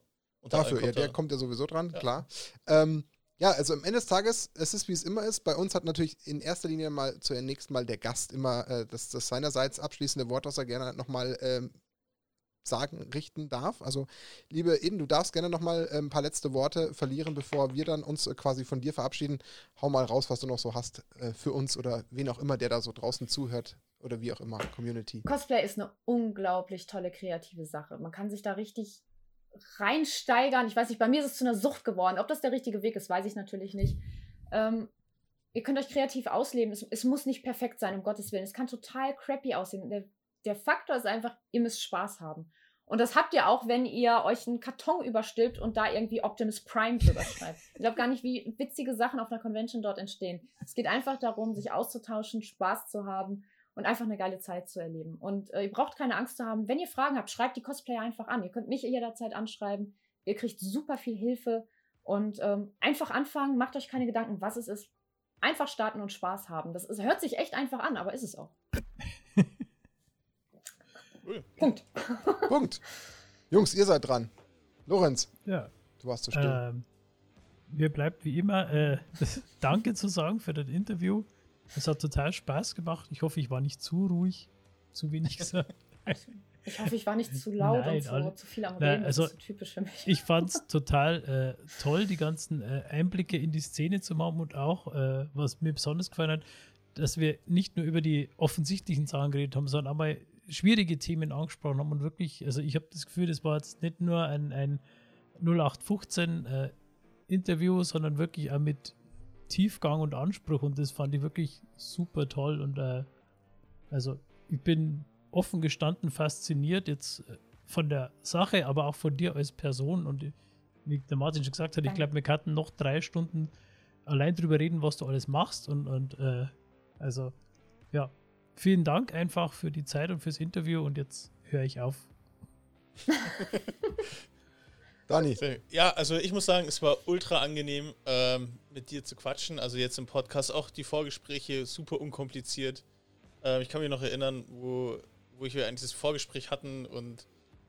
Dafür, ja, der kommt ja sowieso dran, ja. klar. Ähm, ja, also am Ende des Tages, es ist wie es immer ist. Bei uns hat natürlich in erster Linie mal zunächst mal der Gast immer äh, das, das seinerseits abschließende Wort, das er gerne nochmal ähm, sagen, richten darf. Also, liebe Eden, du darfst gerne nochmal äh, ein paar letzte Worte verlieren, bevor wir dann uns äh, quasi von dir verabschieden. Hau mal raus, was du noch so hast äh, für uns oder wen auch immer, der da so draußen zuhört oder wie auch immer, Community. Cosplay ist eine unglaublich tolle kreative Sache. Man kann sich da richtig reinsteigern. Ich weiß nicht, bei mir ist es zu einer Sucht geworden. Ob das der richtige Weg ist, weiß ich natürlich nicht. Ähm, ihr könnt euch kreativ ausleben. Es, es, muss nicht perfekt sein, um Gottes Willen. Es kann total crappy aussehen. Der, der Faktor ist einfach, ihr müsst Spaß haben. Und das habt ihr auch, wenn ihr euch einen Karton überstülpt und da irgendwie Optimus Prime drüber schreibt. Ich glaube gar nicht, wie witzige Sachen auf einer Convention dort entstehen. Es geht einfach darum, sich auszutauschen, Spaß zu haben und einfach eine geile Zeit zu erleben. Und äh, ihr braucht keine Angst zu haben. Wenn ihr Fragen habt, schreibt die Cosplayer einfach an. Ihr könnt mich jederzeit anschreiben. Ihr kriegt super viel Hilfe und ähm, einfach anfangen. Macht euch keine Gedanken, was es ist. Einfach starten und Spaß haben. Das ist, hört sich echt einfach an, aber ist es auch. Punkt. Punkt. Jungs, ihr seid dran. Lorenz. Ja. Du warst zu still. Ähm, mir bleibt wie immer äh, Danke zu sagen für das Interview. Es hat total Spaß gemacht. Ich hoffe, ich war nicht zu ruhig, zu wenig gesagt. Ich hoffe, ich war nicht zu laut Nein, und zu, alle, zu viel am Reden. also, das ist typisch für mich. Ich fand es total äh, toll, die ganzen äh, Einblicke in die Szene zu machen und auch, äh, was mir besonders gefallen hat, dass wir nicht nur über die offensichtlichen Sachen geredet haben, sondern auch mal schwierige Themen angesprochen haben und wirklich, also ich habe das Gefühl, das war jetzt nicht nur ein, ein 0815 äh, Interview, sondern wirklich auch mit Tiefgang und Anspruch und das fand ich wirklich super toll und äh, also ich bin offen gestanden fasziniert jetzt äh, von der Sache, aber auch von dir als Person und wie der Martin schon gesagt hat, ich glaube, wir hatten noch drei Stunden allein drüber reden, was du alles machst und, und äh, also ja, vielen Dank einfach für die Zeit und fürs Interview und jetzt höre ich auf. Dani. Ja, also ich muss sagen, es war ultra angenehm, ähm, mit dir zu quatschen. Also jetzt im Podcast auch die Vorgespräche super unkompliziert. Ähm, ich kann mich noch erinnern, wo, wo ich eigentlich das Vorgespräch hatten und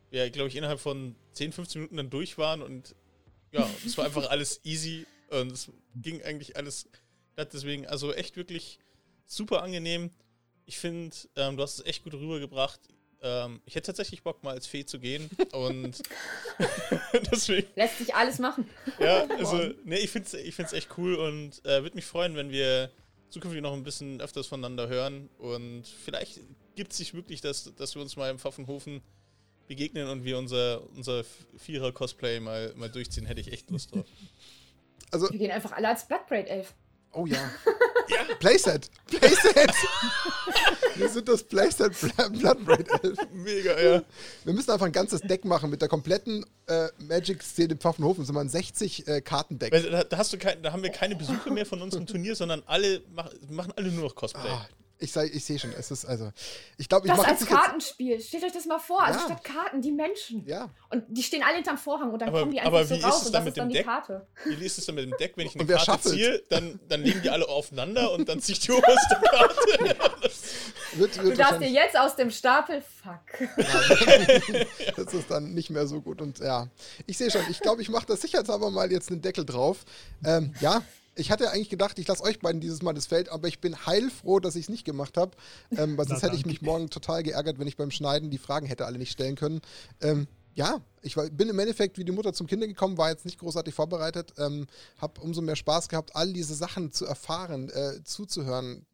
wir, glaube ich, innerhalb von 10, 15 Minuten dann durch waren und ja, es war einfach alles easy und es ging eigentlich alles glatt. Deswegen, also echt wirklich super angenehm. Ich finde, ähm, du hast es echt gut rübergebracht. Ähm, ich hätte tatsächlich Bock, mal als Fee zu gehen. Und deswegen. Lässt sich alles machen. Ja, also, nee, ich finde es ich find's echt cool und äh, würde mich freuen, wenn wir zukünftig noch ein bisschen öfters voneinander hören. Und vielleicht gibt es sich wirklich, dass, dass wir uns mal im Pfaffenhofen begegnen und wir unser, unser Vierer-Cosplay mal, mal durchziehen. Hätte ich echt Lust drauf. Also, wir gehen einfach alle als Bloodbraid Elf. Oh ja. ja. Playset. Playset. Wir sind das Playset Bloodbraid Elf. Mega, ja. Wir müssen einfach ein ganzes Deck machen mit der kompletten äh, Magic-Szene Pfaffenhofen. Das ist immer ein 60 äh, Kartendeck. Da, da, hast du kein, da haben wir keine Besuche mehr von unserem Turnier, sondern alle mach, machen alle nur noch Cosplay. Ah, ich, ich sehe schon, es ist also. Ich glaube, ich Das als Kartenspiel. Stellt euch das mal vor. Also ja. Also statt Karten, die Menschen. Ja. Und die stehen alle hinterm Vorhang und dann aber, kommen die einfach so raus und das ist dann die Karte. Wie ist es dann mit dem Deck? Wenn ich eine Karte ziehe, dann, dann liegen die alle aufeinander und dann ziehe ich die oberste Karte. wird, wird du darfst dir jetzt aus dem Stapel. Fuck. das ist dann nicht mehr so gut. Und ja, ich sehe schon, ich glaube, ich mache das sicherheitshalber mal jetzt einen Deckel drauf. Ähm, ja, ich hatte eigentlich gedacht, ich lasse euch beiden dieses Mal das Feld, aber ich bin heilfroh, dass ich es nicht gemacht habe. Ähm, weil sonst hätte ich mich morgen total geärgert, wenn ich beim Schneiden die Fragen hätte alle nicht stellen können. Ähm, ja, ich war, bin im Endeffekt wie die Mutter zum Kinder gekommen, war jetzt nicht großartig vorbereitet, ähm, habe umso mehr Spaß gehabt, all diese Sachen zu erfahren, äh, zuzuhören,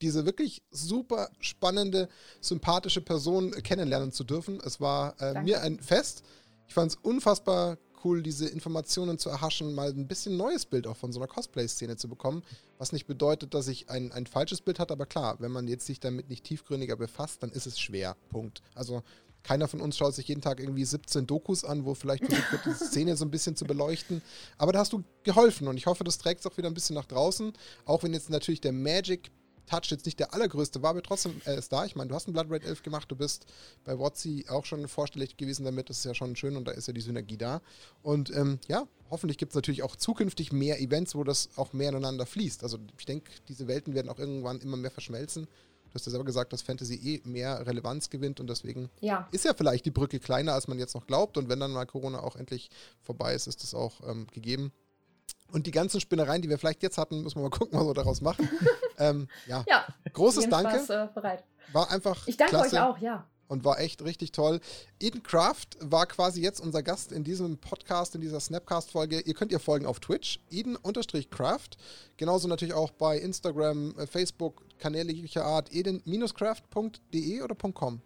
diese wirklich super spannende, sympathische Person kennenlernen zu dürfen. Es war äh, mir ein Fest. Ich fand es unfassbar cool, diese Informationen zu erhaschen, mal ein bisschen neues Bild auch von so einer Cosplay-Szene zu bekommen. Was nicht bedeutet, dass ich ein, ein falsches Bild hatte, aber klar, wenn man jetzt sich damit nicht tiefgründiger befasst, dann ist es schwer. Punkt. Also keiner von uns schaut sich jeden Tag irgendwie 17 Dokus an, wo vielleicht versucht wird, die Szene so ein bisschen zu beleuchten. Aber da hast du geholfen und ich hoffe, das trägt es auch wieder ein bisschen nach draußen. Auch wenn jetzt natürlich der Magic Touch jetzt nicht der allergrößte war, aber trotzdem er ist da. Ich meine, du hast einen Blood Red 11 gemacht, du bist bei Watsi auch schon vorstellig gewesen damit, das ist ja schon schön und da ist ja die Synergie da. Und ähm, ja, hoffentlich gibt es natürlich auch zukünftig mehr Events, wo das auch mehr ineinander fließt. Also ich denke, diese Welten werden auch irgendwann immer mehr verschmelzen. Du hast ja selber gesagt, dass Fantasy eh mehr Relevanz gewinnt und deswegen ja. ist ja vielleicht die Brücke kleiner, als man jetzt noch glaubt. Und wenn dann mal Corona auch endlich vorbei ist, ist das auch ähm, gegeben. Und die ganzen Spinnereien, die wir vielleicht jetzt hatten, müssen wir mal gucken, was wir daraus machen. Ähm, ja. ja. Großes Danke. Spaß, äh, bereit. War einfach. Ich danke klasse euch auch, ja. Und war echt richtig toll. Eden Craft war quasi jetzt unser Gast in diesem Podcast, in dieser Snapcast-Folge. Ihr könnt ihr folgen auf Twitch, Eden-Craft. Genauso natürlich auch bei Instagram, äh, Facebook, Kanäle jeglicher Art. Eden-craft.de oder .com?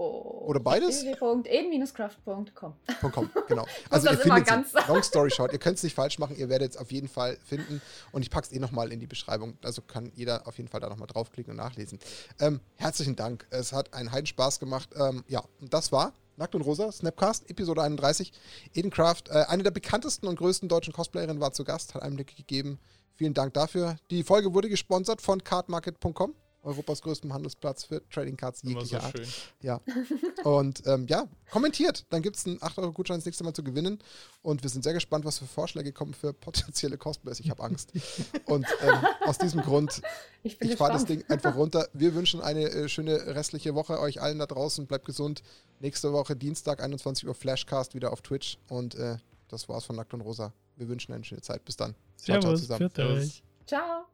Oder beides? www.eden-craft.com. genau. Also ihr findet ganz Long story short, ihr könnt es nicht falsch machen, ihr werdet es auf jeden Fall finden und ich packe es eh nochmal in die Beschreibung. Also kann jeder auf jeden Fall da nochmal draufklicken und nachlesen. Ähm, herzlichen Dank. Es hat einen heiden Spaß gemacht. Ähm, ja, und das war Nackt und Rosa, Snapcast, Episode 31. Edencraft, äh, eine der bekanntesten und größten deutschen Cosplayerinnen, war zu Gast, hat Einblicke gegeben. Vielen Dank dafür. Die Folge wurde gesponsert von cardmarket.com. Europas größtem Handelsplatz für Trading Cards jeglicher so Art. Schön. Ja. Und ähm, ja, kommentiert. Dann gibt es einen 8-Euro-Gutschein das nächste Mal zu gewinnen. Und wir sind sehr gespannt, was für Vorschläge kommen für potenzielle Cosplays. Ich habe Angst. Und ähm, aus diesem Grund, ich, ich fahre das Ding einfach runter. Wir wünschen eine äh, schöne restliche Woche euch allen da draußen. Bleibt gesund. Nächste Woche Dienstag, 21 Uhr Flashcast wieder auf Twitch. Und äh, das war's von Nackt und Rosa. Wir wünschen eine schöne Zeit. Bis dann. Ciao, Servus, ciao zusammen. Ciao.